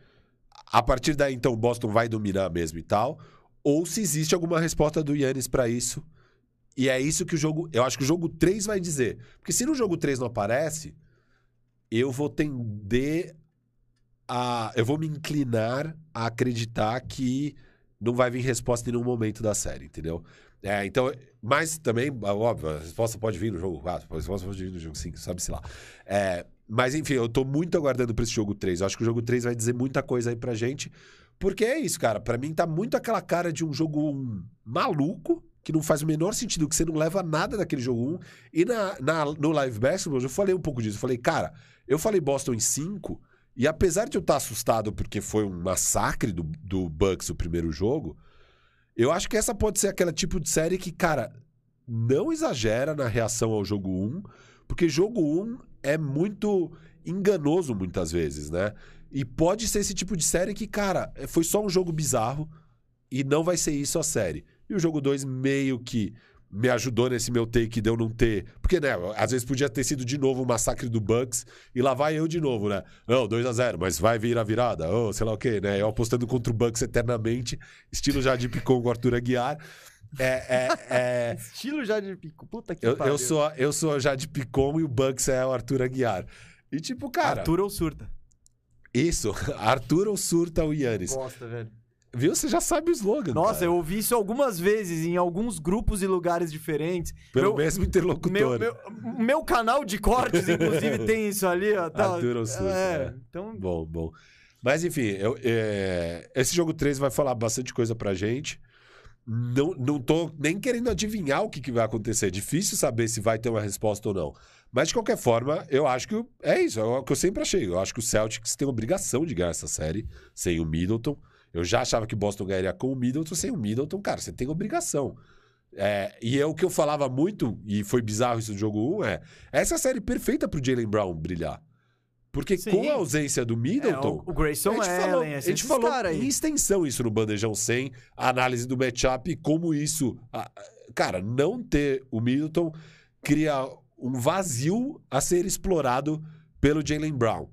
a partir daí, então, o Boston vai dominar mesmo e tal, ou se existe alguma resposta do Yannis pra isso. E é isso que o jogo. Eu acho que o jogo 3 vai dizer. Porque se no jogo 3 não aparece, eu vou tender a. Eu vou me inclinar a acreditar que não vai vir resposta em nenhum momento da série, entendeu? É, então, mas também, óbvio, a resposta pode vir no jogo 4, a resposta pode vir no jogo 5, sabe-se lá. É, mas enfim, eu tô muito aguardando pra esse jogo 3. Eu acho que o jogo 3 vai dizer muita coisa aí pra gente. Porque é isso, cara. Pra mim tá muito aquela cara de um jogo 1 maluco, que não faz o menor sentido, que você não leva nada daquele jogo 1. E na, na- no Live Basketball, eu falei um pouco disso. Eu falei, cara, eu falei Boston em 5, e apesar de eu estar assustado porque foi um massacre do, do Bucks o primeiro jogo, eu acho que essa pode ser aquela tipo de série que, cara, não exagera na reação ao jogo 1, porque jogo 1 é muito enganoso muitas vezes, né? E pode ser esse tipo de série que, cara, foi só um jogo bizarro e não vai ser isso a série. E o jogo 2 meio que me ajudou nesse meu take de eu não ter. Porque, né, às vezes podia ter sido de novo um massacre do Bucks e lá vai eu de novo, né? Não, 2 a 0 mas vai vir a virada, ou sei lá o quê, né? Eu apostando contra o Bucks eternamente, estilo já de Picon com o Arthur Aguiar. É, é, é, (laughs) Estilo já de pico. Puta que eu, pariu. eu, sou, eu sou já de Picon e o Bucks é o Arthur Aguiar. E tipo, cara, Arthur ou surta? isso, (laughs) Arthur ou surta o Yannis. Gosta, velho. Viu? Você já sabe o slogan. Nossa, cara. eu ouvi isso algumas vezes em alguns grupos e lugares diferentes. Pelo meu- mesmo interlocutor. Meu, meu, meu canal de cortes, inclusive, (laughs) tem isso ali, ó. Tá, Arthur surta, é, é. então... Bom, bom. Mas enfim, eu, é, esse jogo 3 vai falar bastante coisa pra gente. Não, não tô nem querendo adivinhar o que, que vai acontecer. É difícil saber se vai ter uma resposta ou não. Mas de qualquer forma, eu acho que é isso. É o que eu sempre achei. Eu acho que o Celtics tem obrigação de ganhar essa série sem o Middleton. Eu já achava que Boston ganharia com o Middleton. Sem o Middleton, cara, você tem obrigação. É, e é o que eu falava muito, e foi bizarro isso no jogo 1, é essa é a série perfeita pro Jalen Brown brilhar. Porque Sim. com a ausência do É, Middleton, o, o Grayson a gente Allen, falou, é, a gente falou em extensão isso no Bandejão 100, a análise do matchup e como isso... a- cara, não ter o Middleton cria um vazio a ser explorado pelo Jalen Brown.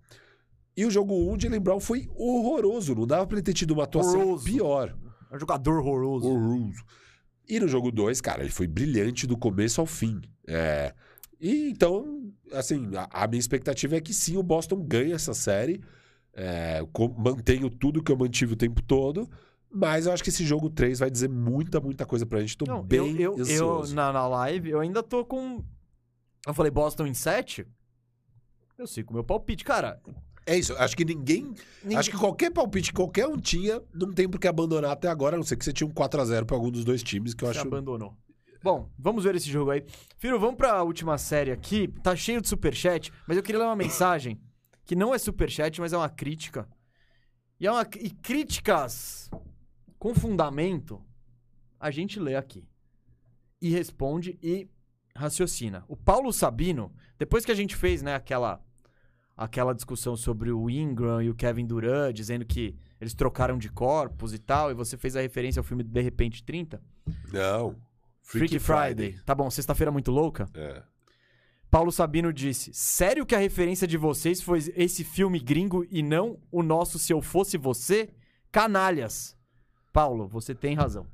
E o jogo 1, o Jalen Brown foi horroroso. Não dava pra ele ter tido uma atuação Horroroso. pior. É um jogador horroroso. Horroroso. E no jogo 2, cara, ele foi brilhante do começo ao fim. É, E então, assim, a, a minha expectativa é que sim, o Boston ganhe essa série. É, co- mantenho tudo que eu mantive o tempo todo. Mas eu acho que esse jogo 3 vai dizer muita, muita coisa pra gente. Tô Não, bem eu, eu, eu ansioso. na, na live, eu ainda tô com... Eu falei Boston em 7. Eu sei com o meu palpite. Cara, É isso, acho que ninguém. ninguém- Acho que qualquer palpite que qualquer um tinha, não tem por que abandonar até agora, a não ser que você tinha um 4x0 pra algum dos dois times, que eu se acho. abandonou. Bom, vamos ver esse jogo aí. Firo, vamos pra última série aqui. Tá cheio de superchat, mas eu queria ler uma mensagem que não é superchat, mas é uma crítica. E, é uma, e críticas com fundamento, a gente lê aqui. E responde e raciocina. O Paulo Sabino, depois que a gente fez, né, aquela aquela discussão sobre o Ingram e o Kevin Durant, dizendo que eles trocaram de corpos e tal, e você fez a referência ao filme De Repente 30, Não. Freaky, Friday. Tá bom, sexta-feira muito louca. É. Paulo Sabino disse: Sério que a referência de vocês foi esse filme gringo e não o nosso Se Eu Fosse Você? Canalhas. Paulo, você tem razão.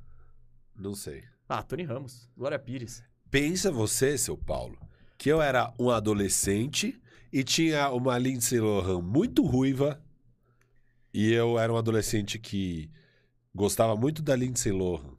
Não sei. Ah, Tony Ramos, Glória Pires. Pensa você, seu Paulo, que eu era um adolescente e tinha uma Lindsay Lohan muito ruiva e eu era um adolescente que gostava muito da Lindsay Lohan.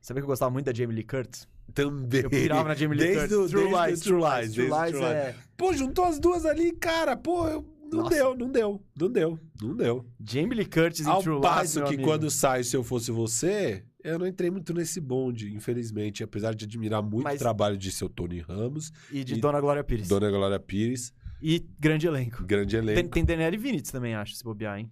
Sabia que eu gostava muito da Jamie Lee Curtis? Também. Eu pirava na Jamie Lee Desde Curtis. o- True desde Lies, True True Lies, Lies. True desde o Lies True Lies. é... Pô, juntou as duas ali, cara. Pô, eu... não Nossa. deu, não deu, não deu, não deu. Jamie Lee Curtis Ao True Lies, passo meu que quando sai Se Eu Fosse Você, eu não entrei muito nesse bonde, infelizmente. Apesar de admirar muito Mas- o trabalho de seu Tony Ramos, E de e- Dona Glória Pires. Dona Glória Pires, E grande elenco. grande Tem, elenco. tem Daniele Vinitz também, acho, se bobear, hein?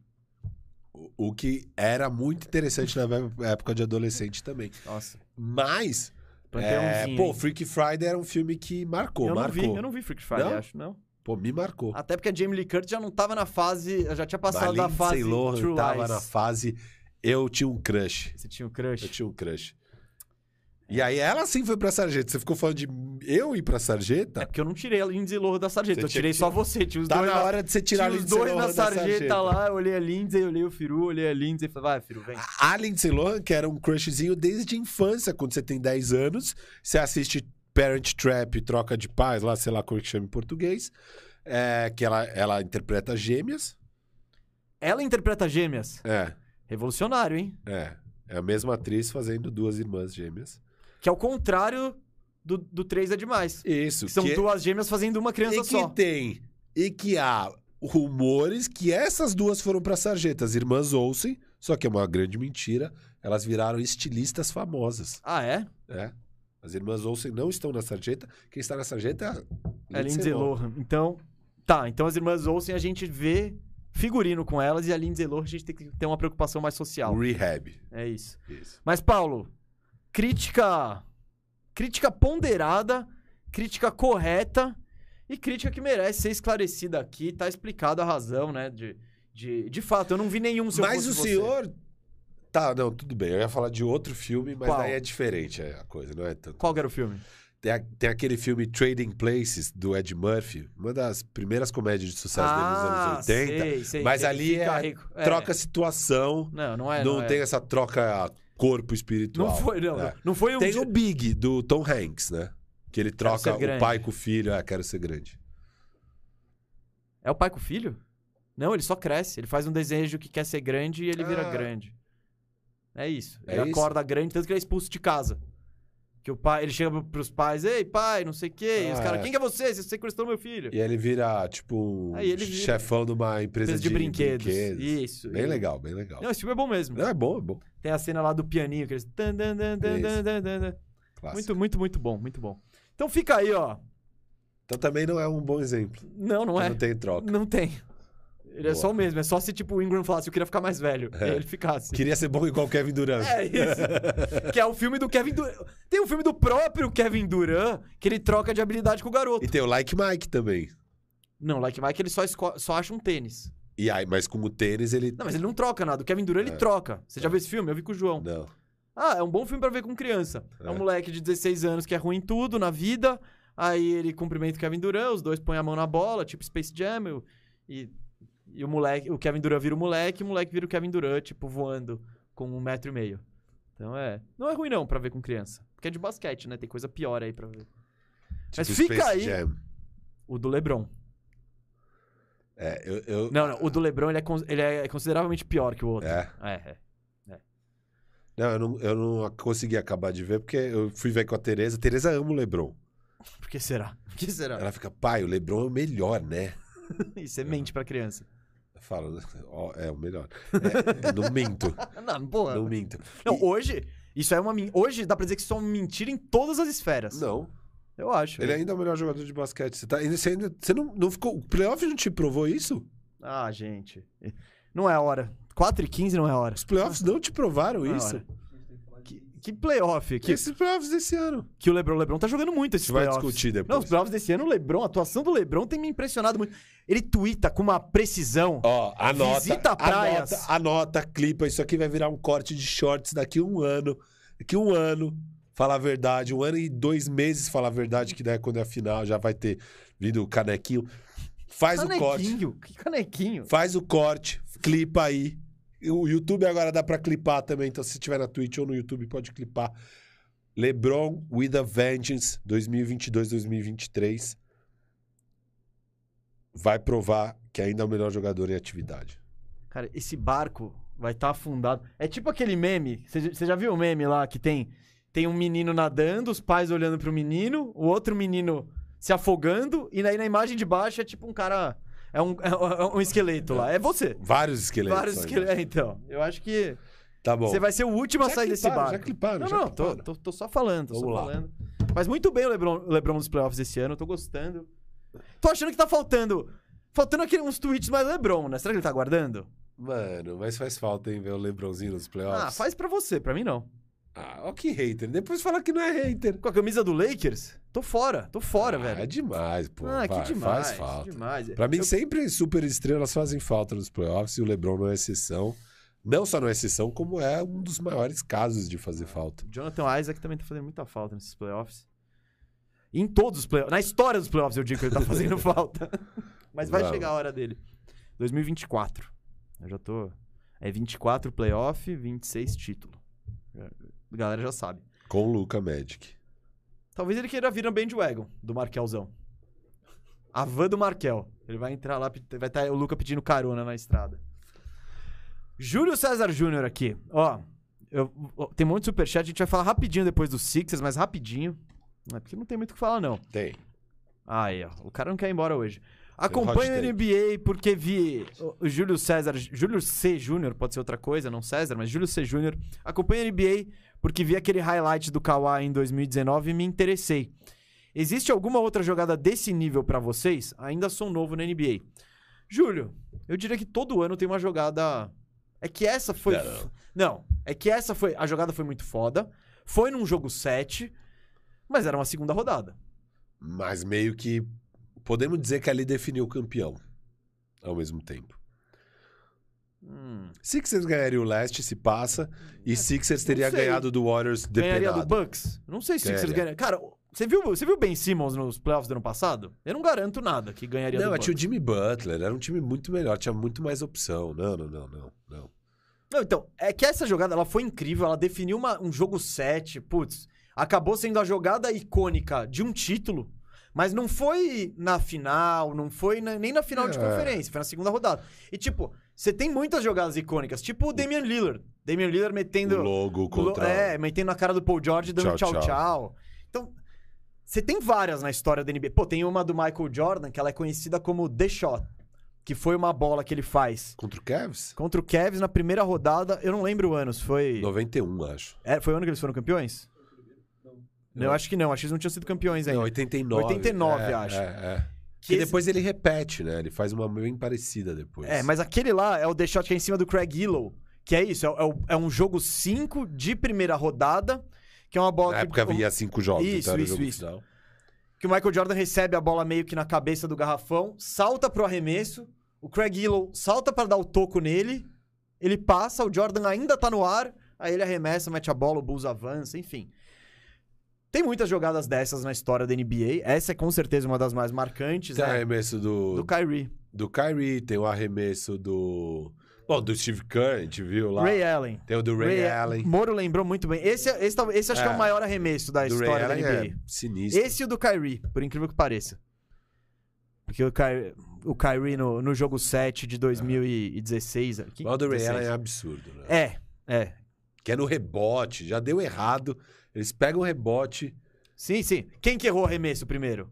O que era muito interessante na época de adolescente também. Nossa. Mas, é, pô? Freak Friday era um filme que marcou, eu não marcou. vi, eu não vi Freak Friday, Não? acho, não. Pô, me marcou. Até porque a Jamie Lee Curtis já não tava na fase, já tinha passado da fase Lohan True tava Lies. na fase... Eu tinha um crush. Você tinha Eu crush. tinha um crush. E aí ela sim foi pra sarjeta. Você ficou falando de eu ir pra sarjeta? É porque eu não tirei a Lindsay Lohan da sarjeta, Você eu tirei só você. Tinha os Tá dois na na- hora de você tirar a os Lindsay dois Lohan na da sarjeta, sarjeta. lá, eu olhei a Lindsay, olhei o Firu, olhei a Lindsay e falei, vai, Firu, vem. A Lindsay Lohan, que era um crushzinho desde a infância, quando você tem 10 anos, você assiste Parent Trap, Troca de Paz, lá, sei lá como é que chama em português, é, que ela, ela interpreta gêmeas. Ela interpreta gêmeas. É, Revolucionário, hein? é. É a mesma atriz fazendo duas irmãs gêmeas. Que é o contrário do, do 3 é demais. Isso, Que são que, duas gêmeas fazendo uma criança e que só. tem, e que há rumores que essas duas foram pra sarjeta, as irmãs Olsen, só que é uma grande mentira, elas viraram estilistas famosas. Ah, é? É. As irmãs Olsen não estão na sarjeta. Quem está na sarjeta é a É Lindsay Lohan. Então, tá. Então as irmãs Olsen a gente vê figurino com elas e a Lindsay Lohan a gente tem que ter uma preocupação mais social. Rehab. É isso. Isso. Mas, Paulo, crítica. Crítica ponderada, crítica correta e crítica que merece ser esclarecida aqui. Tá explicada a razão, né? De, de, de fato, eu não vi nenhum se Mas o você. senhor. Tá, não, tudo bem. Eu ia falar de outro filme, mas Qual? aí é diferente a coisa, não é tanto. Qual que era o filme? Tem, a- tem aquele filme Trading Places, do Ed Murphy, uma das primeiras comédias de sucesso dele nos anos 80. Ah, sei, sei, mas ali é. É. Troca situação, Não, não é. não, Não, é. tem essa troca corpo espiritual. Não foi, não. É. Não foi um. Tem dia- o Big, do Tom Hanks, né? Que ele troca o pai com o filho. É, quero ser grande. É o pai com o filho? Não, ele só cresce. Ele faz um desejo que quer ser grande e ele vira Ah. grande. É isso. É Ele isso? acorda grande, tanto que ele é expulso de casa. Que o pai, ele chega pro- pros pais, ei, pai, não sei o quê. e os Ah, caras, é. quem que é você? Você sequestrou meu filho. E aí ele vira, tipo, Aí ele vira- chefão de uma empresa Empresa de, de brinquedos. Isso. Bem E- legal, bem legal. Não, esse filme é bom mesmo. Não, é bom, é bom. Tem a cena lá do pianinho, que eles... dan, dan, dan. Muito, muito, muito bom, muito bom. Então fica aí, ó. Então também não é um bom exemplo. Não, não é. Não tem troca. Não tem. Ele é Boa. só o mesmo. É só se, tipo, o Ingram falasse, eu queria ficar mais velho. É. E ele ficasse. Queria ser bom igual o Kevin Durant. É isso. (laughs) que é o filme do Kevin Durant. Tem um filme do próprio Kevin Durant que ele troca de habilidade com o garoto. E tem o Like Mike também. Não, Like Mike ele só, só acha um tênis. E aí, mas com o tênis ele. Não, mas ele não troca nada. O Kevin Durant ele É. troca. Você já É. viu esse filme? Eu vi com o João. Não. Ah, é um bom filme pra ver com criança. É. um É. moleque de 16 anos que é ruim em tudo na vida. Aí ele cumprimenta o Kevin Durant, os dois põem a mão na bola, tipo Space Jam. E, e o moleque, o Kevin Durant vira o moleque, e o moleque vira o Kevin Durant, tipo, voando com um metro e meio. Então é. Não é ruim não pra ver com criança. Porque é de basquete, né? Tem coisa pior aí pra ver. Mas Tipo fica Space aí- Jam. O do LeBron. É, eu. eu- Não, não. O do LeBron ele é, ele é consideravelmente pior que o outro. É. É, é. Não, eu não, eu não consegui acabar de ver porque eu fui ver com a Tereza. Tereza ama o Lebron. Por que será? (laughs) Por que será? Ela fica, pai, o Lebron é o melhor, né? (laughs) Isso é mente pra criança. Falo, (laughs) ó, é o melhor. (laughs) É, não minto. Não, porra. Não minto. Não, E- hoje, isso é uma men- Hoje dá pra dizer que isso é uma mentira em todas as esferas. Não. Eu acho. Ele ainda é o melhor jogador de basquete. Você, tá, você, ainda, você não, não ficou. O playoff não te provou isso? Ah, gente. Não é a hora. 4 e 15 não é a hora. Os playoffs não te provaram Não é a isso? hora. Que, playoff? Que, Esses playoffs desse ano. que o Lebron, o Lebron tá jogando muito A esses gente vai playoffs. discutir depois. Não, os playoffs desse ano, o Lebron, a atuação do Lebron tem me impressionado muito. Ele twitta com uma precisão. Ó, anota. Visita praias. Anota, anota, clipa. Isso aqui vai virar um corte de shorts daqui a um ano. Daqui a um ano, falar a verdade. Um ano e dois meses falar a verdade, que daí quando é a final já vai ter vindo o canequinho. Faz o corte. Canequinho? Que canequinho? Faz o corte, clipa aí. O YouTube agora dá pra clipar também, então se tiver na Twitch ou no YouTube pode clipar. LeBron with a Vengeance 2022-2023 vai provar que ainda é o melhor jogador em atividade. Cara, esse barco vai estar afundado. É tipo aquele meme. Você já- você já viu o meme lá que tem tem um menino nadando, os pais olhando pro menino, o outro menino se afogando, e aí na imagem de baixo é tipo um cara. É um, é um esqueleto lá. É você. Vários esqueletos. Vários esqueletos. É, então. Eu acho que Tá bom. você vai ser o último a Já sair desse barco. já cliparam, Não, já não, tô, cliparam. tô, tô só falando, tô só Vamos lá. falando. Mas muito bem o Lebron, Lebron nos playoffs esse ano, tô gostando. Tô achando que tá faltando. Faltando aqui uns tweets mais Lebron, né? Será que ele tá guardando? Mano, mas faz falta, hein, ver o Lebronzinho nos playoffs. Ah, faz pra você, pra mim não. Ah, ó que hater. Depois fala que não é hater. Com a camisa do Lakers? Tô fora, tô fora, ah, velho. É demais, pô. ah, Vai, que demais. Faz falta. Demais. Pra mim, Eu- sempre super estrelas fazem falta nos playoffs e o LeBron não é exceção. Não só não é exceção, como é um dos maiores casos de fazer falta. Jonathan Isaac também tá fazendo muita falta nesses playoffs. Em todos os playoffs. Na história dos playoffs eu digo que ele tá (laughs) fazendo falta. Mas vai Vamos. chegar a hora dele. 2024. Eu já tô. É 24 playoff, 26 título. A galera já sabe. Com o Luca Magic. Talvez ele queira vir no bandwagon do Markelzão. A van do Markel. Ele vai entrar lá, vai estar o Luca pedindo carona na estrada. Júlio César Júnior aqui. Ó, eu- tem um monte de superchat, a gente vai falar rapidinho depois dos Sixers, mas rapidinho. É porque não tem muito o que falar, não. Tem. Ah, aí, ó. O cara não quer ir embora hoje. Acompanho o. NBA porque vi o- o Júlio César, Júlio C. Júnior, pode ser outra coisa, não César, mas Júlio C. Júnior. Acompanho o NBA porque vi aquele highlight do Kawhi em 2019 e me interessei. Existe alguma outra jogada desse nível pra vocês? Ainda sou novo na NBA. Júlio, eu diria que todo ano tem uma jogada. É que essa foi. Não. Não, é que essa foi. A jogada foi muito foda. Foi num jogo 7, mas era uma segunda rodada. Mas meio que podemos dizer que ali definiu o campeão ao mesmo tempo. Hum. Sixers ganharia o leste se passa e Sixers teria sei. ganhado do Warriors Ganharia do. Bucks? Não sei se vocês Ganharia. Cara, você viu, você viu Ben Simmons nos playoffs do ano passado? Eu não garanto nada que ganharia Não, do mas tinha o. Jimmy Butler, era um time muito melhor, tinha muito mais opção. Não, não, não, não, não. Não, então, é que essa jogada ela foi incrível, ela definiu uma- um jogo 7, putz, acabou sendo a jogada icônica de um título, mas não foi na final, não foi na- nem na final de É. conferência, foi na segunda rodada. E tipo, você tem muitas jogadas icônicas, tipo o Damian Lillard. Damian Lillard metendo O logo contra. É, metendo na cara do Paul George dando Tchau, tchau, tchau. Então, você tem várias na história da NBA. Pô, tem uma do Michael Jordan, que ela é conhecida como The Shot, que foi uma bola que ele faz Contra o Cavs? contra o Cavs na primeira rodada. Eu não lembro o ano, se foi. 91, acho. É, foi o ano que eles foram campeões? Não, eu acho que não, acho que eles não tinham sido campeões ainda. Não, 89. 89, é, acho. É, é. Que E esse- depois ele repete, né? Ele faz uma bem parecida depois. É, mas aquele lá é o The Shot que é em cima do Craig Illow. Que é isso, é, é é um jogo 5 de primeira rodada, que é uma bola Na que, época havia cinco jogos, Isso, então isso, isso. final. que o Michael Jordan recebe a bola meio que na cabeça do garrafão, salta pro arremesso, o Craig Illow salta pra dar o toco nele, ele passa, o Jordan ainda tá no ar, aí ele arremessa, mete a bola, o Bulls avança, enfim. Tem muitas jogadas dessas na história da NBA, essa é com certeza uma das mais marcantes, Tem o né? arremesso do, Do Kyrie. do Kyrie, tem o arremesso do. Bom, do Steve Kerr, a gente viu lá. Ray Allen. Tem o do Ray, Allen. Moro lembrou muito bem. Esse, esse, talvez- esse acho que é É. o maior arremesso da do Ray história da Allen NBA. é sinistro. Esse e o do Kyrie, por incrível que pareça. Porque o Kyrie, o Kyrie no, no jogo 7 de 2016. que- Mas o do Ray 16. Allen é absurdo, né? É, é. Que é no rebote, já deu errado. Eles pegam o rebote. Sim, sim. Quem que errou o arremesso primeiro?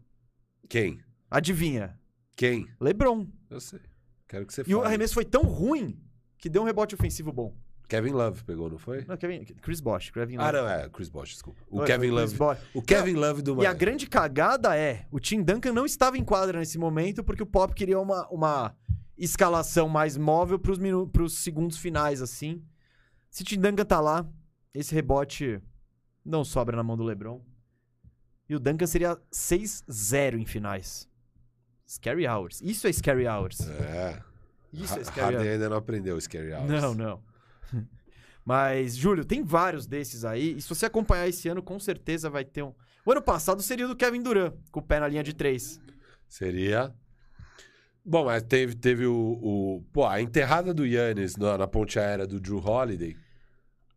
Quem? Adivinha? Quem? LeBron. Eu sei. Quero que você E fale. o arremesso foi tão ruim que deu um rebote ofensivo bom. Kevin Love pegou, não foi? Não, Kevin, Chris Bosh. Kevin Ah, Love. não, é Chris Bosh, desculpa. O Foi- Kevin Love. O Kevin Love do E a Miami. grande cagada é, o Tim Duncan não estava em quadra nesse momento porque o Pop queria uma, uma escalação mais móvel minu- pros segundos finais, assim. Se o Tim Duncan tá lá, esse rebote não sobra na mão do LeBron. E o Duncan seria 6-0 em finais. Scary Hours. Isso é Scary Hours. É. Isso é Scary Harden Hours. ainda não aprendeu Scary Hours. Não, não. (laughs) Mas, Júlio, tem vários desses aí. E se você acompanhar esse ano, com certeza vai ter um. O ano passado seria o do Kevin Durant, com o pé na linha de três. Seria. Bom, mas teve, teve o, o- Pô, a enterrada do Yannis na, na ponte aérea do Drew Holiday.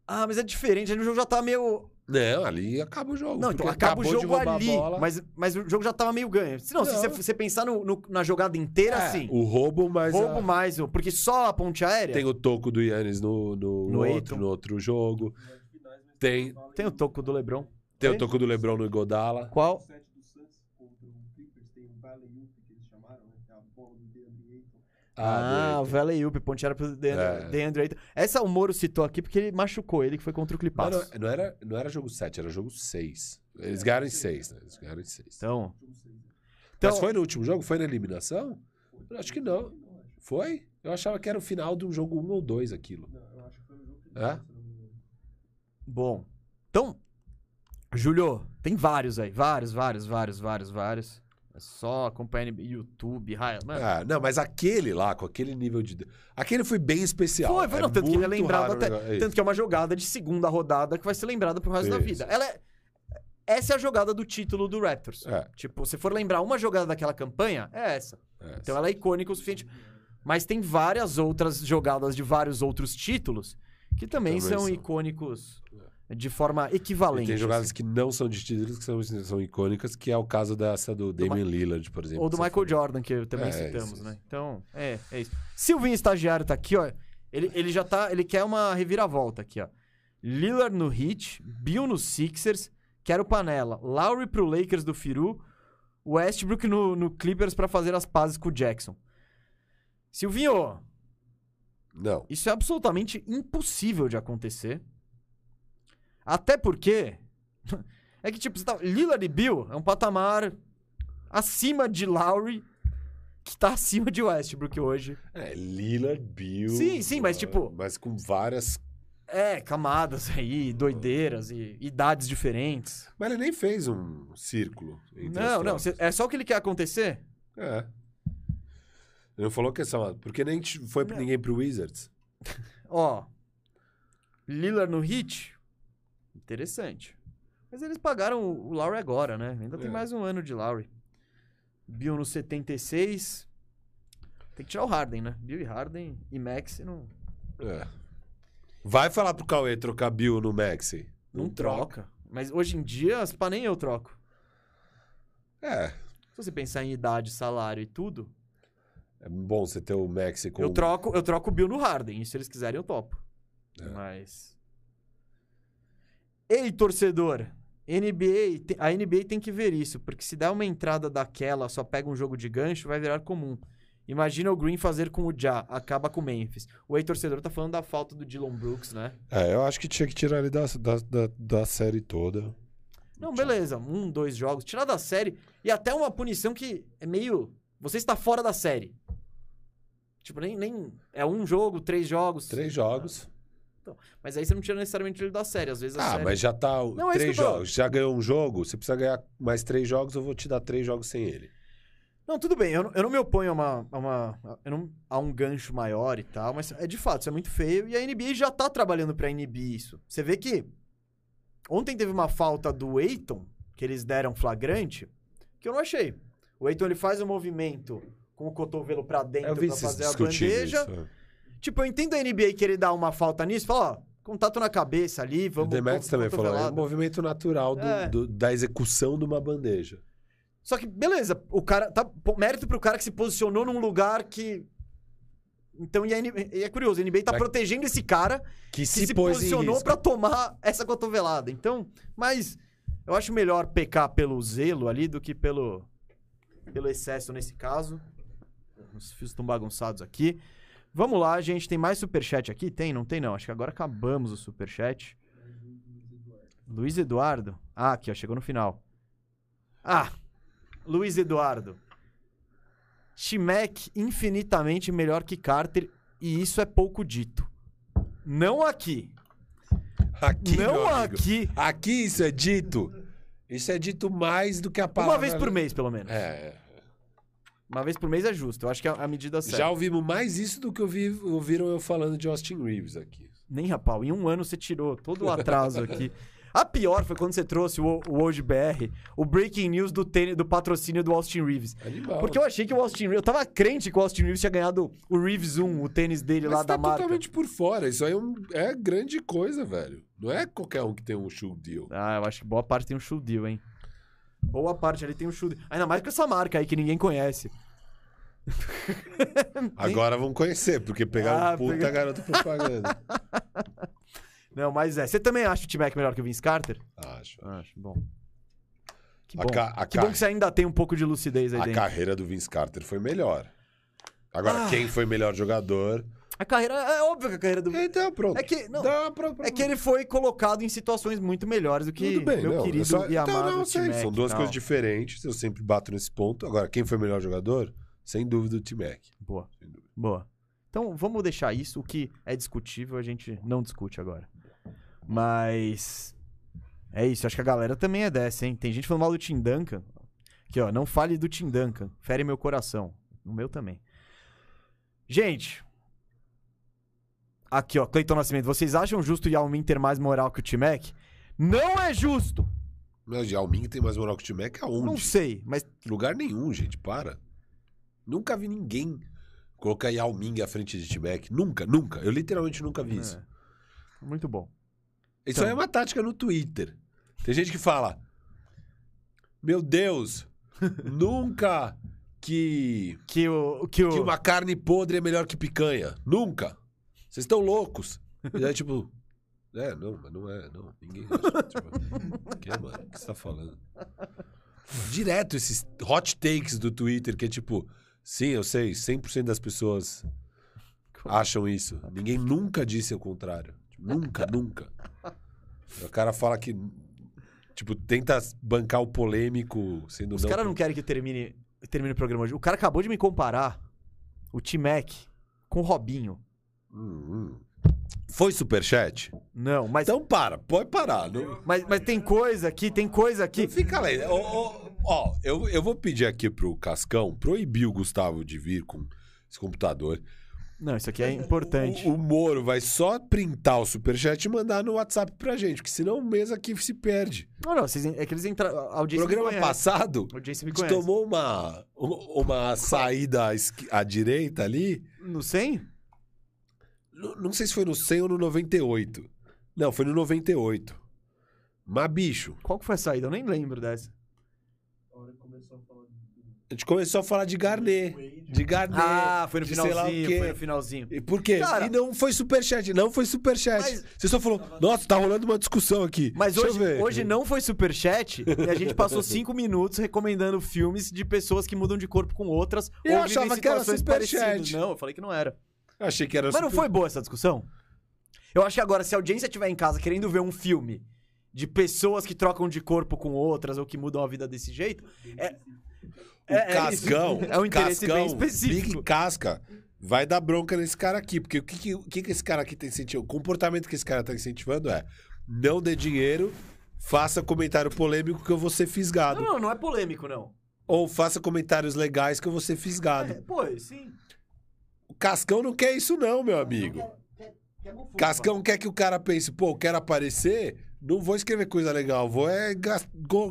Ah, mas é diferente. Ali o jogo já tava meio. Não, ali acaba o jogo. Não, então acaba o jogo ali. Mas, mas o jogo já tava meio ganho. Se não, se você, você pensar no- no- na jogada inteira, É, assim. O roubo, mas. Roubo a- mais, porque só a ponte aérea. Tem o toco do Yannis no, no, No outro, no outro jogo. Tem, Tem o toco do Lebron. tem Tem? o toco do Lebron no Igodala. Qual? set do Suns contra o Clippers tem o Valley Oop que eles chamaram, né? Que é a bola do DeAndre Ah, do o Valley Up, ponte aérea pro Deandre É. Deandre Ayton. Essa o Moro citou aqui porque ele machucou ele, que foi contra o Não, Clippers. não, não era, não era jogo 7, era jogo 6. Eles ganharam em 6, né? Eles ganharam em 6. Então, então Mas foi no último jogo? Foi na eliminação? Acho que não. Foi? Eu achava que era o final de um jogo 1 ou 2 aquilo. Não, eu acho que foi no jogo que É? não bom. Então, Júlio, tem vários aí. Vários, vários, vários, vários, vários. É só acompanhar no YouTube, raio. Mano, Ah, não, mas aquele lá, com aquele nível de. Aquele foi bem especial. Foi, foi, É não, tanto que ele é lembrado até. é Tanto que é uma jogada de segunda rodada que vai ser lembrada pro resto da Isso. vida. Ela é. Essa é a jogada do título do Raptors. É. Tipo, se for lembrar uma jogada daquela campanha, é essa. É, Então ela é icônica o suficiente. Mas tem várias outras jogadas de vários outros títulos que também, Também são, são. icônicos de forma E equivalente. tem jogadas assim. que não são de títulos, que são, são icônicas, que é o caso dessa do Damian Lillard, por exemplo. Ou do Michael falou. Jordan, que também É, citamos, isso, né? isso. Então, é, é isso. Silvinho estagiário tá aqui, ó. Ele, ele já tá. Ele quer uma reviravolta aqui, ó. Lillard no Heat, Bill no Sixers, quero panela. Lowry pro Lakers do Firu, Westbrook no, no Clippers pra fazer as pazes com o Jackson. Silvinho, Não. isso é absolutamente impossível de acontecer. Até porque. (laughs) É que, tipo, você tá... Lillard e Bill é um patamar acima de Lowry, que tá acima de Westbrook hoje. É, Lillard, Bill. Sim, sim, mas, ah, tipo- Mas com várias. É, camadas aí, doideiras e idades diferentes. Mas ele nem fez um círculo. Não, não, é só o que ele quer acontecer? É. Ele não falou que é só. Porque nem foi Não. ninguém pro Wizards. (laughs) Ó, Lillard no Heat, interessante. Mas eles pagaram o Lowry agora, né? Ainda tem É. mais um ano de Lowry. Bill no 76. Tem que tirar o Harden, né? Bill e Harden e Max não, É. Vai falar pro Cauê trocar Bill no Maxi. não troca. Mas hoje em dia, as pá nem eu troco. É. Se você pensar em idade, salário e tudo, É bom você ter o Maxi com. eu troco, eu troco o Bill no Harden. E se eles quiserem, eu topo. É. Mas. Ei, torcedor! NBA, a NBA tem que ver isso, porque se der uma entrada daquela, só pega um jogo de gancho, vai virar comum. Imagina o Green fazer com o Ja, acaba com o Memphis. O Ei torcedor tá falando da falta do Dylan Brooks, né? É, eu acho que tinha que tirar ele da, da, da, da série toda. Não, beleza, um, dois jogos, tirar da série e até uma punição que é meio. Você está fora da série. Tipo, nem. nem é um jogo, três jogos. Três jogos. Mas aí você não tira necessariamente ele da série. Às vezes a Ah, série... mas já tá. o- Não, é três tô- jogos. Já ganhou um jogo, você precisa ganhar mais três jogos, eu vou te dar três jogos sem ele. Não, tudo bem, eu não, eu não me oponho a, uma, a, uma, eu não- a um gancho maior e tal, mas é de fato, isso é muito feio e a NBA já tá trabalhando pra inibir isso. Você vê que ontem teve uma falta do Eiton, que eles deram flagrante, que eu não achei. O Eiton ele faz um movimento com o cotovelo pra dentro Eu vi pra vocês fazer a discutindo bandeja. isso. Tipo, eu entendo a NBA querer dar uma falta nisso, fala, ó, contato na cabeça ali, O vamos... Demetrius co- também falou, é um movimento natural do- É. do- da execução de uma bandeja. Só que, beleza, o cara. Tá, mérito pro cara que se posicionou num lugar que. Então, e, a e é curioso, a NBA tá protegendo esse cara Que que se, se, posicionou pra tomar essa cotovelada. Então, mas eu acho melhor pecar pelo zelo ali do que pelo, pelo excesso nesse caso. Os fios estão bagunçados aqui. Vamos lá, gente. Tem mais superchat aqui? Tem? Não tem, não. Acho que agora acabamos o superchat. Luiz Eduardo. Ah, aqui, ó. Chegou no final. Ah, Luiz Eduardo. Chimek infinitamente melhor que Carter e isso é pouco dito. Não aqui. Aqui, não aqui. Aqui isso é dito. Isso é dito mais do que a palavra. Uma vez por mês, pelo menos. É. Uma vez por mês é justo. Eu acho que é a medida certa. Já ouvimos mais isso do que ouvi, ouviram eu falando de Austin Reeves aqui. Nem, rapaz. Em um ano você tirou todo o atraso aqui. A pior foi quando você trouxe o, o Hoje BR, o breaking news do, tênis, do patrocínio do Austin Reeves. Animal. Porque eu achei que o Austin Reeves. Eu tava crente que o Austin Reeves tinha ganhado o Reeves 1, o tênis dele Mas lá tá da marca. totalmente por fora. Isso aí é, um- é grande coisa, velho. Não é qualquer um que tem um shoe deal. Ah, eu acho que boa parte tem um shoe deal, hein? Boa parte ali tem um shoe deal. Ainda mais com essa marca aí que ninguém conhece. (laughs) Agora vão conhecer, porque pegaram Ah, um puta pega- garoto propaganda. (laughs) Não, mas é. Você também acha o T-Mac melhor que o Vince Carter? Acho. Acho, bom. Que A bom. ca- a que bom que você ainda tem um pouco de lucidez aí A dentro. carreira do Vince Carter foi melhor. Agora, Ah. quem foi melhor jogador? A carreira. É óbvio que a carreira do. Então, pronto. É que. Não, Dá pra- é que ele foi colocado em situações muito melhores do que Tudo bem, meu não. querido é só... e amado então, não, sei, São duas coisas diferentes. Eu sempre bato nesse ponto. Agora, quem foi melhor jogador? Sem dúvida o T-Mac. Boa. Boa. Então vamos deixar isso. O que é discutível a gente não discute agora. Mas. É isso. Acho que a galera também é dessa, hein? Tem gente falando mal do Tim Duncan. Aqui, ó. Não fale do Tim Duncan. Fere meu coração. O meu também. Gente. Aqui, ó. Cleiton Nascimento. Vocês acham justo o Yao Ming ter mais moral que o T-Mac? Não é justo! Mas o Yao Ming tem mais moral que o T-Mac aonde? Não sei, mas Lugar nenhum, gente. Para. Nunca vi ninguém colocar Yao Ming à frente de T-Mac. Nunca, nunca. Eu literalmente nunca vi isso. É. Muito bom. Isso Então. aí é uma tática no Twitter. Tem gente que fala: Meu Deus, (laughs) nunca que, Que o. Que o... que uma carne podre é melhor que picanha. Nunca. Vocês estão loucos. E aí, tipo. É, não, mas não é, não. Ninguém acha. tipo, que, mano? O que você tá falando? Direto esses hot takes do Twitter, que é tipo, sim, eu sei, 100% das pessoas acham isso. Ninguém nunca disse o contrário. Nunca, nunca. O cara fala que, tipo, tenta bancar o polêmico sendo Os caras não querem que eu termine, termine o programa hoje. O cara acabou de me comparar o T-Mac com o Robinho. Hum. Foi superchat? Não, mas, Então para, pode parar. Não, mas, mas tem coisa aqui, tem coisa aqui. não fica lá. Ó, ó, eu, eu vou pedir aqui pro Cascão proibir o Gustavo de vir com esse computador. Não, isso aqui é importante. O, o Moro vai só printar o superchat e mandar no WhatsApp pra gente, porque senão o mês aqui se perde. Não, não, vocês, é que eles entraram. A audiência Programa me passado, A audiência me conhece. tomou uma, uma saída à, esqui- à direita ali. No 100? Não, sei se foi no 100 ou no 98. Não, foi no 98. Mas, bicho, Qual que foi a saída? Eu nem lembro dessa. A hora que começou a falar do a gente começou a falar de Garnet. De Garnet. Ah, foi no finalzinho, foi no finalzinho. E por quê? Cara- e não foi superchat, não foi superchat. Mas- Você só falou, nossa, tá rolando uma discussão aqui. Mas Deixa hoje, eu ver. hoje não foi superchat e a gente passou cinco minutos recomendando filmes de pessoas que mudam de corpo com outras Eu ou achava que era superchat. Não, eu falei que não era. Achei que era Mas não super- foi boa essa discussão? Eu acho que agora, se a audiência estiver em casa querendo ver um filme de pessoas que trocam de corpo com outras ou que mudam a vida desse jeito, é. O é- é Cascão, isso. (laughs) É um interesse Cascão, bem específico. Big Casca vai dar bronca nesse cara aqui. Porque o que, que, o que, que esse cara aqui tá incentivando? O comportamento que esse cara tá incentivando é não dê dinheiro, faça comentário polêmico que eu vou ser fisgado. Não, não, não é polêmico, não. Ou faça comentários legais que eu vou ser fisgado. É, pô, sim. O Cascão não quer isso não, meu amigo. Cascão quer que o cara pense, pô, eu quero aparecer, não vou escrever coisa legal, vou é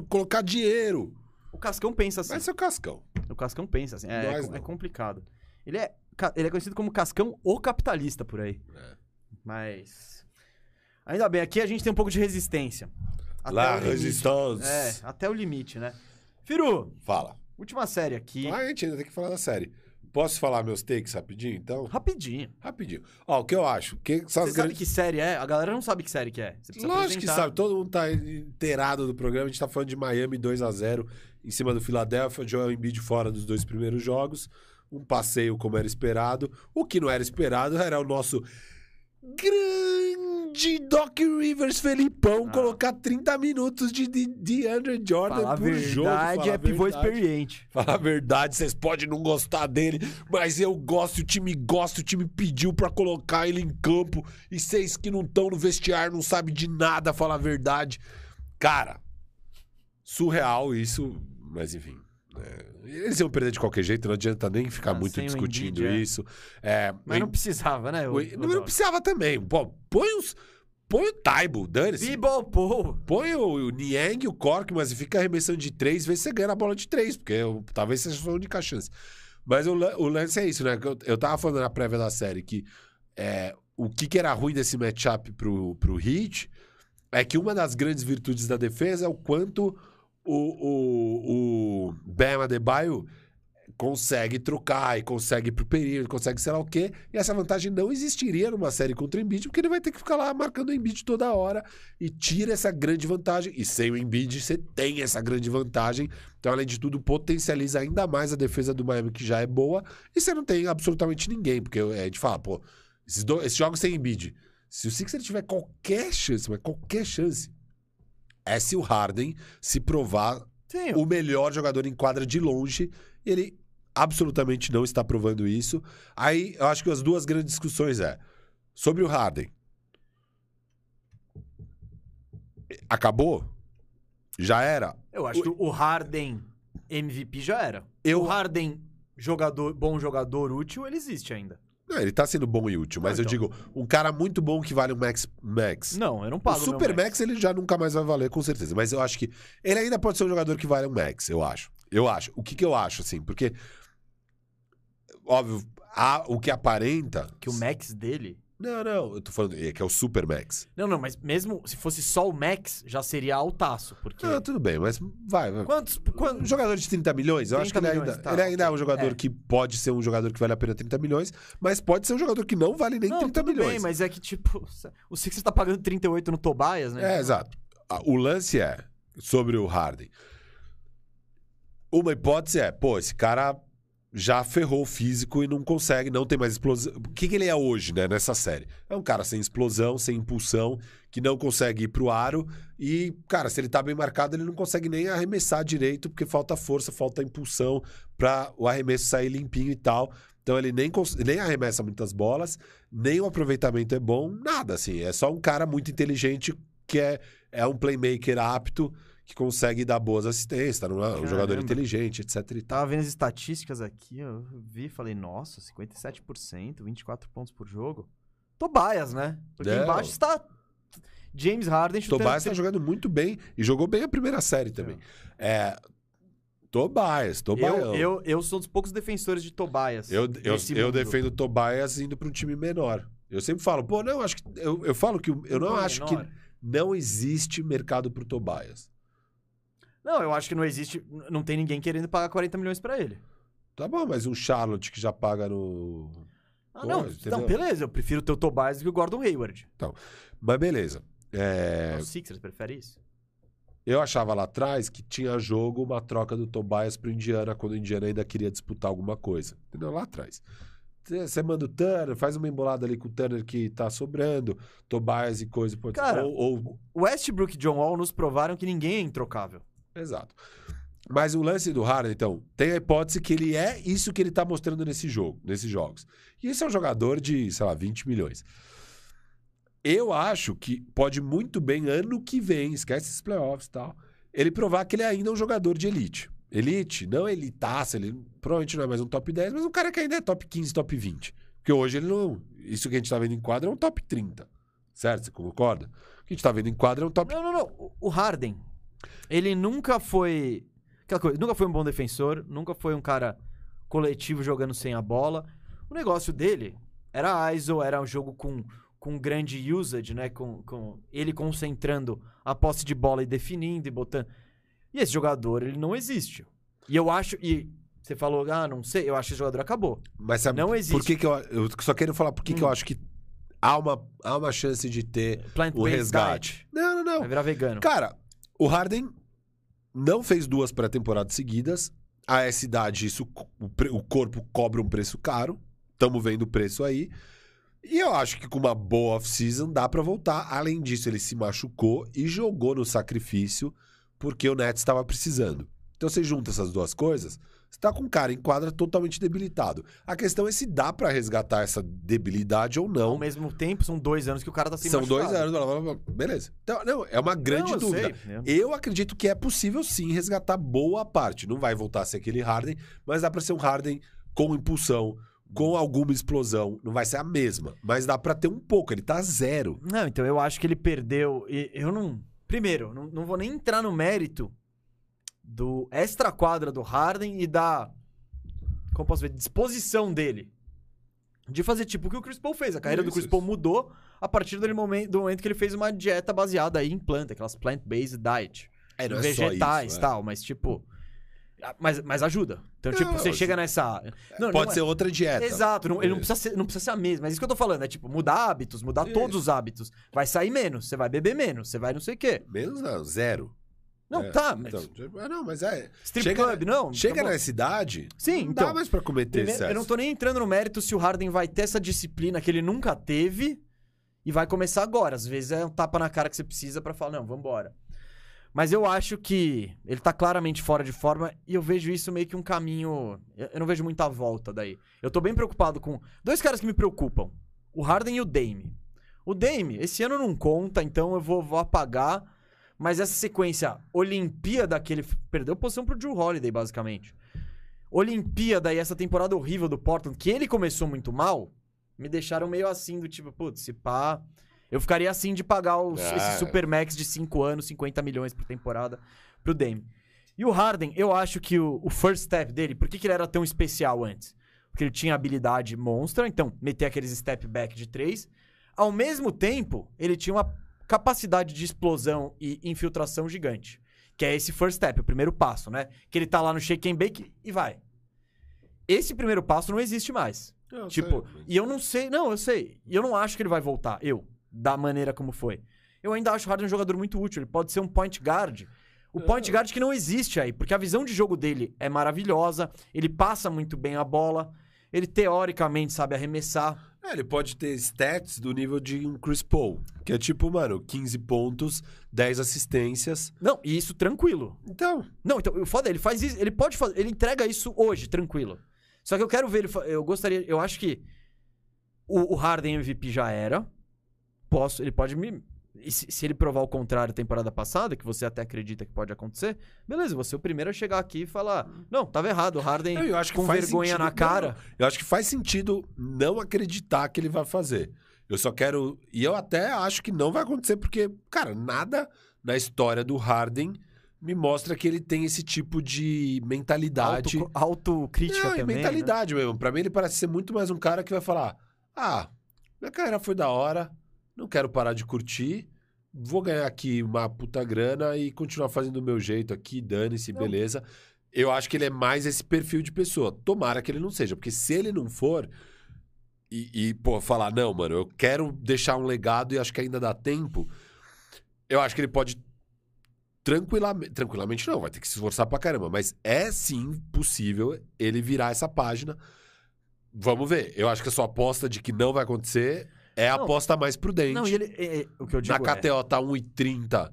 colocar dinheiro. O Cascão pensa assim. Vai ser o Cascão. O Cascão pensa assim. É, Nós é, é complicado. Ele é, ele é conhecido como Cascão ou capitalista por aí. É. Mas. Ainda bem, aqui a gente tem um pouco de resistência. Até limite. Resistance. É, até o limite, né? Firu, Fala. última série aqui. Ah, a gente ainda tem que falar da série. Posso falar meus takes rapidinho, então? Rapidinho. Rapidinho. Ó, o que eu acho? Que Você sabe grandes... que série é? A galera não sabe que série que é. Você precisa Lógico que sabe, todo mundo tá inteirado do programa. A gente tá falando de Miami 2 a 0 em cima do Philadelphia, Joel Embiid fora dos dois primeiros jogos. Um passeio como era esperado. O que não era esperado era o nosso grande Doc Rivers Felipão Ah. colocar 30 minutos de, de, de Andre Jordan Falar a por jogo. verdade falar é a pivô verdade. experiente. Falar a verdade, vocês podem não gostar dele, mas eu gosto, o time gosta, o time pediu pra colocar ele em campo e vocês que não estão no vestiário não sabem de nada, falar a verdade. Cara, surreal isso, mas enfim. é, eles iam perder de qualquer jeito, não adianta nem ficar Ah, muito o discutindo Embiid, é. isso. É, Mas o não precisava, né? o- o- não, não o- precisava também. Pô, põe uns. Põe o Taibo, dane-se. Põe o, o Niang, o Cork, mas fica arremessando de três, vê se você ganha a bola de três, porque eu- talvez seja a sua única chance. Mas o, o lance é isso, né? Eu, eu tava falando na prévia da série que é, o que, que era ruim desse matchup pro, pro Heat é que uma das grandes virtudes da defesa é o quanto o, o, o Bam Adebayo consegue trocar e consegue ir pro perímetro, consegue sei lá o quê. E essa vantagem não existiria numa série contra o Embiid, porque ele vai ter que ficar lá marcando o Embiid toda hora e tira essa grande vantagem. E sem o Embiid, você tem essa grande vantagem. Então, além de tudo, potencializa ainda mais a defesa do Miami, que já é boa. E você não tem absolutamente ninguém, porque a gente fala, pô, esses, do- esses jogos sem Embiid, se o Sixer tiver qualquer chance, mas qualquer chance, é se o Harden se provar Sim, o melhor jogador em quadra de longe. E ele absolutamente não está provando isso. Aí eu acho que as duas grandes discussões é sobre o Harden. Acabou? Já era? eu acho que o Harden MVP já era. Eu- O Harden jogador, bom jogador útil, ele existe ainda. Não, ele tá sendo bom e útil, mas Ah, eu então. digo, um cara muito bom que vale um Max. Max. Não, eu não O pago meu Super Max. Max ele já nunca mais vai valer, com certeza. Mas eu acho que ele ainda pode ser um jogador que vale um Max, eu acho. Eu acho. O que, que eu acho, assim? Porque, óbvio, há o que aparenta. Que o Max dele... Não, não, eu tô falando é que é o Super Max. Não, não, mas mesmo se fosse só o Max, já seria altaço, porque... Ah, tudo bem, mas vai. vai. Quantos... Um quantos... jogador de 30 milhões, eu acho que 30 ele milhões, ainda, tá, ele ainda é um jogador É. que pode ser um jogador que vale a pena 30 milhões, mas pode ser um jogador que não vale nem Não, 30 tudo milhões. bem, mas é que, tipo, (laughs) o Sixers tá pagando 38 no Tobias, né? É, exato. Ah, O lance é sobre o Harden. Uma hipótese é, pô, esse cara já ferrou o físico e não consegue, não tem mais explosão. O que, que ele é hoje, né, nessa série? É um cara sem explosão, sem impulsão, que não consegue ir pro aro e, cara, se ele tá bem marcado, ele não consegue nem arremessar direito porque falta força, falta impulsão para o arremesso sair limpinho e tal. Então ele nem, nem arremessa muitas bolas, nem o aproveitamento é bom, nada assim. É só um cara muito inteligente que é, é um playmaker apto, que consegue dar boas assistências, tá? Não é um Caramba. jogador inteligente, etc e tal. Tava vendo as estatísticas aqui, eu vi e falei, nossa, 57%, 24 pontos por jogo. Tobias, né? Porque Não. embaixo está James Harden chutando... Tobias tá jogando muito bem e jogou bem a primeira série também. É. Tobias, Tobias. eu, eu, eu sou dos poucos defensores de Tobias. Eu, eu, eu defendo Tobias indo para um time menor. Eu sempre falo, pô, não, acho que. Eu, eu falo que. Eu não Menor. acho que não existe mercado pro Tobias. Não, eu acho que não existe... Não tem ninguém querendo pagar 40 milhões pra ele. Tá bom, mas um Charlotte que já paga no. Ah, Pô, não. entendeu? Não, beleza. Eu prefiro o Tobias do que o Gordon Hayward. Mas beleza. É, O Sixers prefere isso? eu achava lá atrás que tinha jogo uma troca do Tobias pro Indiana quando o Indiana ainda queria disputar alguma coisa. Entendeu? Lá atrás. Você você manda o Turner, faz uma embolada ali com o Turner que tá sobrando, Tobias e coisa. Pode... Cara, ou, ou Westbrook e John Wall nos provaram que ninguém é introcável. Exato. Mas o lance do Harden, então, tem a hipótese que ele é isso que ele tá mostrando nesse jogo, nesses jogos. E esse é um jogador de, sei lá, 20 milhões. Eu acho que pode muito bem, ano que vem, esquece esses playoffs e tal, ele provar que ele ainda é um jogador de elite. Elite, não elitaça, ele provavelmente não é mais um top 10, mas um cara que ainda é top 15, top 20. Porque hoje ele não. Isso que a gente tá vendo em quadra é um top 30. Certo? Você concorda? O que a gente tá vendo em quadra é um top Não, não, não. O Harden, ele nunca foi. Aquela coisa, nunca foi um bom defensor, nunca foi um cara coletivo jogando sem a bola. O negócio dele era ISO, era um jogo com, com grande usage, né? Com, com ele concentrando a posse de bola e definindo e botando. E esse jogador, ele não existe. E eu acho. E você falou, ah, não sei, eu acho que esse jogador acabou. Mas sabe Não por existe. que, que eu, eu só quero falar por que, que eu Hum. acho que há uma, há uma chance de ter o Plant-based resgate. diet. Não, não, não. Vai virar vegano. Cara, o Harden não fez duas pré-temporadas seguidas. A essa idade, isso, o, corpo cobra um preço caro. Estamos vendo o preço aí. E eu acho que com uma boa off-season dá pra voltar. Além disso, ele se machucou e jogou no sacrifício porque o Nets estava precisando. Então você junta essas duas coisas, você tá com um cara em quadra totalmente debilitado. A questão é se dá pra resgatar essa debilidade ou Ao não. mesmo tempo, são dois anos que o cara tá sem São dois machucado. anos, blá, blá, blá, beleza. Então, não, é uma grande eu dúvida. sei, né? Eu acredito que é possível sim resgatar boa parte. Não vai voltar a ser aquele Harden, mas dá pra ser um Harden com impulsão, com alguma explosão. Não vai ser a mesma, mas dá pra ter um pouco. Ele tá zero. Não, então eu acho que ele perdeu. e Eu não. Primeiro, não, não vou nem entrar no mérito do extra quadra do Harden e da. Como posso ver? Disposição dele. De fazer tipo o que o Chris Paul fez. A carreira do Isso, Chris isso. Paul mudou a partir do momento, do momento que ele fez uma dieta baseada aí em planta, aquelas plant-based diet. É, vegetais e e tal, mas tipo. Mas, mas ajuda. Então, tipo, Não, você isso- chega nessa. Não, Pode não é- ser outra dieta. Exato, não, ele não Isso. precisa, ser, não precisa ser a mesma. Mas isso que eu tô falando, é tipo, mudar hábitos, mudar todos Isso. os hábitos. Vai sair menos, você vai beber menos, você vai não sei o quê. Menos não, zero. Não, É, tá, mas. Então, não, mas é. strip chega- club, não. Chega tá bom. nessa idade, Sim, não então. dá mais pra cometer Primeiro, excesso. eu não tô nem entrando no mérito se o Harden vai ter essa disciplina que ele nunca teve e vai começar agora. Às vezes é um tapa na cara que você precisa pra falar, não, vambora. Mas eu acho que ele tá claramente fora de forma e eu vejo isso meio que um caminho. Eu eu não vejo muita volta daí. Eu tô bem preocupado com. Dois caras que me preocupam: o Harden e o Dame. O Dame, esse ano não conta, então eu vou, vou apagar. Mas essa sequência Olimpíada que ele perdeu posição pro Drew Holiday, basicamente. Olimpíada e essa temporada horrível do Portland, que ele começou muito mal, me deixaram meio assim, do tipo, putz, se pá. Eu ficaria assim de pagar os, Ah. esse Supermax de 5 anos, 50 milhões por temporada pro Dame. E o Harden, eu acho que o, o first step dele, por que, que ele era tão especial antes? Porque ele tinha habilidade monstra, então meter aqueles step back de três. Ao mesmo tempo, ele tinha uma capacidade de explosão e infiltração gigante. Que é esse first step, o primeiro passo, né? Que ele tá lá no shake and bake e vai. Esse primeiro passo não existe mais. Eu Tipo, sei, e eu não sei, não, eu sei. E eu não acho que ele vai voltar, eu, da maneira como foi. Eu ainda acho o Harden um jogador muito útil. Ele pode ser um point guard. O point guard que não existe aí, porque a visão de jogo dele é maravilhosa, ele passa muito bem a bola, ele teoricamente sabe arremessar. É, ele pode ter stats do nível de um Chris Paul. Que é tipo, mano, 15 pontos, 10 assistências. Não, e isso tranquilo. Então, Não, então, o foda é, ele faz isso, ele pode fazer, ele entrega isso hoje, tranquilo. Só que eu quero ver ele, eu gostaria, eu acho que o, o Harden MVP já era. Posso, ele pode me e se, se ele provar o contrário temporada passada, que você até acredita que pode acontecer, beleza, você é o primeiro a chegar aqui e falar: "Não, tava errado, o Harden eu acho que com faz vergonha sentido- na cara". Não, eu acho que faz sentido não acreditar que ele vai fazer. Eu só quero. E eu até acho que não vai acontecer, porque, cara, nada na história do Harden me mostra que ele tem esse tipo de mentalidade. Auto, autocrítica Não, também. né? mentalidade mesmo. Pra mim, ele parece ser muito mais um cara que vai falar: Ah, minha carreira foi da hora, não quero parar de curtir, vou ganhar aqui uma puta grana e continuar fazendo do meu jeito aqui, dane-se, beleza. Eu acho que ele é mais esse perfil de pessoa. Tomara que ele não seja, porque se ele não for. E, e, pô, falar, não, mano, eu quero deixar um legado e acho que ainda dá tempo. Eu acho que ele pode tranquilamente. Tranquilamente não, vai ter que se esforçar pra caramba. Mas é sim possível ele virar essa página. Vamos ver. Eu acho que a sua aposta de que não vai acontecer é a Não. aposta mais prudente. Não, e ele, é- é- o que eu digo Na é, KTO tá 1,30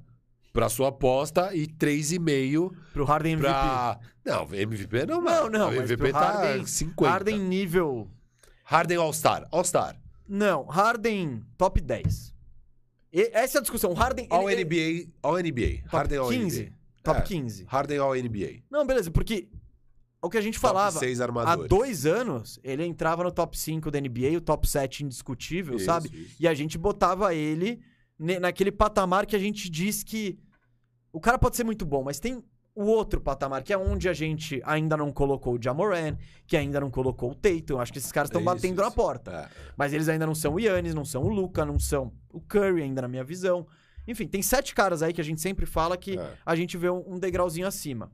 pra sua aposta e 3,5 pro Harden MVP. pra. Não, MVP não, Não, mano. não, mas MVP pro tá Harden- 50. Harden nível Harden All-Star. All-Star. Não, Harden top 10. E- essa é a discussão. O Harden. All ele- NBA. All NBA. top Harden All 15. NBA. Top É. 15. Harden All NBA. Não, beleza, porque o que a gente falava Top 6 há armadores. dois anos, ele entrava no top 5 da NBA, o top 7 indiscutível, Isso, sabe? isso. E a gente botava ele naquele patamar que a gente diz que o cara pode ser muito bom, mas tem o outro patamar, que é onde a gente ainda não colocou o Jamoran, que ainda não colocou o Tatum. Acho que esses caras estão Isso, batendo na isso. porta. É. Mas eles ainda não são o Yannis, não são o Luca, não são o Curry, ainda na minha visão. Enfim, tem sete caras aí que a gente sempre fala que É. a gente vê um, um degrauzinho acima.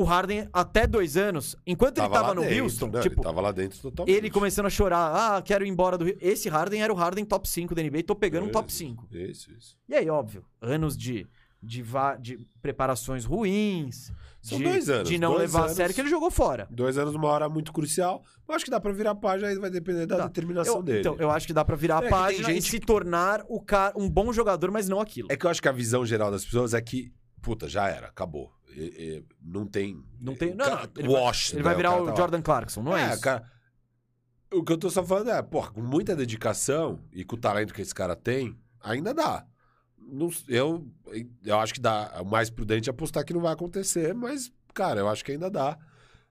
O Harden, até dois anos, enquanto ele tava no dentro, Houston, né? tipo, Ele tava lá dentro totalmente. ele começando a chorar, ah, quero ir embora do Rio. Esse Harden era o Harden top 5 da NBA, tô pegando um top Isso, 5. Isso, isso. E aí, óbvio, anos de, de, va- de preparações ruins, São de, dois anos, de não dois levar a anos. sério, que ele jogou fora. Dois anos, uma hora muito crucial. Eu acho que dá pra virar página, aí vai depender da Dá. determinação Eu- dele. Então, eu acho que dá pra virar É a página e gente se tornar o cara, um bom jogador, mas não aquilo. É que eu acho que a visão geral das pessoas é que, puta, já era, acabou. E- e não tem. Não tem. o Não, cara- não, ele vai, wash, ele né? vai virar cara o tá lá. Jordan Clarkson, não é, é isso? cara. O que eu tô só falando é, porra, com muita dedicação e com o talento que esse cara tem, ainda dá. Não- eu, eu acho que dá. O mais prudente é apostar que não vai acontecer, mas, cara, eu acho que ainda dá.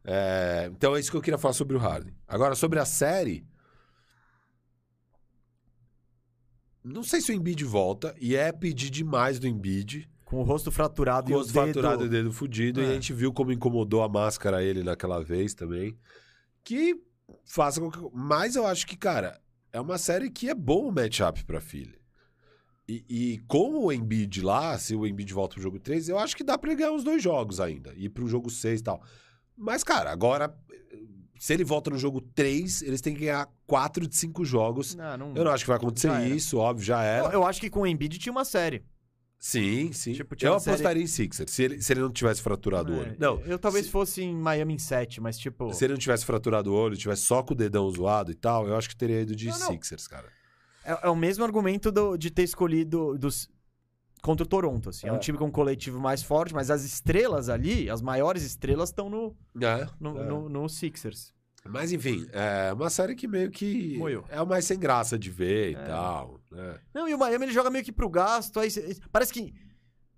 É, então é isso que eu queria falar sobre o Harden. Agora, sobre a série. Não sei se o Embiid volta, e é pedir demais do Embiid. Com o rosto fraturado Com e o o dedo... faturado e o dedo fudido, e É. a gente viu como incomodou a máscara ele naquela vez também. Que faça com que. Mas eu acho que, cara, é uma série que é bom o matchup pra filha. E, e com o Embiid lá, se o Embiid volta pro jogo 3, eu acho que dá pra ele ganhar os dois jogos ainda. Ir pro jogo 6 e tal. Mas, cara, agora, se ele volta no jogo 3, eles têm que ganhar 4 de 5 jogos. Não, não... Eu não acho que vai acontecer isso, óbvio, já Eu, era. eu acho que com o Embiid tinha uma série. Sim, sim. Tipo, eu série- apostaria em Sixers, se ele, se ele não tivesse fraturado o É, olho. Não, Eu talvez se- fosse em Miami em 7, mas tipo... Se ele não tivesse fraturado o olho, tivesse só com o dedão zoado e tal, eu acho que teria ido de Não, não. Sixers, cara. É, é o mesmo argumento do- de ter escolhido dos, contra o Toronto. Assim. É. um É. time com um coletivo mais forte, mas as estrelas ali, as maiores estrelas, estão no, É, no, é. no- no Sixers. Mas enfim, é uma série que meio que é o mais sem graça de ver e É. tal. né? Não, e o Miami ele joga meio que pro gasto. Aí parece que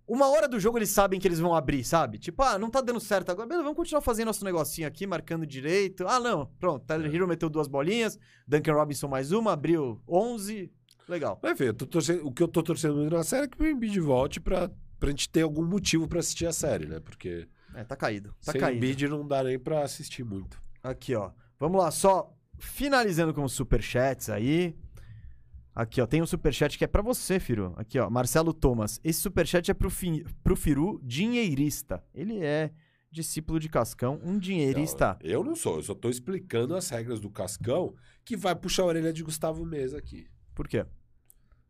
uma hora do jogo eles sabem que eles vão abrir, sabe? Tipo, ah, não tá dando certo agora. Beleza, vamos continuar fazendo nosso negocinho aqui, marcando direito. Ah, não, pronto. Tyler Hero meteu duas bolinhas, Duncan Robinson mais uma, abriu 11. Legal. Mas enfim, eu tô torcendo- o que eu tô torcendo muito na série é que o Embiid volte pra, pra gente ter algum motivo pra assistir a série, né? Porque É, tá caído. Tá sem caído. Embiid não dá nem pra assistir muito. Aqui, ó. Vamos lá, só finalizando com os superchats aí. Aqui, ó, tem um superchat que é pra você, Firu. Aqui, ó, Marcelo Thomas. Esse superchat é pro, fi... pro Firu, dinheirista. Ele é discípulo de Cascão, um dinheirista. Não, eu não sou, eu só tô explicando as regras do Cascão que vai puxar a orelha de Gustavo Mesa aqui. Por quê?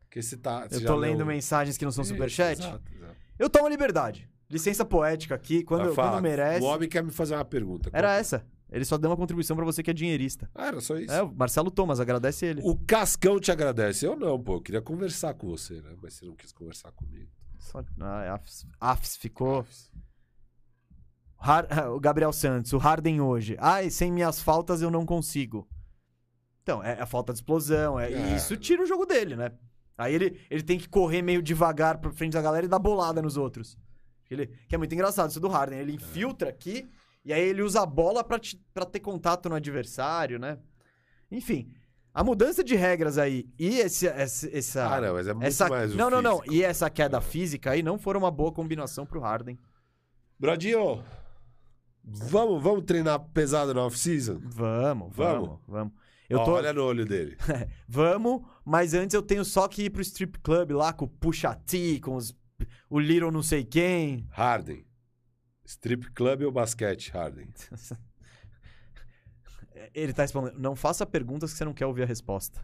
Porque você tá. Eu tô lendo mensagens que não são Isso, superchat. exato, exato. Eu tomo liberdade. Licença poética aqui, quando, Vai falar, quando merece. O homem quer me fazer uma pergunta. Era Qual- essa. Ele só deu uma contribuição pra você que é dinheirista. Ah, era só isso. É, o Marcelo Thomas, agradece ele. O Cascão te agradece. Eu não, pô. Eu queria conversar com você, né? Mas você não quis conversar comigo. Só... Ah, é Afs, Afs ficou. Har- O Gabriel Santos, o Harden hoje. Ai, sem minhas faltas eu não consigo. Então, é a falta de explosão. É, É. isso tira o jogo dele, né? Aí ele, ele tem que correr meio devagar pra frente da galera e dar bolada nos outros. Ele, que é muito engraçado isso do Harden. Ele infiltra aqui e aí ele usa a bola pra, te- ter contato no adversário, né? Enfim, a mudança de regras aí e esse, esse- essa. Ah, não, mas é muito essa, mais não, não, não. E essa queda física aí não foram uma boa combinação pro Harden. Brodinho, vamos, vamos treinar pesado na off-season? Vamos, Vamos? vamos. Eu Ó, tô, Olha no olho dele. (laughs) Vamos, mas antes eu tenho só que ir pro strip club lá com o Pusha T, com os, o Little não sei quem. Harden. Strip club ou basquete, Harden? (laughs) Ele tá respondendo, não faça perguntas que você não quer ouvir a resposta.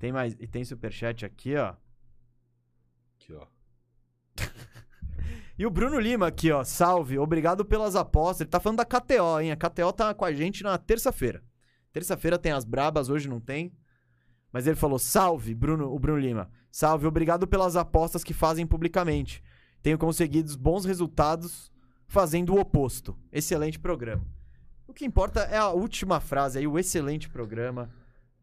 Tem mais, e tem superchat aqui, ó. Aqui, ó. (laughs) E o Bruno Lima aqui, ó. Salve, obrigado pelas apostas. Ele tá falando da KTO, hein? A KTO tá com a gente na terça-feira. Terça-feira tem as brabas, hoje não tem. Mas ele falou: salve, Bruno, o Bruno Lima. Salve, obrigado pelas apostas que fazem publicamente. Tenho conseguido bons resultados fazendo o oposto. Excelente programa. O que importa é a última frase aí, o excelente programa.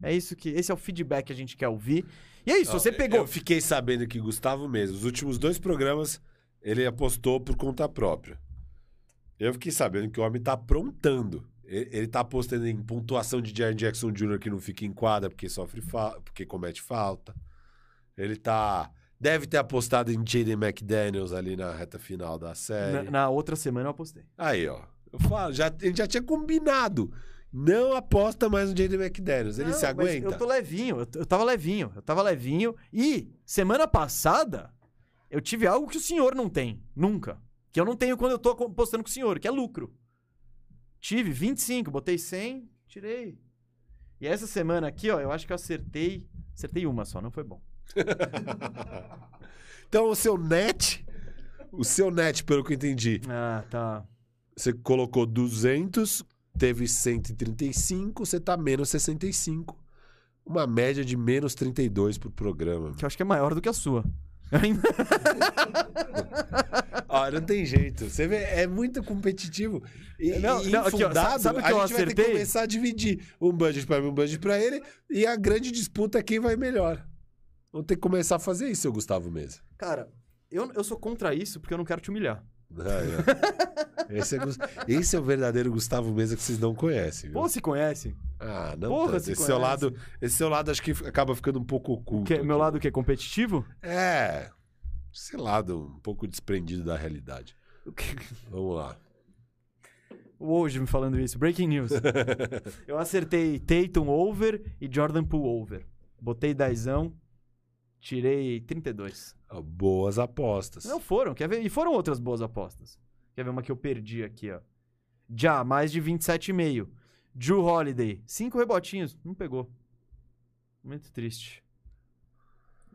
É isso que. Esse é o feedback que a gente quer ouvir. E é isso, Não, você pegou. Eu fiquei sabendo que Gustavo mesmo, os últimos dois programas, ele apostou por conta própria. Eu fiquei sabendo que o homem tá aprontando. Ele, ele tá apostando em pontuação de Jared Jackson Jr. que não fica em quadra porque sofre porque comete falta. Ele tá. Deve ter apostado em Jaden McDaniels ali na reta final da série. Na, na outra semana eu apostei. Aí, ó. Eu falo, já, ele já tinha combinado. Não aposta mais no Jaden McDaniels. Ele Não, se mas aguenta. Eu tô levinho, eu, eu tava levinho, eu tava levinho. E semana passada eu tive algo que o senhor não tem, nunca. Que eu não tenho quando eu tô co- postando com o senhor, que é lucro. Tive 25, botei 100, tirei. E essa semana aqui, ó, eu acho que eu acertei. Acertei uma só, não foi bom. (laughs) então, o seu net. O seu net, pelo que eu entendi, Ah, tá. você colocou 200, teve 135, você tá menos 65. Uma média de menos 32 por programa. Que eu acho que é maior do que a sua. Ó, (laughs) não tem jeito. Você vê, é muito competitivo. E, Não, e não, aqui, ó, infundado, sabe o que a eu gente vai ter que acertei? começar a dividir um budget para mim, um budget para ele. E a grande disputa é quem vai melhor. Vamos ter que começar a fazer isso, seu Gustavo Mesa. Cara, eu, eu sou contra isso porque eu não quero te humilhar. Aí, ó. esse, é, esse é o verdadeiro Gustavo Mesa que vocês não conhecem. Viu? Pô, se conhece? Ah, não. porra, esse seu lado, esse seu lado acho que acaba ficando um pouco oculto. Que- meu aqui. lado o quê? Competitivo? É. Esse lado um pouco desprendido da realidade. Vamos lá. Hoje me falando isso. Breaking news. (laughs) Eu acertei Tatum over e Jordan Poole over. Botei dezão, tirei 32. Boas apostas. Não foram, quer ver? E foram outras boas apostas. Quer ver uma que eu perdi aqui, ó. Já, mais de 27,5. Drew Holiday, cinco rebotinhos, não pegou. Muito triste.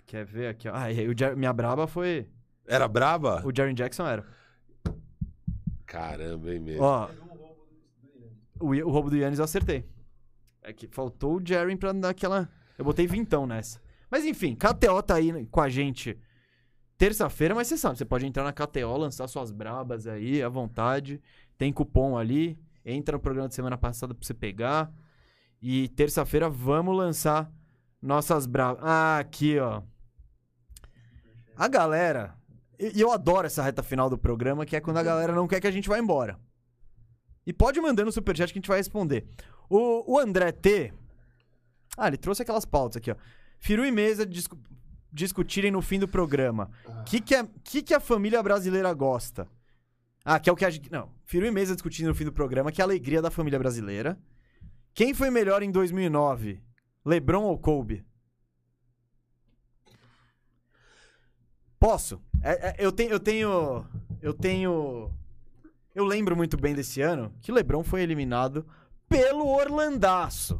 Quer ver aqui, ó. Ah, e aí o Jer- minha braba foi... Era braba? O Jaren Jackson era. Caramba, hein mesmo. Ó, o, o roubo do Yannis eu acertei. É que faltou o Jaren pra dar aquela... Eu botei vintão nessa. Mas enfim, KTO tá aí com a gente terça-feira, mas você sabe, você pode entrar na KTO, lançar suas brabas aí à vontade. Tem cupom ali. Entra no programa de semana passada pra você pegar. E terça-feira vamos lançar nossas brabas. Ah, aqui, ó. A galera. E e eu adoro essa reta final do programa, que é quando a galera não quer que a gente vá embora. E pode mandar no superchat que a gente vai responder. O, o André T. Ah, ele trouxe aquelas pautas aqui, ó. Firu e Mesa discu- discutirem no fim do programa. O que, que, é- que, que a família brasileira gosta? Ah, que é o que a gente. Não. Firu e Mesa discutindo no fim do programa, que é a alegria da família brasileira. Quem foi melhor em 2009? LeBron ou Kobe? Posso? É- é- eu tenho. Eu tenho. Eu tenho. Eu lembro muito bem desse ano que LeBron foi eliminado pelo Orlandaço.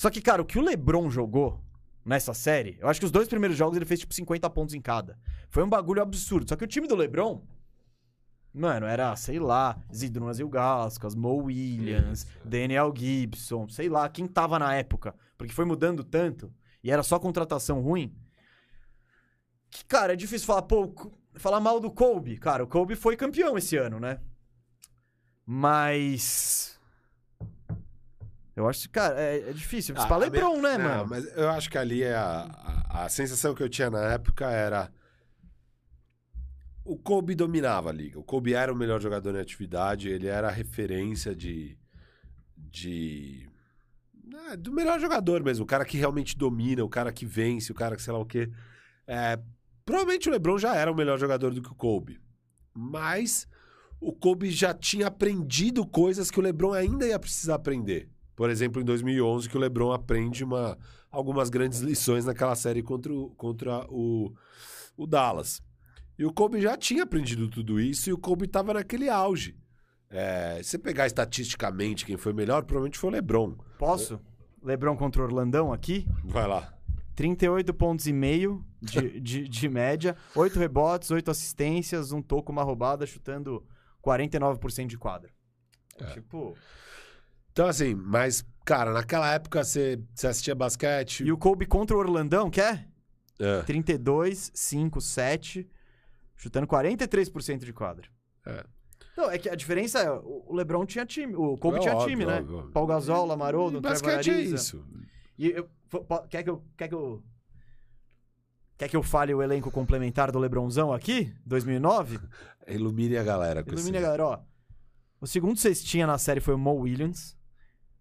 Só que, cara, o que o LeBron jogou nessa série, eu acho que os dois primeiros jogos ele fez tipo 50 pontos em cada. Foi um bagulho absurdo. Só que o time do LeBron, mano, era, sei lá, Zidrunas Ilgauskas, Mo Williams, Daniel Gibson, sei lá, quem tava na época. Porque foi mudando tanto e era só contratação ruim. Que, cara, é difícil falar, pô, co- falar mal do Kobe. Cara, o Kobe foi campeão esse ano, né? Mas. Eu acho que, cara, é, é difícil. Você Ah, fala a minha- LeBron, né, Não, mano? Mas eu acho que ali é a, a, a sensação que eu tinha na época era. O Kobe dominava a liga. O Kobe era o melhor jogador em atividade, ele era a referência de. de. é, do melhor jogador mesmo. O cara que realmente domina, o cara que vence, o cara que sei lá o quê. É, provavelmente o LeBron já era o melhor jogador do que o Kobe. Mas o Kobe já tinha aprendido coisas que o LeBron ainda ia precisar aprender. Por exemplo, em 2011, que o LeBron aprende uma, algumas grandes lições naquela série contra o, contra o, o Dallas. E o Kobe já tinha aprendido tudo isso e o Kobe estava naquele auge. É, se você pegar estatisticamente quem foi melhor, provavelmente foi o LeBron. Posso? LeBron contra o Orlandão aqui. Vai lá. 38 pontos e meio de, (laughs) de, de média, 8 rebotes, 8 assistências, um toco, uma roubada, chutando 49% de quadra. É, Tipo. Então, assim, mas, cara, naquela época você, você assistia basquete. E o Kobe contra o Orlandão, quer? É, 32, 5, 7, chutando 43% de quadra. É. Não, é que a diferença é, o LeBron tinha time, o Kobe É tinha óbvio, time, né? óbvio, óbvio. Paul Gasol, Lamaroldo, Trevor basquete é isso. E eu, quer que eu, quer que eu Quer que eu fale o elenco complementar do LeBronzão aqui? 2009? (laughs) Ilumine a galera com Ilumina, esse- galera, ó. O segundo cestinha na série foi o Mo Williams.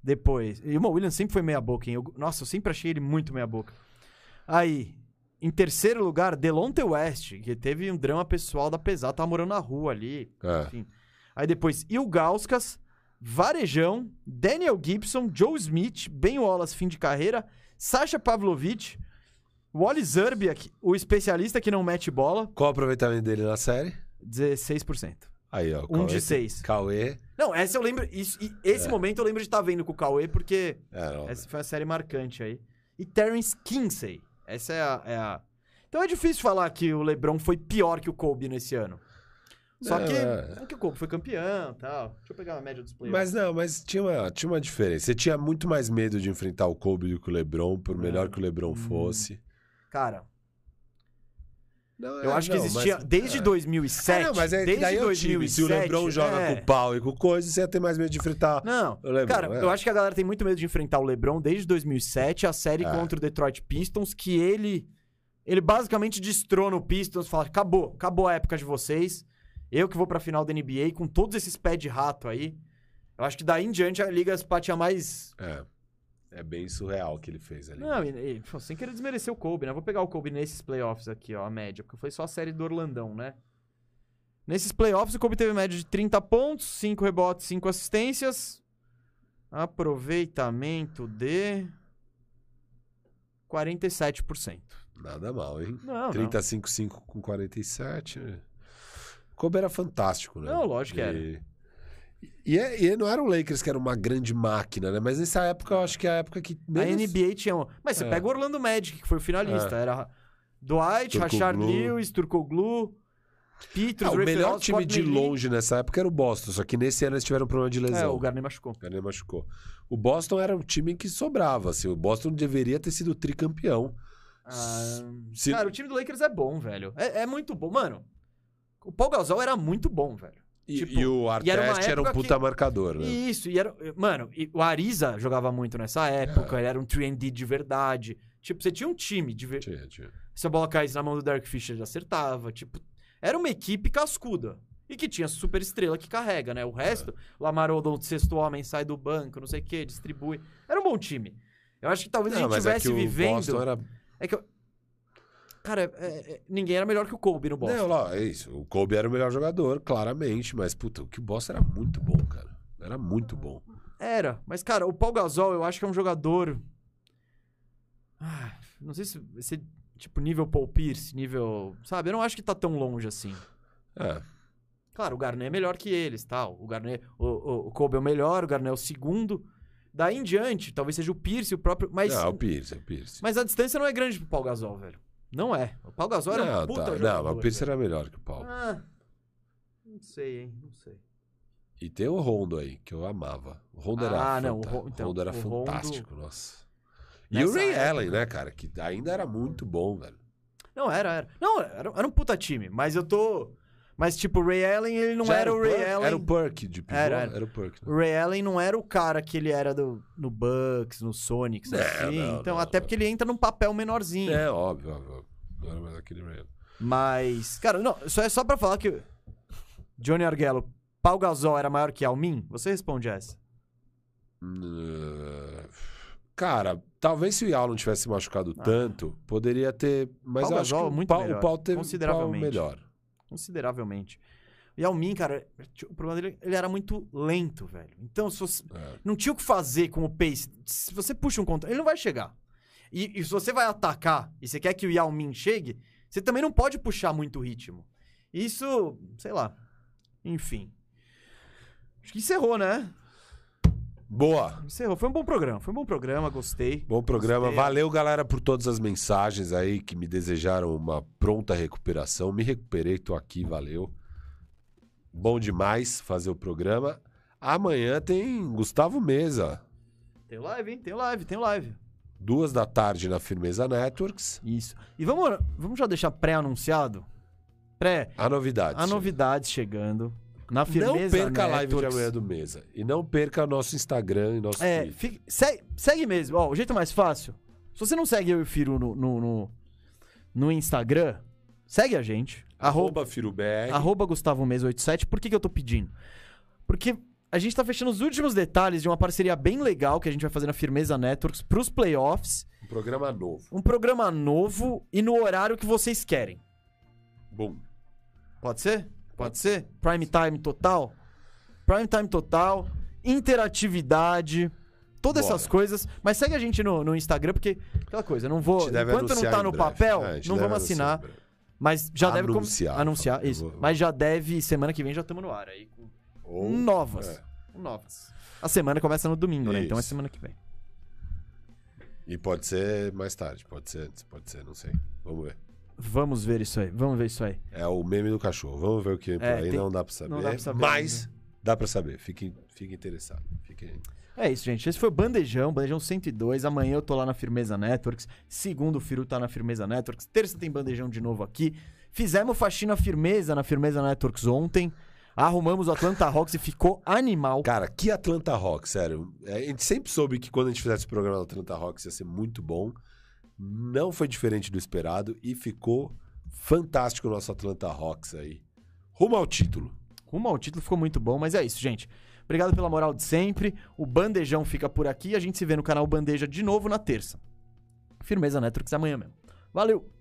Depois. E o Mo Williams sempre foi meia boca, hein? Eu- nossa, eu sempre achei ele muito meia boca. Aí, em terceiro lugar, Delonte West, que teve um drama pessoal da pesada, tava morando na rua ali. É. Enfim. Aí depois, Ilgauskas, Varejão, Daniel Gibson, Joe Smith, Ben Wallace, fim de carreira, Sasha Pavlovich, Wally Zerbiak, o especialista que não mete bola, Qual o aproveitamento dele na série? 16%. Aí, ó. Um Cauê- de seis. Cauê. Não, essa eu lembro. Isso, esse momento eu lembro de estar vendo com o Cauê, porque É, essa foi a série marcante aí. E Terence Kinsey. Essa é a, é a- Então é difícil falar que o LeBron foi pior que o Kobe nesse ano. Só Não, que. é. É que o Kobe foi campeão e tal. Deixa eu pegar uma média dos playoffs. Mas não, mas tinha uma, tinha uma diferença. Você tinha muito mais medo de enfrentar o Kobe do que o LeBron, por melhor É. que o LeBron Hum. fosse. Cara, Não, eu é, acho que não, existia. mas- desde é. 2007. Ah, não, mas é desde daí é o 2007, time. Se o LeBron joga é. com o pau e com coisa, você ia ter mais medo de enfrentar Não, o LeBron. Cara, é. eu acho que a galera tem muito medo de enfrentar o LeBron desde 2007, a série É. contra o Detroit Pistons, que ele ele basicamente destrona o Pistons, fala: "Acabou, acabou a época de vocês. Eu que vou pra final da NBA com todos esses pés de rato aí. Eu acho que daí em diante a liga patinha mais. É. É bem surreal o que ele fez ali. Não, e, e, pô, sem querer desmerecer o Kobe, né? Vou pegar o Kobe nesses playoffs aqui, ó, a média, porque foi só a série do Orlandão, né? Nesses playoffs, o Kobe teve média de 30 pontos, 5 rebotes, 5 assistências. Aproveitamento de 47%. Nada mal, hein? Não, não. 35-5 com 47. O Kobe era fantástico, né? Não, lógico que E- E, é- e não era o Lakers que era uma grande máquina, né? Mas nessa época eu acho que é a época que A menos... NBA tinha. um- Mas você É. pega o Orlando Magic, que foi o finalista. É. Era Dwight. Rashard Lewis, Turkoglu, Peters, Ah, o Ray melhor time Scott de Lee. longe nessa época era o Boston, só que nesse ano eles tiveram um problema de É, lesão. o Garnett machucou. O Garnett machucou. O Boston era o time que sobrava, assim. O Boston deveria ter sido tricampeão. Ah, Se- Cara, o time do Lakers é bom, velho. É, é muito bom. Mano, o Paul Gasol era muito bom, velho. E, tipo, e o e era uma Artest era um puta que- marcador, né? Isso, e era. Mano, e o Ariza jogava muito nessa época, É. ele era um 3D de verdade. Tipo, você tinha um time de ver... Tinha, tinha. Se a bola caísse na mão do Derek Fisher, ele acertava. Tipo, era uma equipe cascuda. E que tinha super estrela que carrega, né? O resto, Lamar Odom, sexto homem, sai do banco, não sei o quê, distribui. Era um bom time. Eu acho que talvez a Não, gente mas é estivesse que o vivendo. Boston era... É que eu... Cara, é- é- ninguém era melhor que o Kobe no Boston. Não, lá, é isso. O Kobe era o melhor jogador, claramente. Mas, puta, o que o Boston era muito bom, cara. Era muito bom. Era, mas cara, o Paul Gasol eu acho que é um jogador. Ah, não sei se tipo nível Paul Pierce, nível. Sabe? Eu não acho que tá tão longe assim. É. Claro, o Garnett é melhor que eles, tal. O Garnett, o, o, o Kobe é o melhor, o Garnett é o segundo. Daí em diante, talvez seja o Pierce, o próprio. Mas, Não, é o Pierce, é o Pierce. mas a distância não é grande pro Paul Gasol, velho. Não é. O Paul Gasol era não, um puta tá. jogador. não, mas o Pierce era melhor que o Paulo. Ah, não sei, hein? Não sei. E tem o Rondo aí, que eu amava. O Rondo era Ah, não, o fanta- Ron- então, Rondo era o Rondo- fantástico, nossa. E Nessa o Ray época- Allen, né, cara? Que ainda era muito bom, velho. Não, era, era. Não, era, era um puta time, mas eu tô. Mas, tipo, o Ray Allen, ele não Já era, o Ray Perk- Allen. Era o Perk de pivô? Era, Era, era. o Perk. né? O Ray Allen não era o cara que ele era do, no Bucks, no Sonics, Não, assim. não, então, não, até não. porque ele entra num papel menorzinho. É, óbvio, óbvio. Não era mais aquele Ray Allen. Mas, cara, não, só é só pra falar que Johnny Argello, Paul Gasol era maior que Almin? Você responde essa. Uh, Cara, talvez se o Yao não tivesse se machucado tanto, poderia ter. Mas eu acho Gasol, que o muito Pau, melhor, o Pau teve consideravelmente. Pau melhor. Consideravelmente. E Almin, cara, o problema dele, ele era muito lento, velho. Então, se você, É. não tinha o que fazer com o pace. Se você puxa um contra, ele não vai chegar. E, e se você vai atacar e você quer que o Yao Ming chegue, você também não pode puxar muito o ritmo. Isso, sei lá. Enfim. Acho que encerrou, né? Boa. Encerrou. Foi um bom programa. Foi um bom programa, gostei. Bom programa. Gostei. Valeu, galera, por todas as mensagens aí que me desejaram uma pronta recuperação. Me recuperei, tô aqui, valeu. Bom demais fazer o programa. Amanhã tem Gustavo Mesa, Tem live, hein? Tem live, tem live. duas da tarde na Firmeza Networks. Isso. E vamos, vamos já deixar pré-anunciado? Pré. A novidade. A novidade chegando. Na firmeza Não perca a live de amanhã do Mesa. E não perca nosso Instagram e nosso É, fique- segue, segue mesmo. Ó, o jeito mais fácil. Se você não segue eu e o Firu no, no, no, no Instagram, segue a gente. Arroba, Arroba FiruBR. arroba Gustavo Mesa 87. Por que, que eu tô pedindo? Porque a gente tá fechando os últimos detalhes de uma parceria bem legal que a gente vai fazer na Firmeza Networks pros playoffs. Um programa novo. Um programa novo e no horário que vocês querem. Bom. Pode ser? Pode ser? Prime time total? Prime time total, interatividade, todas Bora. essas coisas. Mas segue a gente no, no Instagram, porque aquela coisa, eu não vou. deve Enquanto não anunciar tá no papel, É, não deve vamos anunciar assinar. Mas já deve com- Anunciar, anunciar. eu Isso. vou- Mas já deve, semana que vem já estamos no ar aí. Com Ou- novas. é. Com novas. A semana começa no domingo, né? Então é semana que vem. E pode ser mais tarde, pode ser antes, pode ser, não sei. Vamos ver. Vamos ver isso aí. Vamos ver isso aí. É o meme do cachorro. Vamos ver o que vem por É, aí. tem- Não dá pra saber. não dá pra saber mas dá pra saber. Fique, fique interessado. Fique... É isso, gente. Esse foi o Bandejão, Bandejão 102. Amanhã eu tô lá na Firmeza Networks. Segundo, o Firu tá na Firmeza Networks. Terça tem Bandejão de novo aqui. Fizemos faxina firmeza na Firmeza Networks ontem. Arrumamos o Atlanta Hawks e ficou animal. Cara, que Atlanta Rock, sério. É, A gente sempre soube que quando a gente fizesse o programa do Atlanta Hawks ia ser muito bom. Não foi diferente do esperado e ficou fantástico o nosso Atlanta Hawks aí. Rumo ao título. Rumo ao título ficou muito bom, mas é isso, gente. Obrigado pela moral de sempre. O Bandejão fica por aqui. A gente se vê no canal Bandeja de novo na terça. Firmeza Networks amanhã mesmo. Valeu!